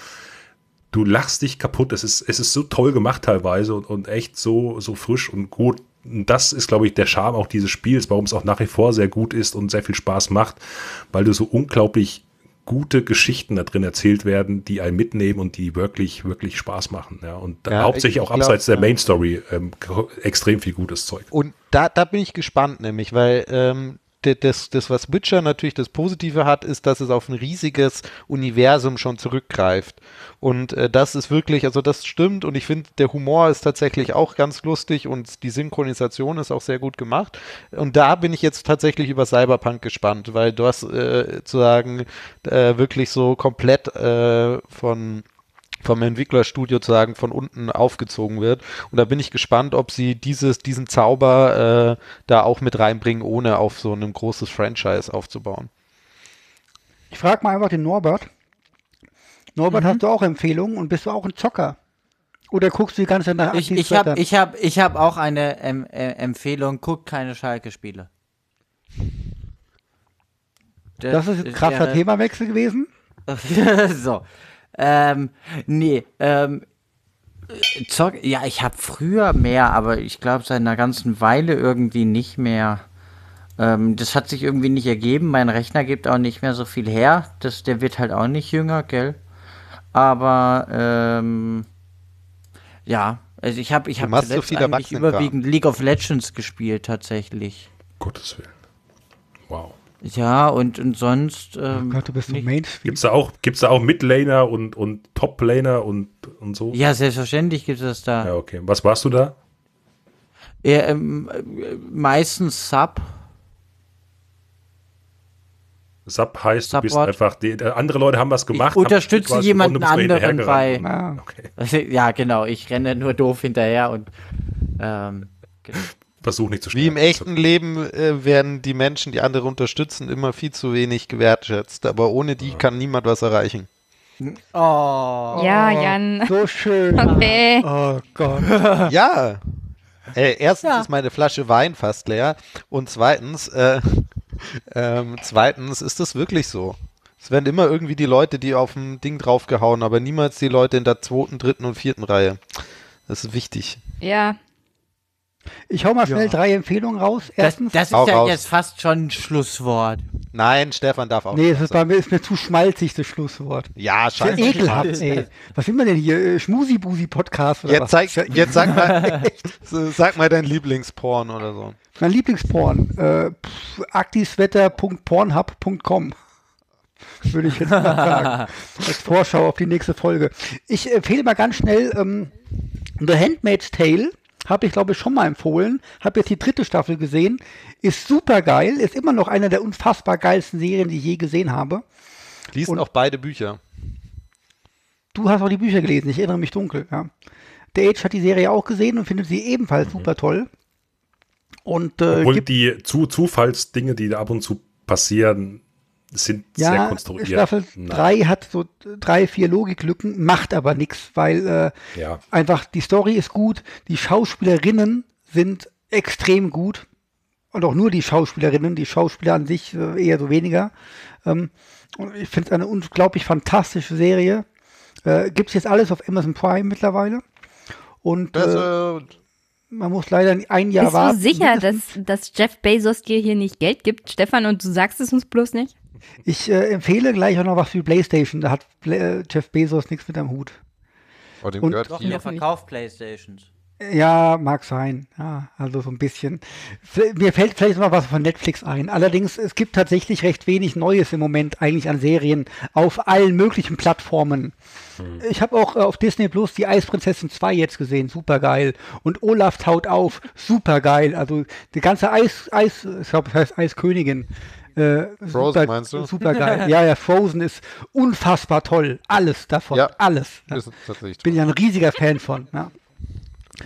Du lachst dich kaputt. Es ist, es ist so toll gemacht teilweise und, und echt so, so frisch und gut. Und das ist, glaube ich, der Charme auch dieses Spiels, warum es auch nach wie vor sehr gut ist und sehr viel Spaß macht, weil du so unglaublich gute Geschichten da drin erzählt werden, die einen mitnehmen und die wirklich, wirklich Spaß machen. Ja, und Ja, hauptsächlich ich auch glaub, abseits der. Main Story ähm, extrem viel gutes Zeug. Und da, da bin ich gespannt, nämlich, weil ähm, das, das, was Witcher natürlich das Positive hat, ist, dass es auf ein riesiges Universum schon zurückgreift. Und äh, das ist wirklich, also das stimmt und ich finde, der Humor ist tatsächlich auch ganz lustig und die Synchronisation ist auch sehr gut gemacht. Und da bin ich jetzt tatsächlich über Cyberpunk gespannt, weil du hast äh, zu äh, wirklich so komplett äh, von vom Entwicklerstudio sozusagen von unten aufgezogen wird. Und da bin ich gespannt, ob sie dieses, diesen Zauber äh, da auch mit reinbringen, ohne auf so ein großes Franchise aufzubauen. Ich frage mal einfach den Norbert. Norbert, hast du auch Empfehlungen und bist du auch ein Zocker? Oder guckst du die ganze Zeit nach Ich, ich habe ich hab, ich hab auch eine ähm, äh, Empfehlung, guckt keine Schalke-Spiele. Das ist ein krasser wäre- Themawechsel gewesen. so. Ähm, nee, ähm, Zock, ja, ich habe früher mehr, aber ich glaube seit einer ganzen Weile irgendwie nicht mehr. Ähm, das hat sich irgendwie nicht ergeben. Mein Rechner gibt auch nicht mehr so viel her. Das, der wird halt auch nicht jünger, gell? Aber ähm, ja, also ich habe ich hab so zuletzt eigentlich überwiegend League of Legends gespielt tatsächlich. Gottes Willen. Ja, und, und sonst. Ähm, Gott, du bist so. Mainstream. Gibt's da auch, gibt's da auch Midlaner und, und Toplaner und, und so? Ja, selbstverständlich gibt es da. Ja, okay. Was warst du da? Ja, ähm, äh, meistens Sub. Sub heißt, du bist Support. einfach, die, äh, andere Leute haben was gemacht. Ich unterstütze jemanden anderen bei. Ja. Okay. Ja, genau. Ich renne nur doof hinterher und. Ähm, genau. Versuch nicht zu Wie im sterben. echten Leben äh, werden die Menschen, die andere unterstützen, immer viel zu wenig gewertschätzt. Aber ohne die kann niemand was erreichen. Oh. Ja, Jan. So schön. Okay. Oh Gott. Ja. Äh, erstens Ja. ist meine Flasche Wein fast leer und zweitens, äh, ähm, zweitens ist das wirklich so. Es werden immer irgendwie die Leute, die auf dem Ding draufgehauen, aber niemals die Leute in der zweiten, dritten und vierten Reihe. Das ist wichtig. Ja. Ich hau mal schnell Ja. drei Empfehlungen raus. Das, Erstens, das ist Hau ja raus. jetzt fast schon ein Schlusswort. Nein, Stefan darf auch. nee, was es ist, bei mir, ist mir zu schmalzig, das Schlusswort. ja, scheiße. ekelhaft, ey. Was sind wir denn hier? Äh, Schmusi-Busi-Podcast oder Jetzt, was? zeig, jetzt sag mal, sag mal dein Lieblingsporn oder so. Mein Lieblingsporn. Äh, aktiswetter.pornhub.com würde ich jetzt mal sagen. Als Vorschau auf die nächste Folge. Ich empfehle mal ganz schnell ähm, The Handmaid's Tale. Habe ich, glaube ich, schon mal empfohlen. Habe jetzt die dritte Staffel gesehen. Ist super geil. Ist immer noch eine der unfassbar geilsten Serien, die ich je gesehen habe. Liest Und- auch beide Bücher. Du hast auch die Bücher gelesen, ich erinnere mich dunkel, ja. Der Age hat die Serie auch gesehen und findet sie ebenfalls super toll. Und äh, Obwohl gibt, die zu, Zufallsdinge, die da ab und zu passieren, sind sehr ja, konstruiert. Staffel Nein. 3 hat so drei, vier Logiklücken, macht aber nichts, weil äh, Ja. einfach die Story ist gut, die Schauspielerinnen sind extrem gut und auch nur die Schauspielerinnen, die Schauspieler an sich äh, eher so weniger. Ähm, und ich finde es eine unglaublich fantastische Serie. Äh, Gibt es jetzt alles auf Amazon Prime mittlerweile. Und äh, äh, man muss leider ein Jahr Bist warten. du sicher, dass, dass Jeff Bezos dir hier nicht Geld gibt, Stefan, und du sagst es uns bloß nicht? Ich äh, empfehle gleich auch noch was für die Playstation. Da hat Pla- äh, Jeff Bezos nichts mit am Hut. oh, dem und- gehört Doch, ihr verkauft Playstations. Ja, mag sein. Ja, also so ein bisschen. Mir fällt vielleicht noch was von Netflix ein. Allerdings, es gibt tatsächlich recht wenig Neues im Moment eigentlich an Serien auf allen möglichen Plattformen. Ich habe auch äh, auf Disney Plus die Eisprinzessin 2 jetzt gesehen, super geil. Und Olaf taut auf, super geil. Also die ganze Eis, Eis, ich glaube, es heißt Eiskönigin. Äh, Frozen, super, meinst du? Super geil. Ja, ja, Frozen ist unfassbar toll. Alles davon, Ja. alles. Ja. Ist tatsächlich Bin ja ein riesiger Fan von. Ja.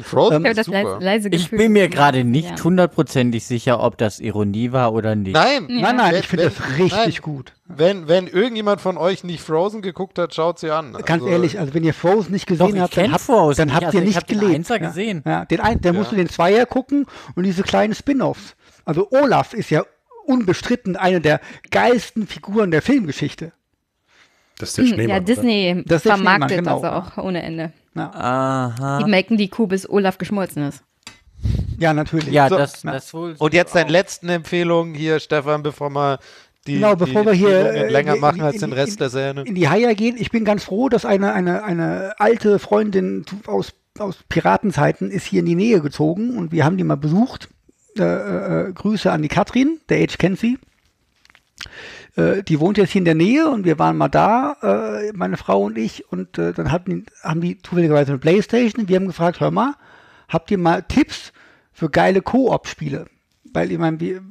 Frozen Ich das super. leise, leise Ich bin mir gerade nicht Ja. hundertprozentig sicher, ob das Ironie war oder nicht. Nein, Nein, nein, Wenn- ich finde das richtig nein. gut. Wenn, wenn irgendjemand von euch nicht Frozen geguckt hat, schaut sie an. Ganz Also, ehrlich, also wenn ihr Frozen nicht Doch, gesehen ich habt, dann Frozen. dann Ich- habt also ihr ich nicht hab den gelebt. Einser ja. gesehen. Ja, den ein, dann Ja. musst du den Zweier gucken und diese kleinen Spin-offs. Also Olaf ist ja unbestritten eine der geilsten Figuren der Filmgeschichte. Das ist der Hm, Schneemann. Ja? Disney Das ist der vermarktet Schneemann, das genau. auch ohne Ende. Aha. Die melken die Kuh, bis Olaf geschmolzen ist. Ja, natürlich. Ja, So, das, na. das. Und jetzt deine letzten Empfehlungen hier, Stefan, bevor wir die, Genau, bevor die wir hier, äh, länger in- machen als in- den Rest in- der Serie. in die Haie gehen. Ich bin ganz froh, dass eine, eine, eine alte Freundin aus, aus Piratenzeiten ist hier in die Nähe gezogen und wir haben die mal besucht. Äh, äh, Grüße an die Katrin, der Age kennt sie. Äh, die wohnt jetzt hier in der Nähe und wir waren mal da, äh, meine Frau und ich, und äh, dann hatten, haben die zufälligerweise eine Playstation. Wir haben gefragt, hör mal, habt ihr mal Tipps für geile Koop-Spiele? Weil ich meine, wir,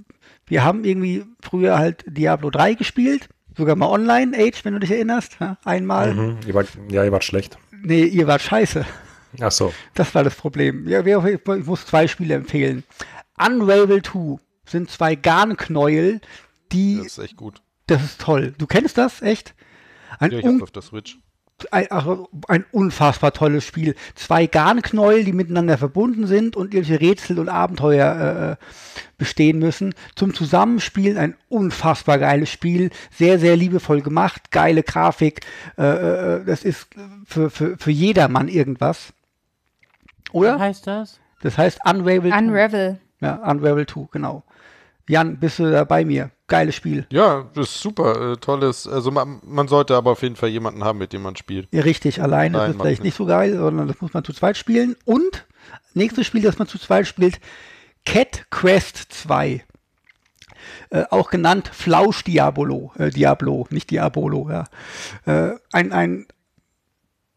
wir haben irgendwie früher halt Diablo 3 gespielt, sogar mal online, Age, wenn du dich erinnerst, einmal. Mhm, ihr wart, ja, ihr wart schlecht. Nee, ihr wart scheiße. Ach so. Das war das Problem. Ja, ich muss zwei Spiele empfehlen. Unravel 2 sind zwei Garnknäuel, die, Das ist echt gut. das ist toll. Du kennst das, echt? Ein, Ja, ich hab's auf der Switch. ein, ein unfassbar tolles Spiel. Zwei Garnknäuel, die miteinander verbunden sind und irgendwelche Rätsel und Abenteuer äh, bestehen müssen. Zum Zusammenspielen ein unfassbar geiles Spiel. Sehr, sehr liebevoll gemacht. Geile Grafik. Äh, äh, das ist für, für, für jedermann irgendwas. Wie Oder? heißt das? Das heißt Unravel 2. Unravel. Ja, Unravel 2, genau. Jan, bist du da bei mir? Geiles Spiel. Ja, das ist super. Äh, tolles. Also man, man sollte aber auf jeden Fall jemanden haben, mit dem man spielt. Ja, richtig, alleine Nein, ist vielleicht nicht. nicht so geil, sondern das muss man zu zweit spielen. Und nächstes Spiel, das man zu zweit spielt, Cat Quest 2. Äh, auch genannt Flausch Diabolo, äh, Diablo, nicht Diabolo, ja. Äh, ein, ein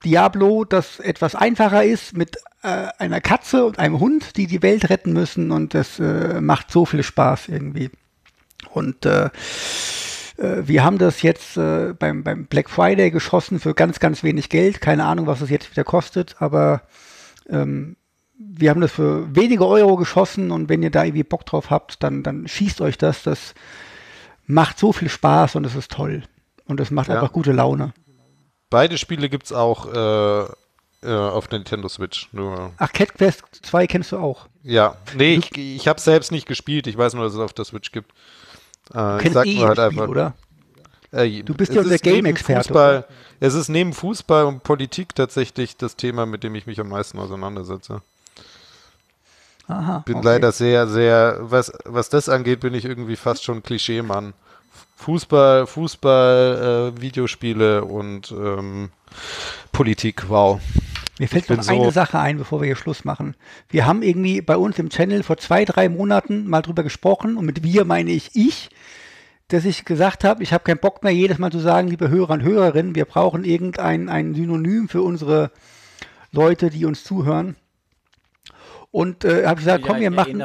Diablo, das etwas einfacher ist mit äh, einer Katze und einem Hund, die die Welt retten müssen und das äh, macht so viel Spaß irgendwie. Und äh, äh, wir haben das jetzt äh, beim, beim Black Friday geschossen für ganz, ganz wenig Geld. Keine Ahnung, was es jetzt wieder kostet, aber ähm, wir haben das für wenige Euro geschossen und wenn ihr da irgendwie Bock drauf habt, dann, dann schießt euch das. Das macht so viel Spaß und es ist toll. Und es macht Ja. einfach gute Laune. Beide Spiele gibt's auch äh, äh, auf Nintendo Switch. Nur, Ach, Cat Quest 2 kennst du auch. ja, nee, ich, ich habe selbst nicht gespielt. Ich weiß nur, dass es auf der Switch gibt. Äh, ich Kennst sag eh nur halt Spiel, einfach, oder? Äh, Du bist es ja unser Game-Experte, Es ist neben Fußball und Politik tatsächlich das Thema, mit dem ich mich am meisten auseinandersetze. Aha. Bin okay. leider sehr, sehr, was, was das angeht, bin ich irgendwie fast schon Klischee-Mann. Fußball, Fußball, äh, Videospiele und ähm, Politik, wow. Mir fällt noch so- eine Sache ein, bevor wir hier Schluss machen. Wir haben irgendwie bei uns im Channel vor zwei, drei Monaten mal drüber gesprochen und mit wir meine ich ich, dass ich gesagt habe, ich habe keinen Bock mehr jedes Mal zu sagen, liebe Hörer und Hörerinnen, wir brauchen irgendein ein Synonym für unsere Leute, die uns zuhören. Und äh, habe gesagt, Ja, komm, wir ich machen,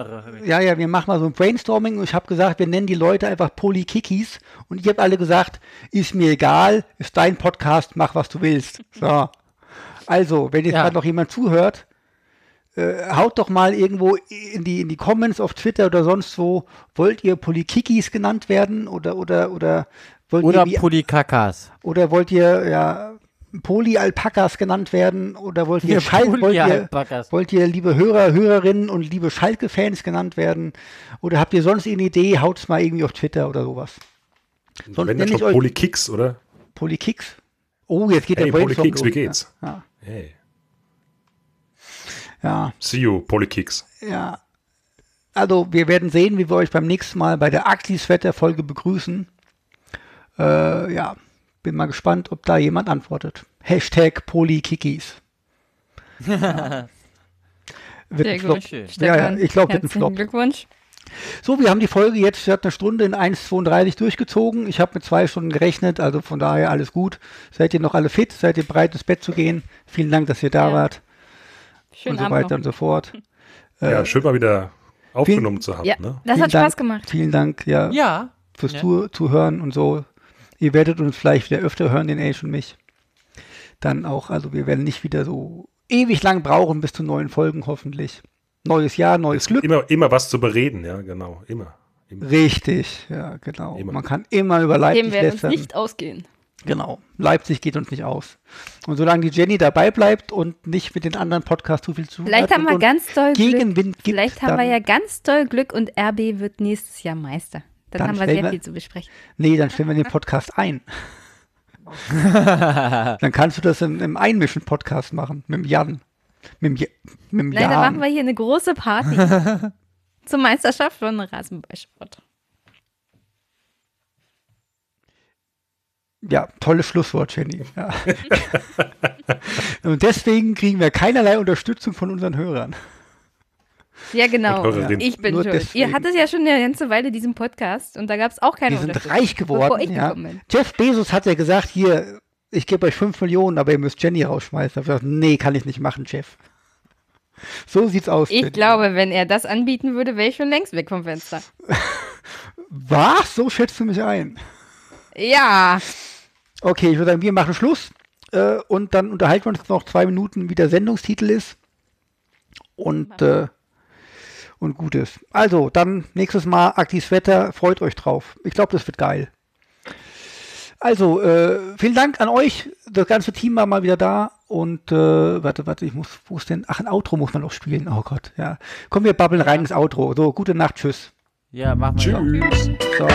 ja, ja, wir machen mal so ein Brainstorming und ich habe gesagt, wir nennen die Leute einfach Polykikis und ihr habt alle gesagt, ist mir egal, ist dein Podcast, mach was du willst. So. Also, wenn jetzt Ja. gerade noch jemand zuhört, äh, haut doch mal irgendwo in die, in die Comments auf Twitter oder sonst wo, wollt ihr Polykikis genannt werden oder, oder, oder wollt Oder ihr, wie, Polykakas. oder wollt ihr, ja, Polyalpakas genannt werden oder wollt ihr, Schal wollt ihr, wollt ihr liebe Hörer, Hörerinnen und liebe Schalke-Fans genannt werden oder habt ihr sonst eine Idee, haut's mal irgendwie auf Twitter oder sowas. Sonst Wenn nenne dann ich schon euch Polykicks, oder? Polykicks. Oh, jetzt geht Hey, der Brainstorm Polykicks, wie geht's? Ja, Hey. ja, See you, Polykicks. ja. Also, wir werden sehen, wie wir euch beim nächsten Mal bei der Axis-Wetter-Folge begrüßen. Äh, ja, bin mal gespannt, ob da jemand antwortet. Hashtag Polykikis. Ja. Wird Sehr ein Flop. Schön. Ja, ja, ich glaube, wird ein Flop. Glückwunsch. So, wir haben die Folge jetzt, sie hat eine Stunde in 1,32 durchgezogen. Ich habe mit zwei Stunden gerechnet, also von daher alles gut. Seid ihr noch alle fit? Seid ihr bereit, ins Bett zu gehen? Vielen Dank, dass ihr da Ja. wart Schönen und so Abend weiter noch. und so fort. ja, schön mal wieder aufgenommen zu haben. Ja, Ne? das Vielen hat Dank. Spaß gemacht. Vielen Dank, ja, Ja. fürs Ja. Zu Zuhören und so. Ihr werdet uns vielleicht wieder öfter hören, den Age und mich. Dann auch, also wir werden nicht wieder so ewig lang brauchen bis zu neuen Folgen, hoffentlich. Neues Jahr, neues Glück. Immer, immer was zu bereden, ja, genau. Immer. immer. Richtig, ja, genau. Immer. Man kann immer über Leipzig Themen werden uns lästern. nicht ausgehen. Genau. Leipzig geht uns nicht aus. Und solange die Jenny dabei bleibt und nicht mit den anderen Podcasts zu viel zu tun Vielleicht hat haben wir ganz doll Glück. Gegenwind gibt, Vielleicht haben wir ja ganz doll Glück und RB wird nächstes Jahr Meister. Dann, Dann haben wir stellen sehr wir- viel zu besprechen. Nee, dann stellen wir den Podcast ein. dann kannst du das im, im Einmischen-Podcast machen, mit dem Jan. Mit dem, mit dem Nein, dann Jan. machen wir hier eine große Party zur Meisterschaft von Rasenballsport. Ja, tolles Schlusswort, Jenny. Ja. und deswegen kriegen wir keinerlei Unterstützung von unseren Hörern. Ja, genau. Ich bin Nur schuld. deswegen. Ihr hattet ja schon eine ganze Weile diesen Podcast und da gab es auch keine Wir sind reich Bevor geworden. ich Ja. Jeff Bezos hat ja gesagt, hier, ich gebe euch 5 Millionen, aber ihr müsst Jenny rausschmeißen. Ich habe gesagt, nee, kann ich nicht machen, Jeff. So sieht's aus. Ich Jenny. glaube, wenn er das anbieten würde, wäre ich schon längst weg vom Fenster. Was? So schätzt du mich ein. Ja, Okay, ich würde sagen, wir machen Schluss. äh, und dann unterhalten wir uns noch zwei Minuten, wie der Sendungstitel ist. Und, äh, und gut ist. Also, dann nächstes Mal Aktis Wetter, freut euch drauf. Ich glaube, das wird geil. Also, äh, vielen Dank an euch. Das ganze Team war mal wieder da. Und äh, warte, warte, ich muss, wo ist denn? Ach, ein Outro muss man noch spielen. Oh Gott, ja. Kommen wir babbeln rein ins Outro. So, gute Nacht, tschüss. Ja, machen wir. Tschüss. So.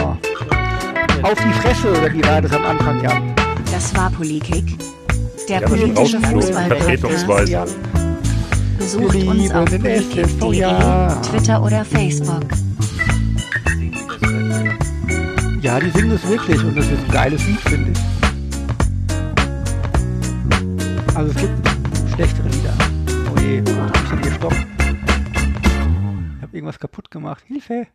Auf die Fresse, oder wie war das am Anfang, ja. Das war Polikick. Der Ja, politische Fußball-Podcast. vertretungsweise. Ja. Besucht Wir uns auf ja. Twitter oder Facebook. Ja, die singen es wirklich und das ist ein geiles Lied, finde ich. Also es gibt schlechtere Lieder. Oh je, hab ich denn hier Stopp? Ich habe irgendwas kaputt gemacht. Hilfe!